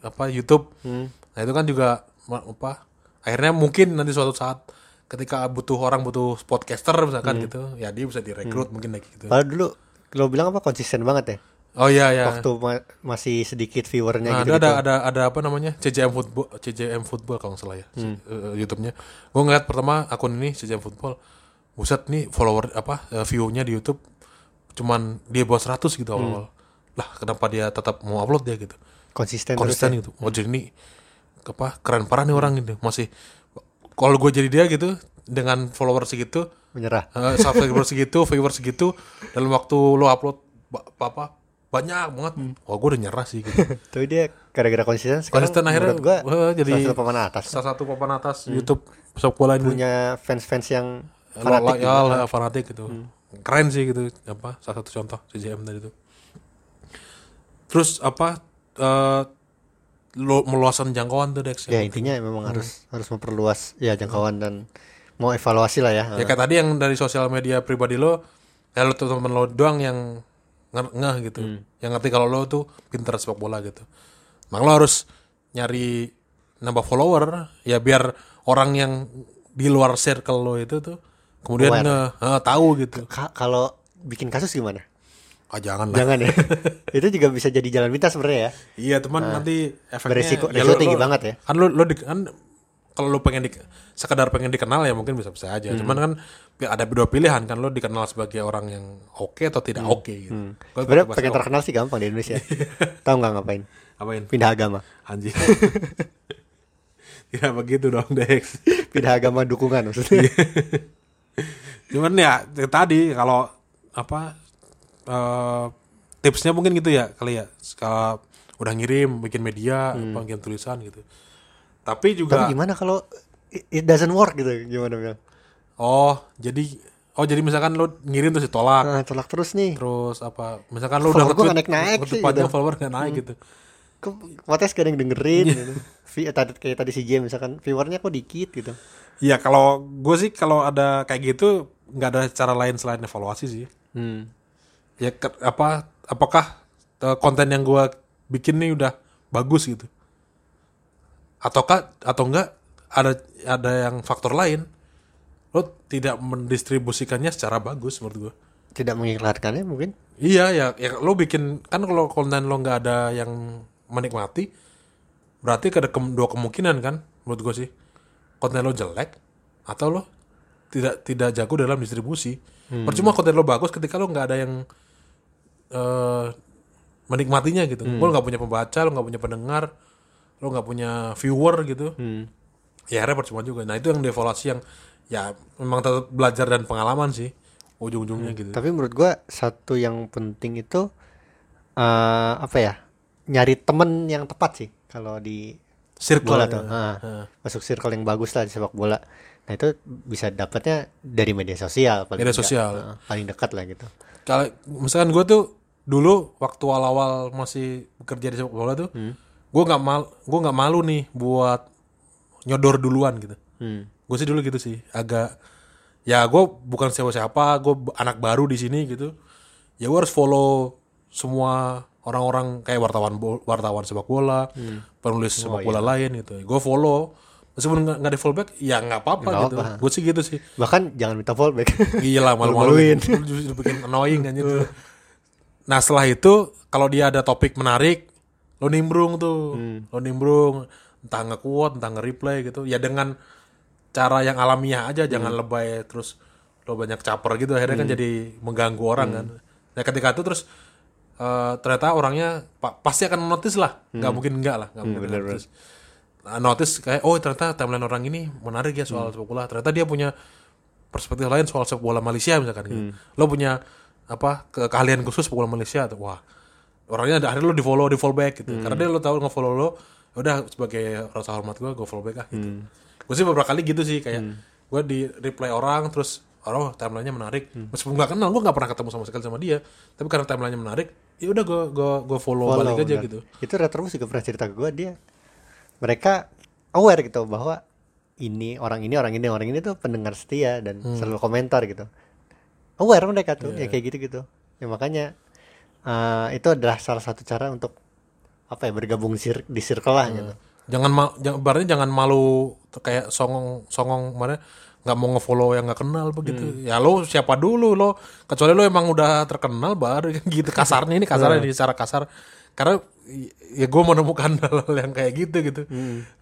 Speaker 1: apa YouTube. Nah, itu kan juga apa? Akhirnya mungkin nanti suatu saat ketika butuh orang butuh podcaster misalkan gitu, ya dia bisa direkrut mungkin lagi gitu.
Speaker 2: Padahal dulu lo bilang apa konsisten banget ya.
Speaker 1: Oh iya ya.
Speaker 2: Waktu ma- masih sedikit viewernya
Speaker 1: Nah,
Speaker 2: gitu.
Speaker 1: ada, ada ada ada apa namanya CJM football CJM football kalau nggak salah ya si- eh, YouTube-nya. Gue ngeliat pertama akun ini CJM football. Buset nih follower apa eh, view-nya di YouTube cuman dia bawa 100 gitu awal. Lah kenapa dia tetap mau upload dia gitu?
Speaker 2: Konsisten, terus
Speaker 1: konsisten
Speaker 2: ya.
Speaker 1: gitu. Oh jadi ini apa keren parah nih orang gitu. Masih kalau gue jadi dia gitu dengan follower segitu,
Speaker 2: menyerah.
Speaker 1: eh, subscriber segitu, viewer segitu dalam waktu lo upload apa banyak banget. Wah gue udah nyerah sih gitu.
Speaker 2: Tapi dia gara-gara konsisten sekarang
Speaker 1: Konsisten akhirnya
Speaker 2: menurut gua
Speaker 1: jadi
Speaker 2: salah satu papan atas.
Speaker 1: salah satu papan atas YouTube sepak bola ini
Speaker 2: Punya fans-fans yang
Speaker 1: fanatik ya,
Speaker 2: gitu.
Speaker 1: lah, fanatik gitu keren sih gitu apa salah satu contoh CJM tadi itu terus apa eh lo meluaskan jangkauan tuh Dex
Speaker 2: Ya
Speaker 1: yang
Speaker 2: intinya memang harus harus memperluas ya jangkauan dan mau evaluasi lah ya.
Speaker 1: ya kayak tadi yang dari sosial media pribadi lo ya lo teman lo doang yang ngeh gitu yang ngerti kalau lo tuh pinter sepak bola gitu maka lo harus nyari nambah follower ya biar orang yang di luar circle lo itu tuh kemudian nge eh, tahu gitu
Speaker 2: Ka- kalau bikin kasus gimana?
Speaker 1: ah jangan lah
Speaker 2: Jangan ya. itu juga bisa jadi jalan pintas sebenarnya ya.
Speaker 1: iya teman nanti efeknya
Speaker 2: beresiko-
Speaker 1: ya
Speaker 2: resiko tinggi banget ya.
Speaker 1: kan lo lo di, kan kalau lo pengen di, sekedar pengen dikenal ya mungkin bisa bisa
Speaker 2: Hmm.
Speaker 1: aja cuman kan ada dua pilihan kan lo dikenal sebagai orang yang oke atau tidak
Speaker 2: Hmm.
Speaker 1: oke gitu Gua
Speaker 2: Sebenarnya pengen terkenal sih gampang di Indonesia. Tahu nggak ngapain?
Speaker 1: apain
Speaker 2: Pindah agama.
Speaker 1: anjing tidak begitu dong Dex
Speaker 2: Pindah agama dukungan maksudnya.
Speaker 1: cuman ya ya tadi kalau apa eh, tipsnya mungkin gitu ya kali ya kalau udah ngirim bikin media apa bikin tulisan gitu tapi juga
Speaker 2: Tapi gimana kalau it it doesn't work gitu? Gimana bilang?
Speaker 1: Oh jadi oh jadi misalkan lo ngirim terus ditolak
Speaker 2: Nah, tolak terus nih.
Speaker 1: terus apa misalkan lo
Speaker 2: Follower
Speaker 1: udah nge-tweet,
Speaker 2: naik-naik sih, gitu.
Speaker 1: follower nggak naik gitu
Speaker 2: Kok podcast gak ada yang dengerin gitu. Vi- tadi kayak tadi si James misalkan viewernya kok dikit gitu.
Speaker 1: ya kalau gue sih kalau ada kayak gitu nggak ada cara lain selain evaluasi sih
Speaker 2: Hmm.
Speaker 1: ya ke- apa apakah eh, konten yang gua bikin nih udah bagus gitu ataukah atau enggak ada ada yang faktor lain lo tidak mendistribusikannya secara bagus menurut gua.
Speaker 2: Tidak mengiklankannya mungkin.
Speaker 1: iya ya ya lo bikin kan kalau konten lo nggak ada yang menikmati berarti ada kem- dua kemungkinan kan menurut gua sih. Konten lo jelek atau lo tidak tidak jago dalam distribusi. Percuma konten lo bagus ketika lo nggak ada yang eh menikmatinya gitu. Lo nggak punya pembaca lo nggak punya pendengar lo nggak punya viewer gitu. Ya akhirnya percuma juga. Nah itu yang devaluasi yang ya memang tetap belajar dan pengalaman sih ujung-ujungnya gitu
Speaker 2: Tapi menurut gua satu yang penting itu eh apa ya? Nyari temen yang tepat sih kalau di
Speaker 1: circle
Speaker 2: bola
Speaker 1: ya.
Speaker 2: tuh. Ah, Masuk circle yang bagus lah di sepak bola. Nah, itu bisa dapatnya dari media sosial paling
Speaker 1: Media
Speaker 2: enggak.
Speaker 1: sosial.
Speaker 2: Ah, paling dekat lah gitu.
Speaker 1: kalau misalkan gue tuh dulu waktu awal-awal masih bekerja di sepak bola tuh gue nggak mal gue nggak malu nih buat nyodor duluan gitu
Speaker 2: Hmm.
Speaker 1: Gue sih dulu gitu sih agak ya gue bukan siapa-siapa gue anak baru di sini gitu ya gue harus follow semua orang-orang kayak wartawan wartawan sepak bola penulis sepak bola lain gitu gue follow meskipun nggak nggak di follow back ya nggak apa-apa gitu
Speaker 2: apa.
Speaker 1: gue sih gitu sih
Speaker 2: Bahkan jangan minta fallback.
Speaker 1: Iya lah malu-maluin. Lu Justru bikin annoying kan itu. Nah setelah itu kalau dia ada topik menarik, lo nimbrung tuh, lo nimbrung, entah nge-quote, entah nge-reply gitu. Ya dengan cara yang alamiah aja, jangan lebay terus lo banyak caper gitu. Akhirnya kan jadi mengganggu orang kan. Nah ketika itu terus eh, ternyata orangnya pa- pasti akan notice lah, nggak mungkin enggak lah, nggak mungkin nggak notice. Nah, notice kayak oh ternyata timeline orang ini menarik ya soal sepak bola. Ternyata dia punya perspektif lain soal sepak bola Malaysia misalkan gitu. Lo punya apa ke keahlian khusus sepak bola Malaysia tuh. Wah. Orangnya ada akhirnya lo di follow di follow back gitu. Karena dia lo tahu nge-follow lo, ya udah sebagai rasa hormat gue gue follow back ah gitu. Gue sih beberapa kali gitu sih kayak gue di reply orang terus oh timelinenya menarik meskipun nggak kenal gue nggak pernah ketemu sama sekali sama dia tapi karena timelinenya menarik ya udah gue gue gue follow,
Speaker 2: Follow,
Speaker 1: balik aja
Speaker 2: benar.
Speaker 1: gitu
Speaker 2: Itu Retrobus juga pernah cerita ke gue dia mereka aware gitu bahwa ini orang ini orang ini orang ini tuh pendengar setia dan
Speaker 1: Hmm.
Speaker 2: selalu komentar gitu. Aware mereka tuh
Speaker 1: Iya.
Speaker 2: ya kayak gitu-gitu. Ya makanya eh, itu adalah salah satu cara untuk apa ya bergabung sir- di circle lah gitu.
Speaker 1: Jangan mal jangan jangan malu kayak songong songong mana nggak mau ngefollow yang nggak kenal begitu. Ya lo siapa dulu lo? Kecuali lo emang udah terkenal baru gitu. Kasarnya ini kasarnya ini secara kasar. Karena ya gue menemukan hal-hal yang kayak gitu gitu.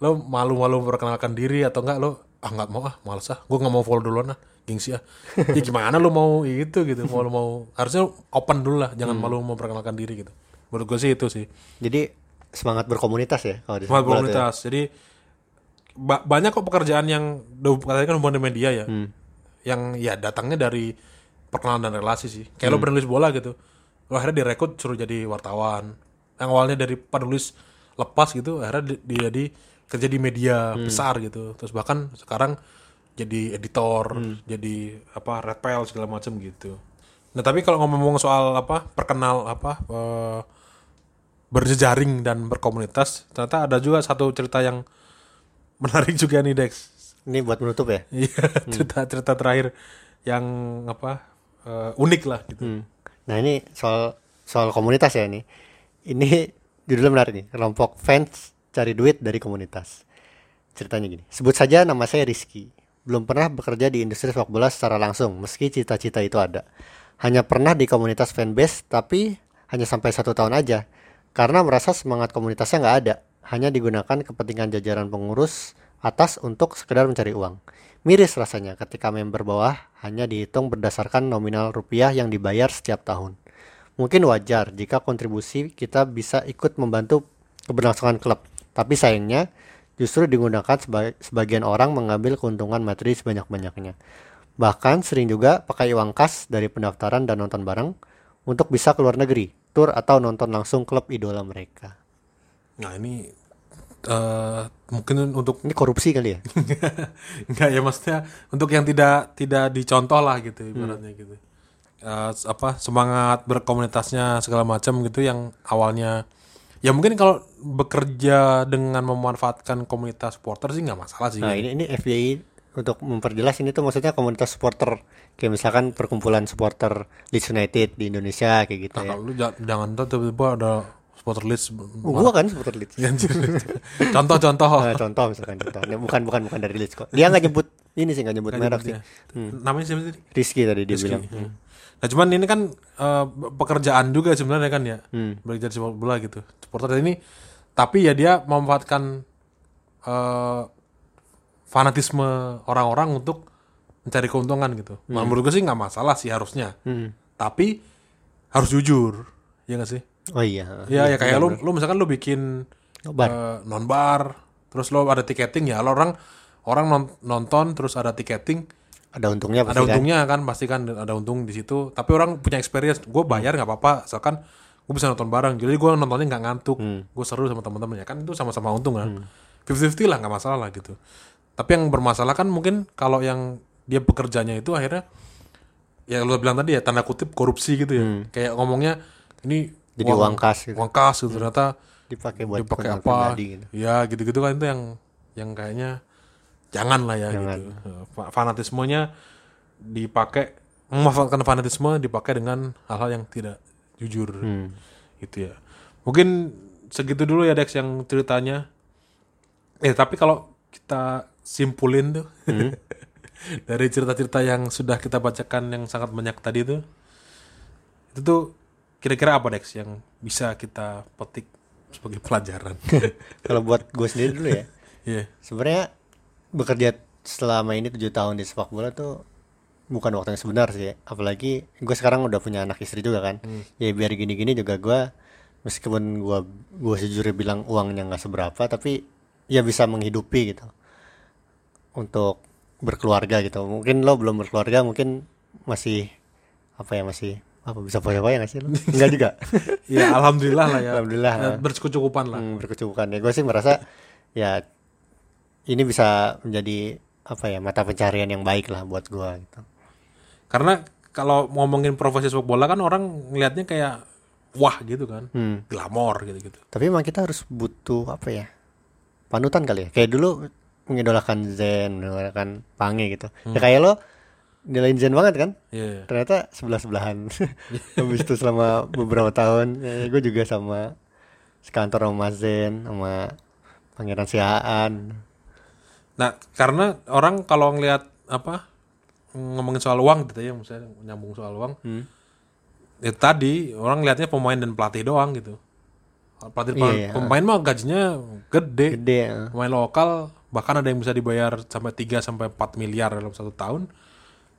Speaker 1: Lo malu-malu memperkenalkan diri atau enggak lo ah nggak mau ah males ah. Gue nggak mau follow duluan ah. Gengsi ah. Ya gimana lo mau itu gitu mau lo mau harusnya open dulu lah. Jangan malu memperkenalkan diri gitu. Menurut gue sih itu sih.
Speaker 2: Jadi semangat berkomunitas ya kalau di
Speaker 1: Semangat
Speaker 2: bola tuh ya.
Speaker 1: Jadi ba- banyak kok pekerjaan yang katanya kan hubungan media ya.
Speaker 2: Hmm.
Speaker 1: Yang ya datangnya dari perkenalan dan relasi sih. Kayak lo penulis bola gitu. Lo akhirnya direkrut suruh jadi wartawan. Yang awalnya dari penulis lepas gitu, akhirnya di- dia jadi kerja di media besar gitu. Terus bahkan sekarang jadi editor, jadi apa red segala macam gitu. Nah tapi kalau ngomong soal apa perkenal apa eh, berjejaring dan berkomunitas, ternyata ada juga satu cerita yang menarik juga nih Dex.
Speaker 2: Ini buat menutup ya.
Speaker 1: Iya cerita cerita terakhir yang apa eh, unik lah gitu.
Speaker 2: Hmm. Nah ini soal soal komunitas ya ini. Ini judulnya menarik nih, kelompok fans cari duit dari komunitas. Ceritanya gini, sebut saja nama saya Rizky. Belum pernah bekerja di industri sepak bola secara langsung, meski cita-cita itu ada. Hanya pernah di komunitas fanbase, tapi hanya sampai satu tahun aja. Karena merasa semangat komunitasnya nggak ada, hanya digunakan kepentingan jajaran pengurus atas untuk sekedar mencari uang. Miris rasanya ketika member bawah hanya dihitung berdasarkan nominal rupiah yang dibayar setiap tahun. Mungkin wajar jika kontribusi kita bisa ikut membantu keberlangsungan klub, tapi sayangnya justru digunakan seba- sebagian orang mengambil keuntungan materi sebanyak-banyaknya. Bahkan sering juga pakai uang kas dari pendaftaran dan nonton bareng untuk bisa keluar negeri, tur atau nonton langsung klub idola mereka.
Speaker 1: Nah ini eh mungkin untuk
Speaker 2: Ini korupsi kali ya?
Speaker 1: Enggak ya maksudnya untuk yang tidak tidak dicontoh lah gitu ibaratnya gitu. Eh, apa semangat berkomunitasnya segala macam gitu yang awalnya ya mungkin kalau bekerja dengan memanfaatkan komunitas supporter sih nggak masalah sih.
Speaker 2: Nah ini ini FBI untuk memperjelas ini tuh maksudnya komunitas supporter kayak misalkan perkumpulan supporter Leeds United di Indonesia kayak gitu
Speaker 1: Nah,
Speaker 2: ya.
Speaker 1: kalau lu ja- jangan tuh tiba-tiba ada supporter Leeds.
Speaker 2: Oh, gua kan supporter Leeds.
Speaker 1: Contoh-contoh.
Speaker 2: Nah, contoh misalkan contoh. Bukan bukan bukan dari Leeds kok. Dia nggak nyebut ini sih nggak nyebut merek sih.
Speaker 1: Namanya siapa sih?
Speaker 2: Rizky tadi dia
Speaker 1: Rizky.
Speaker 2: bilang.
Speaker 1: Hmm. Nah cuman ini kan eh, pekerjaan juga sebenarnya kan ya
Speaker 2: Hmm.
Speaker 1: belajar sepak bola gitu. Supporter ini tapi ya dia memanfaatkan eh, fanatisme orang-orang untuk mencari keuntungan gitu. Nah, Menurut gue sih nggak masalah sih harusnya.
Speaker 2: Hmm.
Speaker 1: Tapi harus jujur, ya nggak sih?
Speaker 2: Oh iya.
Speaker 1: Ya ya kayak lu, lu misalkan lu bikin
Speaker 2: Nobar.
Speaker 1: non bar, terus lo ada tiketing ya, lo orang orang non- nonton terus ada tiketing,
Speaker 2: Ada untungnya
Speaker 1: ada
Speaker 2: pasti kan.
Speaker 1: untungnya kan pasti kan ada untung di situ tapi orang punya experience gue bayar nggak apa-apa asalkan gue bisa nonton bareng jadi gue nontonnya nggak ngantuk gue seru sama teman-teman ya kan itu sama-sama untung kan fifty fifty lah nggak masalah lah gitu tapi yang bermasalah kan mungkin kalau yang dia pekerjanya itu akhirnya ya lo bilang tadi ya tanda kutip korupsi gitu ya. Kayak ngomongnya ini
Speaker 2: Jadi uang kas gitu.
Speaker 1: uang kas gitu ternyata
Speaker 2: Dipakai buat
Speaker 1: dipakai apa?
Speaker 2: pribadi gitu.
Speaker 1: ya gitu-gitu kan itu yang yang kayaknya jangan lah ya gitu. Fa- fanatismenya dipakai memanfaatkan fanatisme dipakai dengan hal-hal yang tidak jujur
Speaker 2: Hmm.
Speaker 1: gitu ya. Mungkin segitu dulu ya Dex yang ceritanya. Eh tapi kalau kita simpulin tuh
Speaker 2: Hmm.
Speaker 1: dari cerita-cerita yang sudah kita bacakan yang sangat banyak tadi tuh itu tuh kira-kira apa Dex yang bisa kita petik sebagai pelajaran
Speaker 2: Kalau buat gue sendiri dulu ya.
Speaker 1: Iya.
Speaker 2: Sebenarnya bekerja selama ini tujuh tahun di sepak bola tuh bukan waktu yang sebenar sih. Apalagi gue sekarang udah punya anak istri juga kan. Ya biar gini-gini juga gue meskipun gue gue sejujurnya bilang uangnya nggak seberapa, tapi ya bisa menghidupi gitu. Untuk berkeluarga gitu. Mungkin lo belum berkeluarga, mungkin masih apa ya masih apa bisa foya-foya nggak sih lo? Enggak juga.
Speaker 1: Ya alhamdulillah lah ya.
Speaker 2: Alhamdulillah.
Speaker 1: Ya, bercukupan lah.
Speaker 2: Hmm, berkecukupan ya gue sih merasa ya ini bisa menjadi apa ya mata pencarian yang baik lah buat gue gitu
Speaker 1: Karena kalau ngomongin profesi sepak bola kan orang ngelihatnya kayak wah gitu kan.
Speaker 2: Hmm.
Speaker 1: Glamor gitu-gitu.
Speaker 2: tapi memang kita harus butuh apa ya panutan kali ya kayak dulu mengidolakan Zen mengidolakan Pange gitu ya kayak lo nilaiin Zen banget kan
Speaker 1: Iya.
Speaker 2: ternyata sebelah sebelahan habis itu selama beberapa tahun ya, gue juga sama sekantor sama Zen sama Pangeran Siaan
Speaker 1: Nah, karena orang kalau ngelihat apa ngomongin soal uang gitu ya, misalnya nyambung soal uang.
Speaker 2: Hmm.
Speaker 1: Ya tadi orang lihatnya pemain dan pelatih doang gitu. Pelatih
Speaker 2: Iya, iya.
Speaker 1: pemain mah gajinya gede.
Speaker 2: gede ya.
Speaker 1: Pemain lokal bahkan ada yang bisa dibayar sampai 3 sampai 4 miliar dalam satu tahun.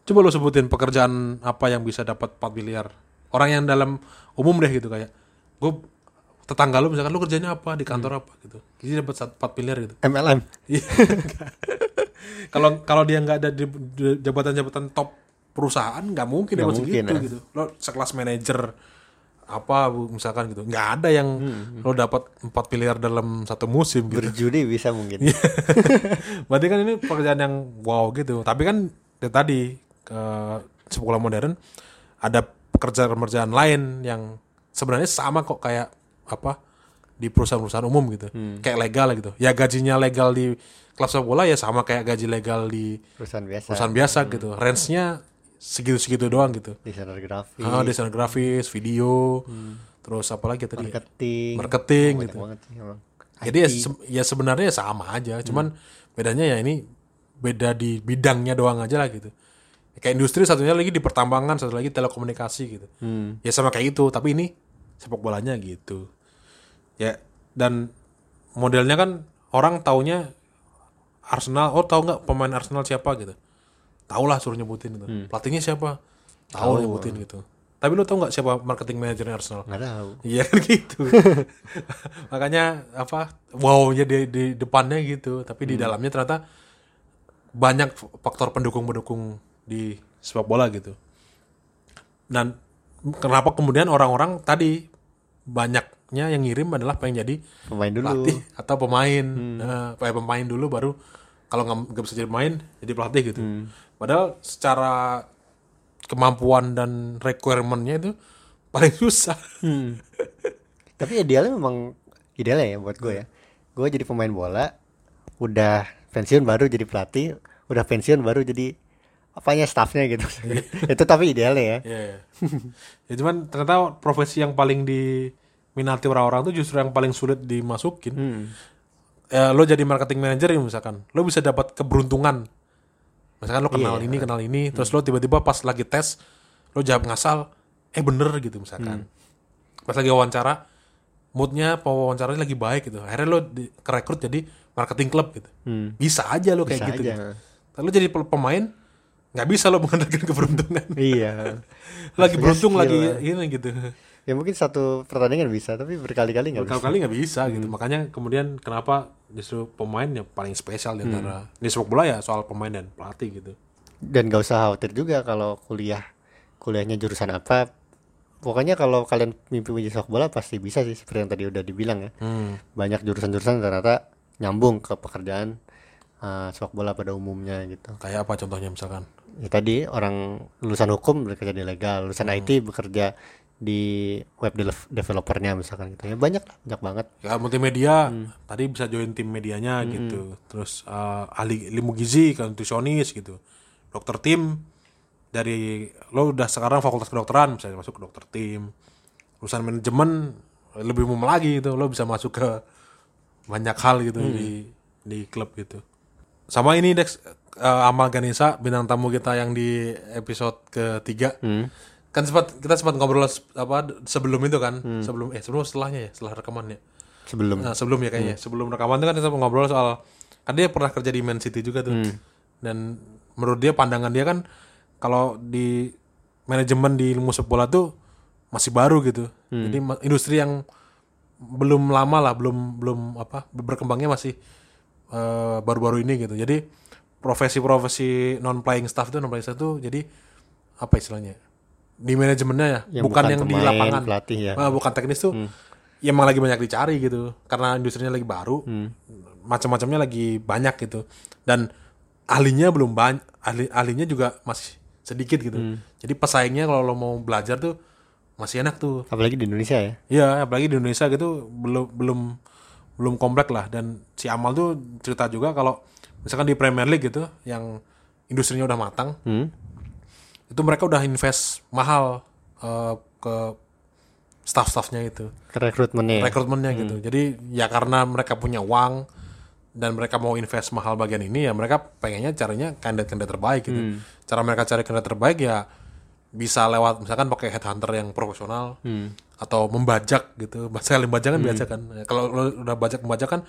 Speaker 1: Coba lo sebutin pekerjaan apa yang bisa dapat 4 miliar. Orang yang dalam umum deh gitu kayak gue tetangga lu misalkan lu kerjanya apa di kantor apa gitu. Jadi dapat 4 miliar gitu.
Speaker 2: MLM
Speaker 1: Iya. Kalau kalau dia nggak ada di jabatan-jabatan top perusahaan nggak mungkin dapat segitu
Speaker 2: ya.
Speaker 1: gitu. Lo sekelas manajer apa misalkan gitu nggak ada yang lo dapat 4 miliar dalam satu musim gitu.
Speaker 2: berjudi bisa mungkin
Speaker 1: Iya. Berarti kan ini pekerjaan yang wow gitu. Tapi kan ya tadi ke sepak bola modern ada pekerjaan-pekerjaan lain yang sebenarnya sama kok kayak apa di perusahaan-perusahaan umum gitu. Kayak legal gitu. Ya gajinya legal di klub sepak bola ya sama kayak gaji legal di
Speaker 2: perusahaan biasa
Speaker 1: perusahaan biasa gitu. Range-nya segitu-segitu doang gitu.
Speaker 2: desainer grafis
Speaker 1: Ah, desain grafis, video, terus apa lagi tadi?
Speaker 2: Hmm. marketing
Speaker 1: Marketing
Speaker 2: Banyak
Speaker 1: gitu.
Speaker 2: banget sih emang.
Speaker 1: Jadi ya, se- ya sebenarnya sama aja, cuman bedanya ya ini beda di bidangnya doang aja lah gitu. Kayak industri satunya lagi di pertambangan, satu lagi telekomunikasi gitu. Ya sama kayak itu, tapi ini sepak bolanya gitu. Ya dan modelnya kan orang taunya Arsenal, oh tahu nggak pemain Arsenal siapa gitu? Tahu lah suruh nyebutin gitu. Pelatihnya siapa? Tahu nyebutin gitu. Tapi lo tau nggak siapa marketing manajernya Arsenal?
Speaker 2: nggak tahu
Speaker 1: Iya kan gitu. Makanya apa? Wow ya di, di depannya gitu, tapi di dalamnya ternyata banyak faktor pendukung-pendukung di sepak bola gitu. Dan kenapa kemudian orang-orang tadi banyaknya yang ngirim adalah pengen jadi
Speaker 2: pemain dulu
Speaker 1: pelatih atau pemain. Nah, kayak pemain dulu baru kalau nggak bisa jadi pemain jadi pelatih gitu. Padahal secara kemampuan dan requirementnya itu paling susah.
Speaker 2: tapi idealnya memang idealnya ya buat gue ya gue jadi pemain bola udah pensiun baru jadi pelatih udah pensiun baru jadi apanya staffnya gitu itu tapi idealnya ya
Speaker 1: Iya. iya. ya cuman ternyata profesi yang paling diminati orang-orang tuh justru yang paling sulit dimasukin. Ya, lo jadi marketing manager ya misalkan, lo bisa dapat keberuntungan. Misalkan lo kenal ini, kenal ini, terus lo tiba-tiba pas lagi tes, lo jawab ngasal, eh bener gitu misalkan. Pas lagi wawancara, moodnya pewawancaranya lagi baik gitu. Akhirnya lo di, kerekrut jadi marketing club gitu. Bisa aja lo kayak
Speaker 2: Bisa
Speaker 1: gitu.
Speaker 2: aja.
Speaker 1: gitu. Tapi lo jadi pe- pemain, nggak bisa lo mengandalkan keberuntungan
Speaker 2: iya
Speaker 1: lagi beruntung lagi
Speaker 2: ya.
Speaker 1: ini gitu
Speaker 2: ya mungkin satu pertandingan bisa tapi berkali-kali nggak bisa.
Speaker 1: Berkali-kali nggak bisa gitu. Makanya kemudian kenapa justru pemain yang paling spesial di antara di sepak bola ya soal pemain dan pelatih gitu.
Speaker 2: Dan gak usah khawatir juga kalau kuliah kuliahnya jurusan apa. Pokoknya kalau kalian mimpi menjadi sepak bola pasti bisa sih seperti yang tadi udah dibilang ya. Banyak jurusan-jurusan ternyata nyambung ke pekerjaan uh, sepak bola pada umumnya gitu.
Speaker 1: Kayak apa contohnya misalkan?
Speaker 2: Ya tadi orang lulusan hukum bekerja di legal lulusan IT bekerja di web de- developernya misalkan gitu ya. Banyak lah banyak banget.
Speaker 1: Ya multimedia. Tadi bisa join tim medianya gitu. Terus eh, ahli ilmu gizi kan nutrisionis gitu. Dokter tim dari lo udah sekarang fakultas kedokteran misalnya masuk ke dokter tim. Urusan manajemen lebih umum lagi gitu. Lo bisa masuk ke banyak hal gitu di di klub gitu. Sama ini Dex eh, Amal Ganesa bintang tamu kita yang di episode ketiga kan sempat kita sempat ngobrol apa sebelum itu kan sebelum eh sebelum setelahnya ya setelah rekaman ya
Speaker 2: sebelum
Speaker 1: Nah, sebelum ya kayaknya. Sebelum rekaman itu kan kita ngobrol soal kan dia pernah kerja di Man City juga tuh. Dan menurut dia pandangan dia kan kalau di manajemen di ilmu sepak bola tuh masih baru gitu. Jadi ma- industri yang belum lama lah, belum belum apa berkembangnya masih eh, baru-baru ini gitu. Jadi profesi-profesi non playing staff itu non playing staff tuh jadi apa istilahnya? Di manajemennya ya,
Speaker 2: Yang
Speaker 1: bukan,
Speaker 2: bukan
Speaker 1: yang di
Speaker 2: pemain,
Speaker 1: lapangan.
Speaker 2: pelatih ya.
Speaker 1: Ah, bukan teknis tuh. Ya emang lagi banyak dicari gitu. Karena industrinya lagi baru. Macam-macamnya lagi banyak gitu. Dan ahlinya belum banyak, ahli ahlinya juga masih sedikit gitu. Jadi pesaingnya kalau lo mau belajar tuh masih enak tuh.
Speaker 2: apalagi di Indonesia ya
Speaker 1: Iya, apalagi di Indonesia gitu belum belum belum komplek lah dan si Amal tuh cerita juga kalau misalkan di Premier League gitu yang industrinya udah matang, itu mereka udah invest mahal eh, ke staff-staffnya itu,
Speaker 2: ke rekrutmennya ya?
Speaker 1: rekrutmennya gitu. Jadi ya karena mereka punya uang dan mereka mau invest mahal bagian ini ya mereka pengennya caranya kandidat-kandidat terbaik gitu. Cara mereka cari kandidat terbaik ya bisa lewat misalkan pakai headhunter yang profesional atau membajak gitu. Bahasa membajak kan biasa kan. Kalau lo udah bajak membajak kan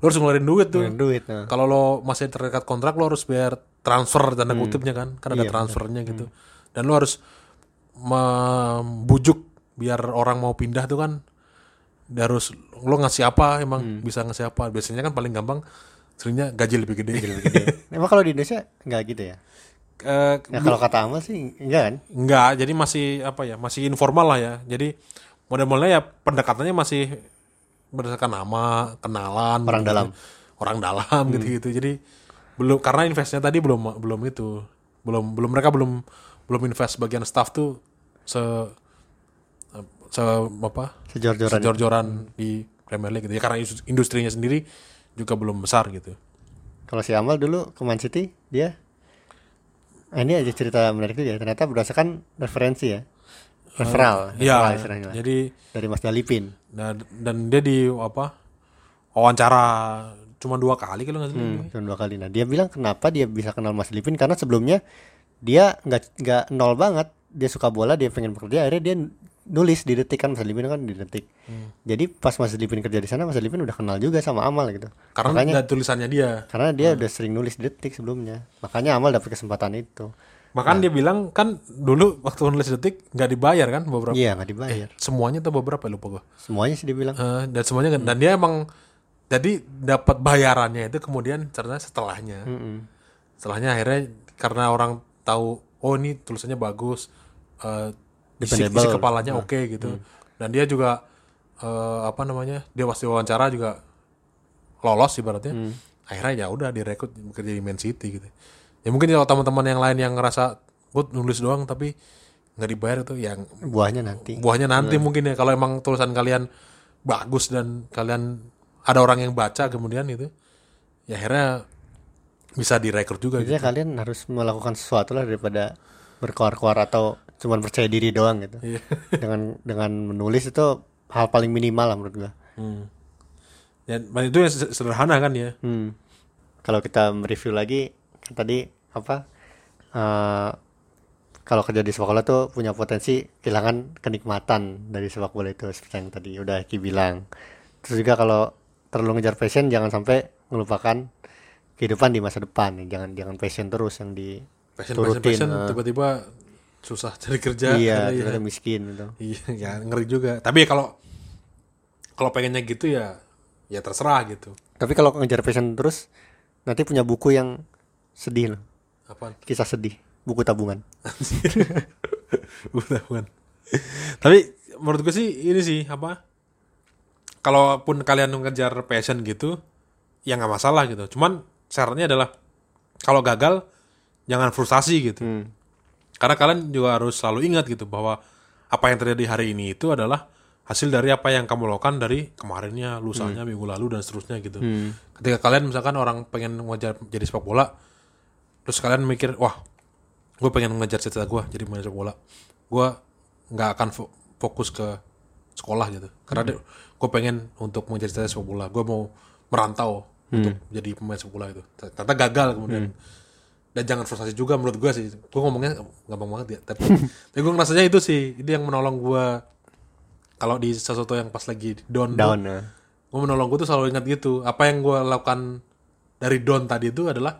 Speaker 1: lo harus ngeluarin duit tuh.
Speaker 2: Ngeluarin duit, nah.
Speaker 1: Kalau lo masih terikat kontrak lo harus bayar transfer tanda kutipnya kan. Kan ada transfernya gitu. Dan lo harus membujuk biar orang mau pindah tuh kan dia harus lo ngasih apa emang bisa ngasih apa. Biasanya kan paling gampang seringnya gaji lebih gede,
Speaker 2: emang kalau di Indonesia nggak gitu ya?
Speaker 1: Eh,
Speaker 2: ya kalau kata Amal sih enggak kan?
Speaker 1: Enggak jadi masih apa ya masih informal lah ya. Jadi model-modelnya ya pendekatannya masih berdasarkan nama kenalan
Speaker 2: Orang
Speaker 1: gitu.
Speaker 2: dalam.
Speaker 1: orang dalam gitu-gitu. Jadi belum karena investnya tadi belum belum itu belum belum mereka belum belum invest bagian staff tuh se se apa
Speaker 2: sejor-joran
Speaker 1: sejor-joran di Premier League gitu ya karena indus- industrinya sendiri juga belum besar gitu
Speaker 2: kalau si Amal dulu ke Man City dia Nah, ini aja cerita menarik juga ya. Ternyata berdasarkan referensi ya. Referral, referral
Speaker 1: Iya,
Speaker 2: istilahnya lah.
Speaker 1: jadi
Speaker 2: dari Mas Dalipin.
Speaker 1: dan, dan dia di apa wawancara cuma dua kali kalau nggak salah.
Speaker 2: Hmm, cuma dua kali. Nah, dia bilang kenapa dia bisa kenal Mas Dalipin karena sebelumnya dia nggak nggak nol banget. Dia suka bola, dia pengen bekerja, akhirnya dia nulis di detik kan Mas Dalipin kan di detik.
Speaker 1: Hmm.
Speaker 2: Jadi pas Mas Dalipin kerja di sana, Mas Dalipin udah kenal juga sama Amal gitu.
Speaker 1: Karena
Speaker 2: Makanya
Speaker 1: tulisannya dia.
Speaker 2: karena dia udah sering nulis di detik sebelumnya. Makanya Amal dapat kesempatan itu.
Speaker 1: Makan dia bilang kan dulu waktu nulis detik nggak dibayar kan beberapa.
Speaker 2: Iya, nggak dibayar.
Speaker 1: Semuanya tuh beberapa lupa gua.
Speaker 2: Semuanya sih dia bilang.
Speaker 1: Eh, dan semuanya kan dan dia emang jadi dapat bayarannya itu kemudian ternyata setelahnya.
Speaker 2: Mm-mm.
Speaker 1: Setelahnya akhirnya karena orang tahu oh ini tulisannya bagus eh isi, isi kepalanya oke gitu. Dan dia juga eh, apa namanya? Dia pas diwawancara juga lolos ibaratnya. Akhirnya ya udah direkrut bekerja di Man City gitu. Ya mungkin kalau teman-teman yang lain yang ngerasa gue nulis doang tapi nggak dibayar itu yang
Speaker 2: Buahnya nanti.
Speaker 1: buahnya nanti mungkin ya kalau emang tulisan kalian bagus dan kalian ada orang yang baca kemudian itu ya akhirnya bisa direkrut juga
Speaker 2: Jadi
Speaker 1: gitu.
Speaker 2: kalian harus melakukan sesuatu lah daripada berkoar-koar atau cuman percaya diri doang gitu.
Speaker 1: Iya.
Speaker 2: dengan dengan menulis itu hal paling minimal lah menurut gua.
Speaker 1: Hmm. Ya, itu yang se- sederhana kan ya.
Speaker 2: Hmm. Kalau kita mereview lagi kan tadi apa? eh, kalau kerja di sepak bola tuh punya potensi kehilangan kenikmatan dari sepak bola itu seperti yang tadi udah Ki bilang. Terus juga kalau terlalu ngejar passion jangan sampai melupakan kehidupan di masa depan. Jangan jangan passion terus yang di
Speaker 1: Passion,
Speaker 2: turutin.
Speaker 1: passion,
Speaker 2: eh.
Speaker 1: tiba-tiba susah cari kerja.
Speaker 2: iya, ternyata miskin gitu.
Speaker 1: iya, ya, ngeri juga. Tapi ya kalau kalau pengennya gitu ya ya terserah gitu.
Speaker 2: Tapi kalau ngejar passion terus nanti punya buku yang sedih loh,
Speaker 1: Apaan?
Speaker 2: kisah sedih, buku tabungan.
Speaker 1: Udah bukan. Tapi menurut gue sih ini sih apa? Kalaupun kalian mengejar passion gitu, ya nggak masalah gitu. Cuman syaratnya adalah kalau gagal jangan frustasi gitu.
Speaker 2: Hmm.
Speaker 1: Karena kalian juga harus selalu ingat gitu bahwa apa yang terjadi hari ini itu adalah hasil dari apa yang kamu lakukan dari kemarinnya, lusanya, minggu lalu dan seterusnya gitu. Ketika kalian misalkan orang pengen ngejar jadi sepak bola, terus kalian mikir, wah, gue pengen ngejar cita-cita gue jadi pemain sepak bola, gue nggak akan fo- fokus ke sekolah gitu. Karena gue pengen untuk mengejar cita sepak bola, gue mau merantau untuk jadi pemain sepak bola itu. Ternyata gagal kemudian dan jangan frustasi juga menurut gue sih gue ngomongnya gampang banget ya tapi tapi gue ngerasanya itu sih ini yang menolong gue kalau di sesuatu yang pas lagi down
Speaker 2: Down. ya.
Speaker 1: gue menolong gue tuh selalu ingat gitu apa yang gue lakukan dari down tadi itu adalah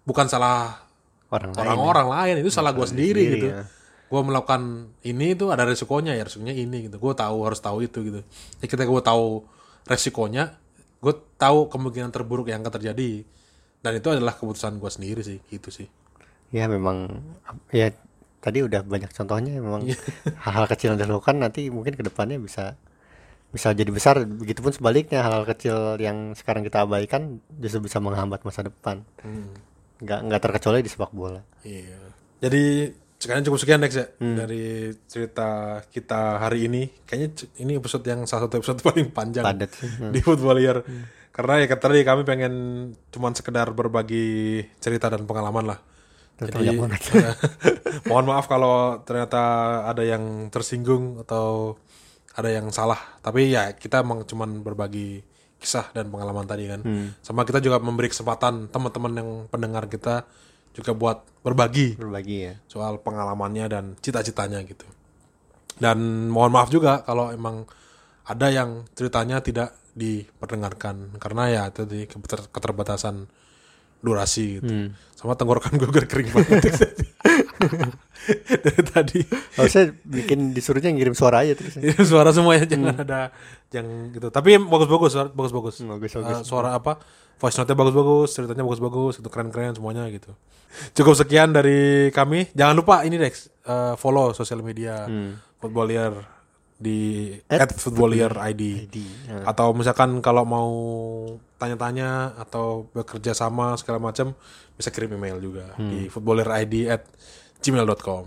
Speaker 1: bukan salah
Speaker 2: Orang lain.
Speaker 1: orang-orang lain itu salah gue sendiri,
Speaker 2: sendiri,
Speaker 1: gitu
Speaker 2: ya.
Speaker 1: Gue melakukan ini itu ada resikonya ya resikonya ini gitu. Gue tahu harus tahu itu gitu. Ya ketika gue tahu resikonya gue tahu kemungkinan terburuk yang akan terjadi. Dan itu adalah keputusan gue sendiri sih gitu sih.
Speaker 2: Ya memang ya tadi udah banyak contohnya. Memang
Speaker 1: Iya.
Speaker 2: hal-hal kecil yang dilakukan nanti mungkin ke depannya bisa bisa jadi besar. Begitupun sebaliknya hal-hal kecil yang sekarang kita abaikan justru bisa menghambat masa depan.
Speaker 1: Hmm.
Speaker 2: nggak nggak terkecuali di sepak bola.
Speaker 1: Iya. Jadi sekarang cukup sekian Dex ya
Speaker 2: Hmm.
Speaker 1: dari cerita kita hari ini. Kayaknya ini episode yang salah satu episode paling panjang
Speaker 2: padat Hmm.
Speaker 1: di Football Year. Karena ya tadi kami pengen cuman sekedar berbagi cerita dan pengalaman lah. Jadi eh, mohon maaf kalau ternyata ada yang tersinggung atau ada yang salah. Tapi ya kita emang cuman berbagi kisah dan pengalaman tadi kan.
Speaker 2: Hmm.
Speaker 1: Sama kita juga memberi kesempatan teman-teman yang pendengar kita juga buat berbagi
Speaker 2: berbagi ya
Speaker 1: soal pengalamannya dan cita-citanya gitu. Dan mohon maaf juga kalau emang ada yang ceritanya tidak diperdengarkan karena ya itu di keter- keterbatasan durasi gitu.
Speaker 2: Hmm.
Speaker 1: Sama tenggorokan gue kering banget dari tadi.
Speaker 2: harusnya bikin disuruhnya ngirim suara aja terus ya.
Speaker 1: Suara semuanya jangan ada yang gitu. Tapi bagus-bagus, bagus-bagus.
Speaker 2: Hmm, bagus, bagus.
Speaker 1: suara apa? Voice note-nya bagus-bagus, ceritanya bagus-bagus, itu keren-keren semuanya gitu. Cukup sekian dari kami. Jangan lupa ini Dex, eh, follow sosial media Footballier di
Speaker 2: At
Speaker 1: at Footballier ID.
Speaker 2: ID, ya.
Speaker 1: Atau misalkan kalau mau tanya-tanya atau bekerja sama segala macam bisa kirim email juga di footballerid at gmail.com.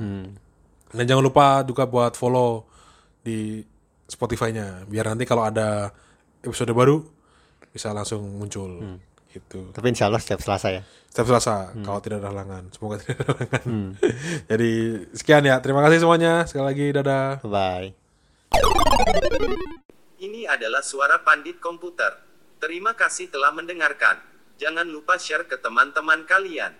Speaker 1: Dan jangan lupa juga buat follow di Spotify-nya biar nanti kalau ada episode baru bisa langsung muncul. Gitu.
Speaker 2: Tapi insya Allah setiap Selasa ya.
Speaker 1: Setiap Selasa kalau tidak ada halangan. Semoga tidak ada halangan. Jadi sekian ya. Terima kasih semuanya. Sekali lagi dadah.
Speaker 2: Bye.
Speaker 9: Ini adalah suara pandit komputer. Terima kasih telah mendengarkan. Jangan lupa share ke teman-teman kalian.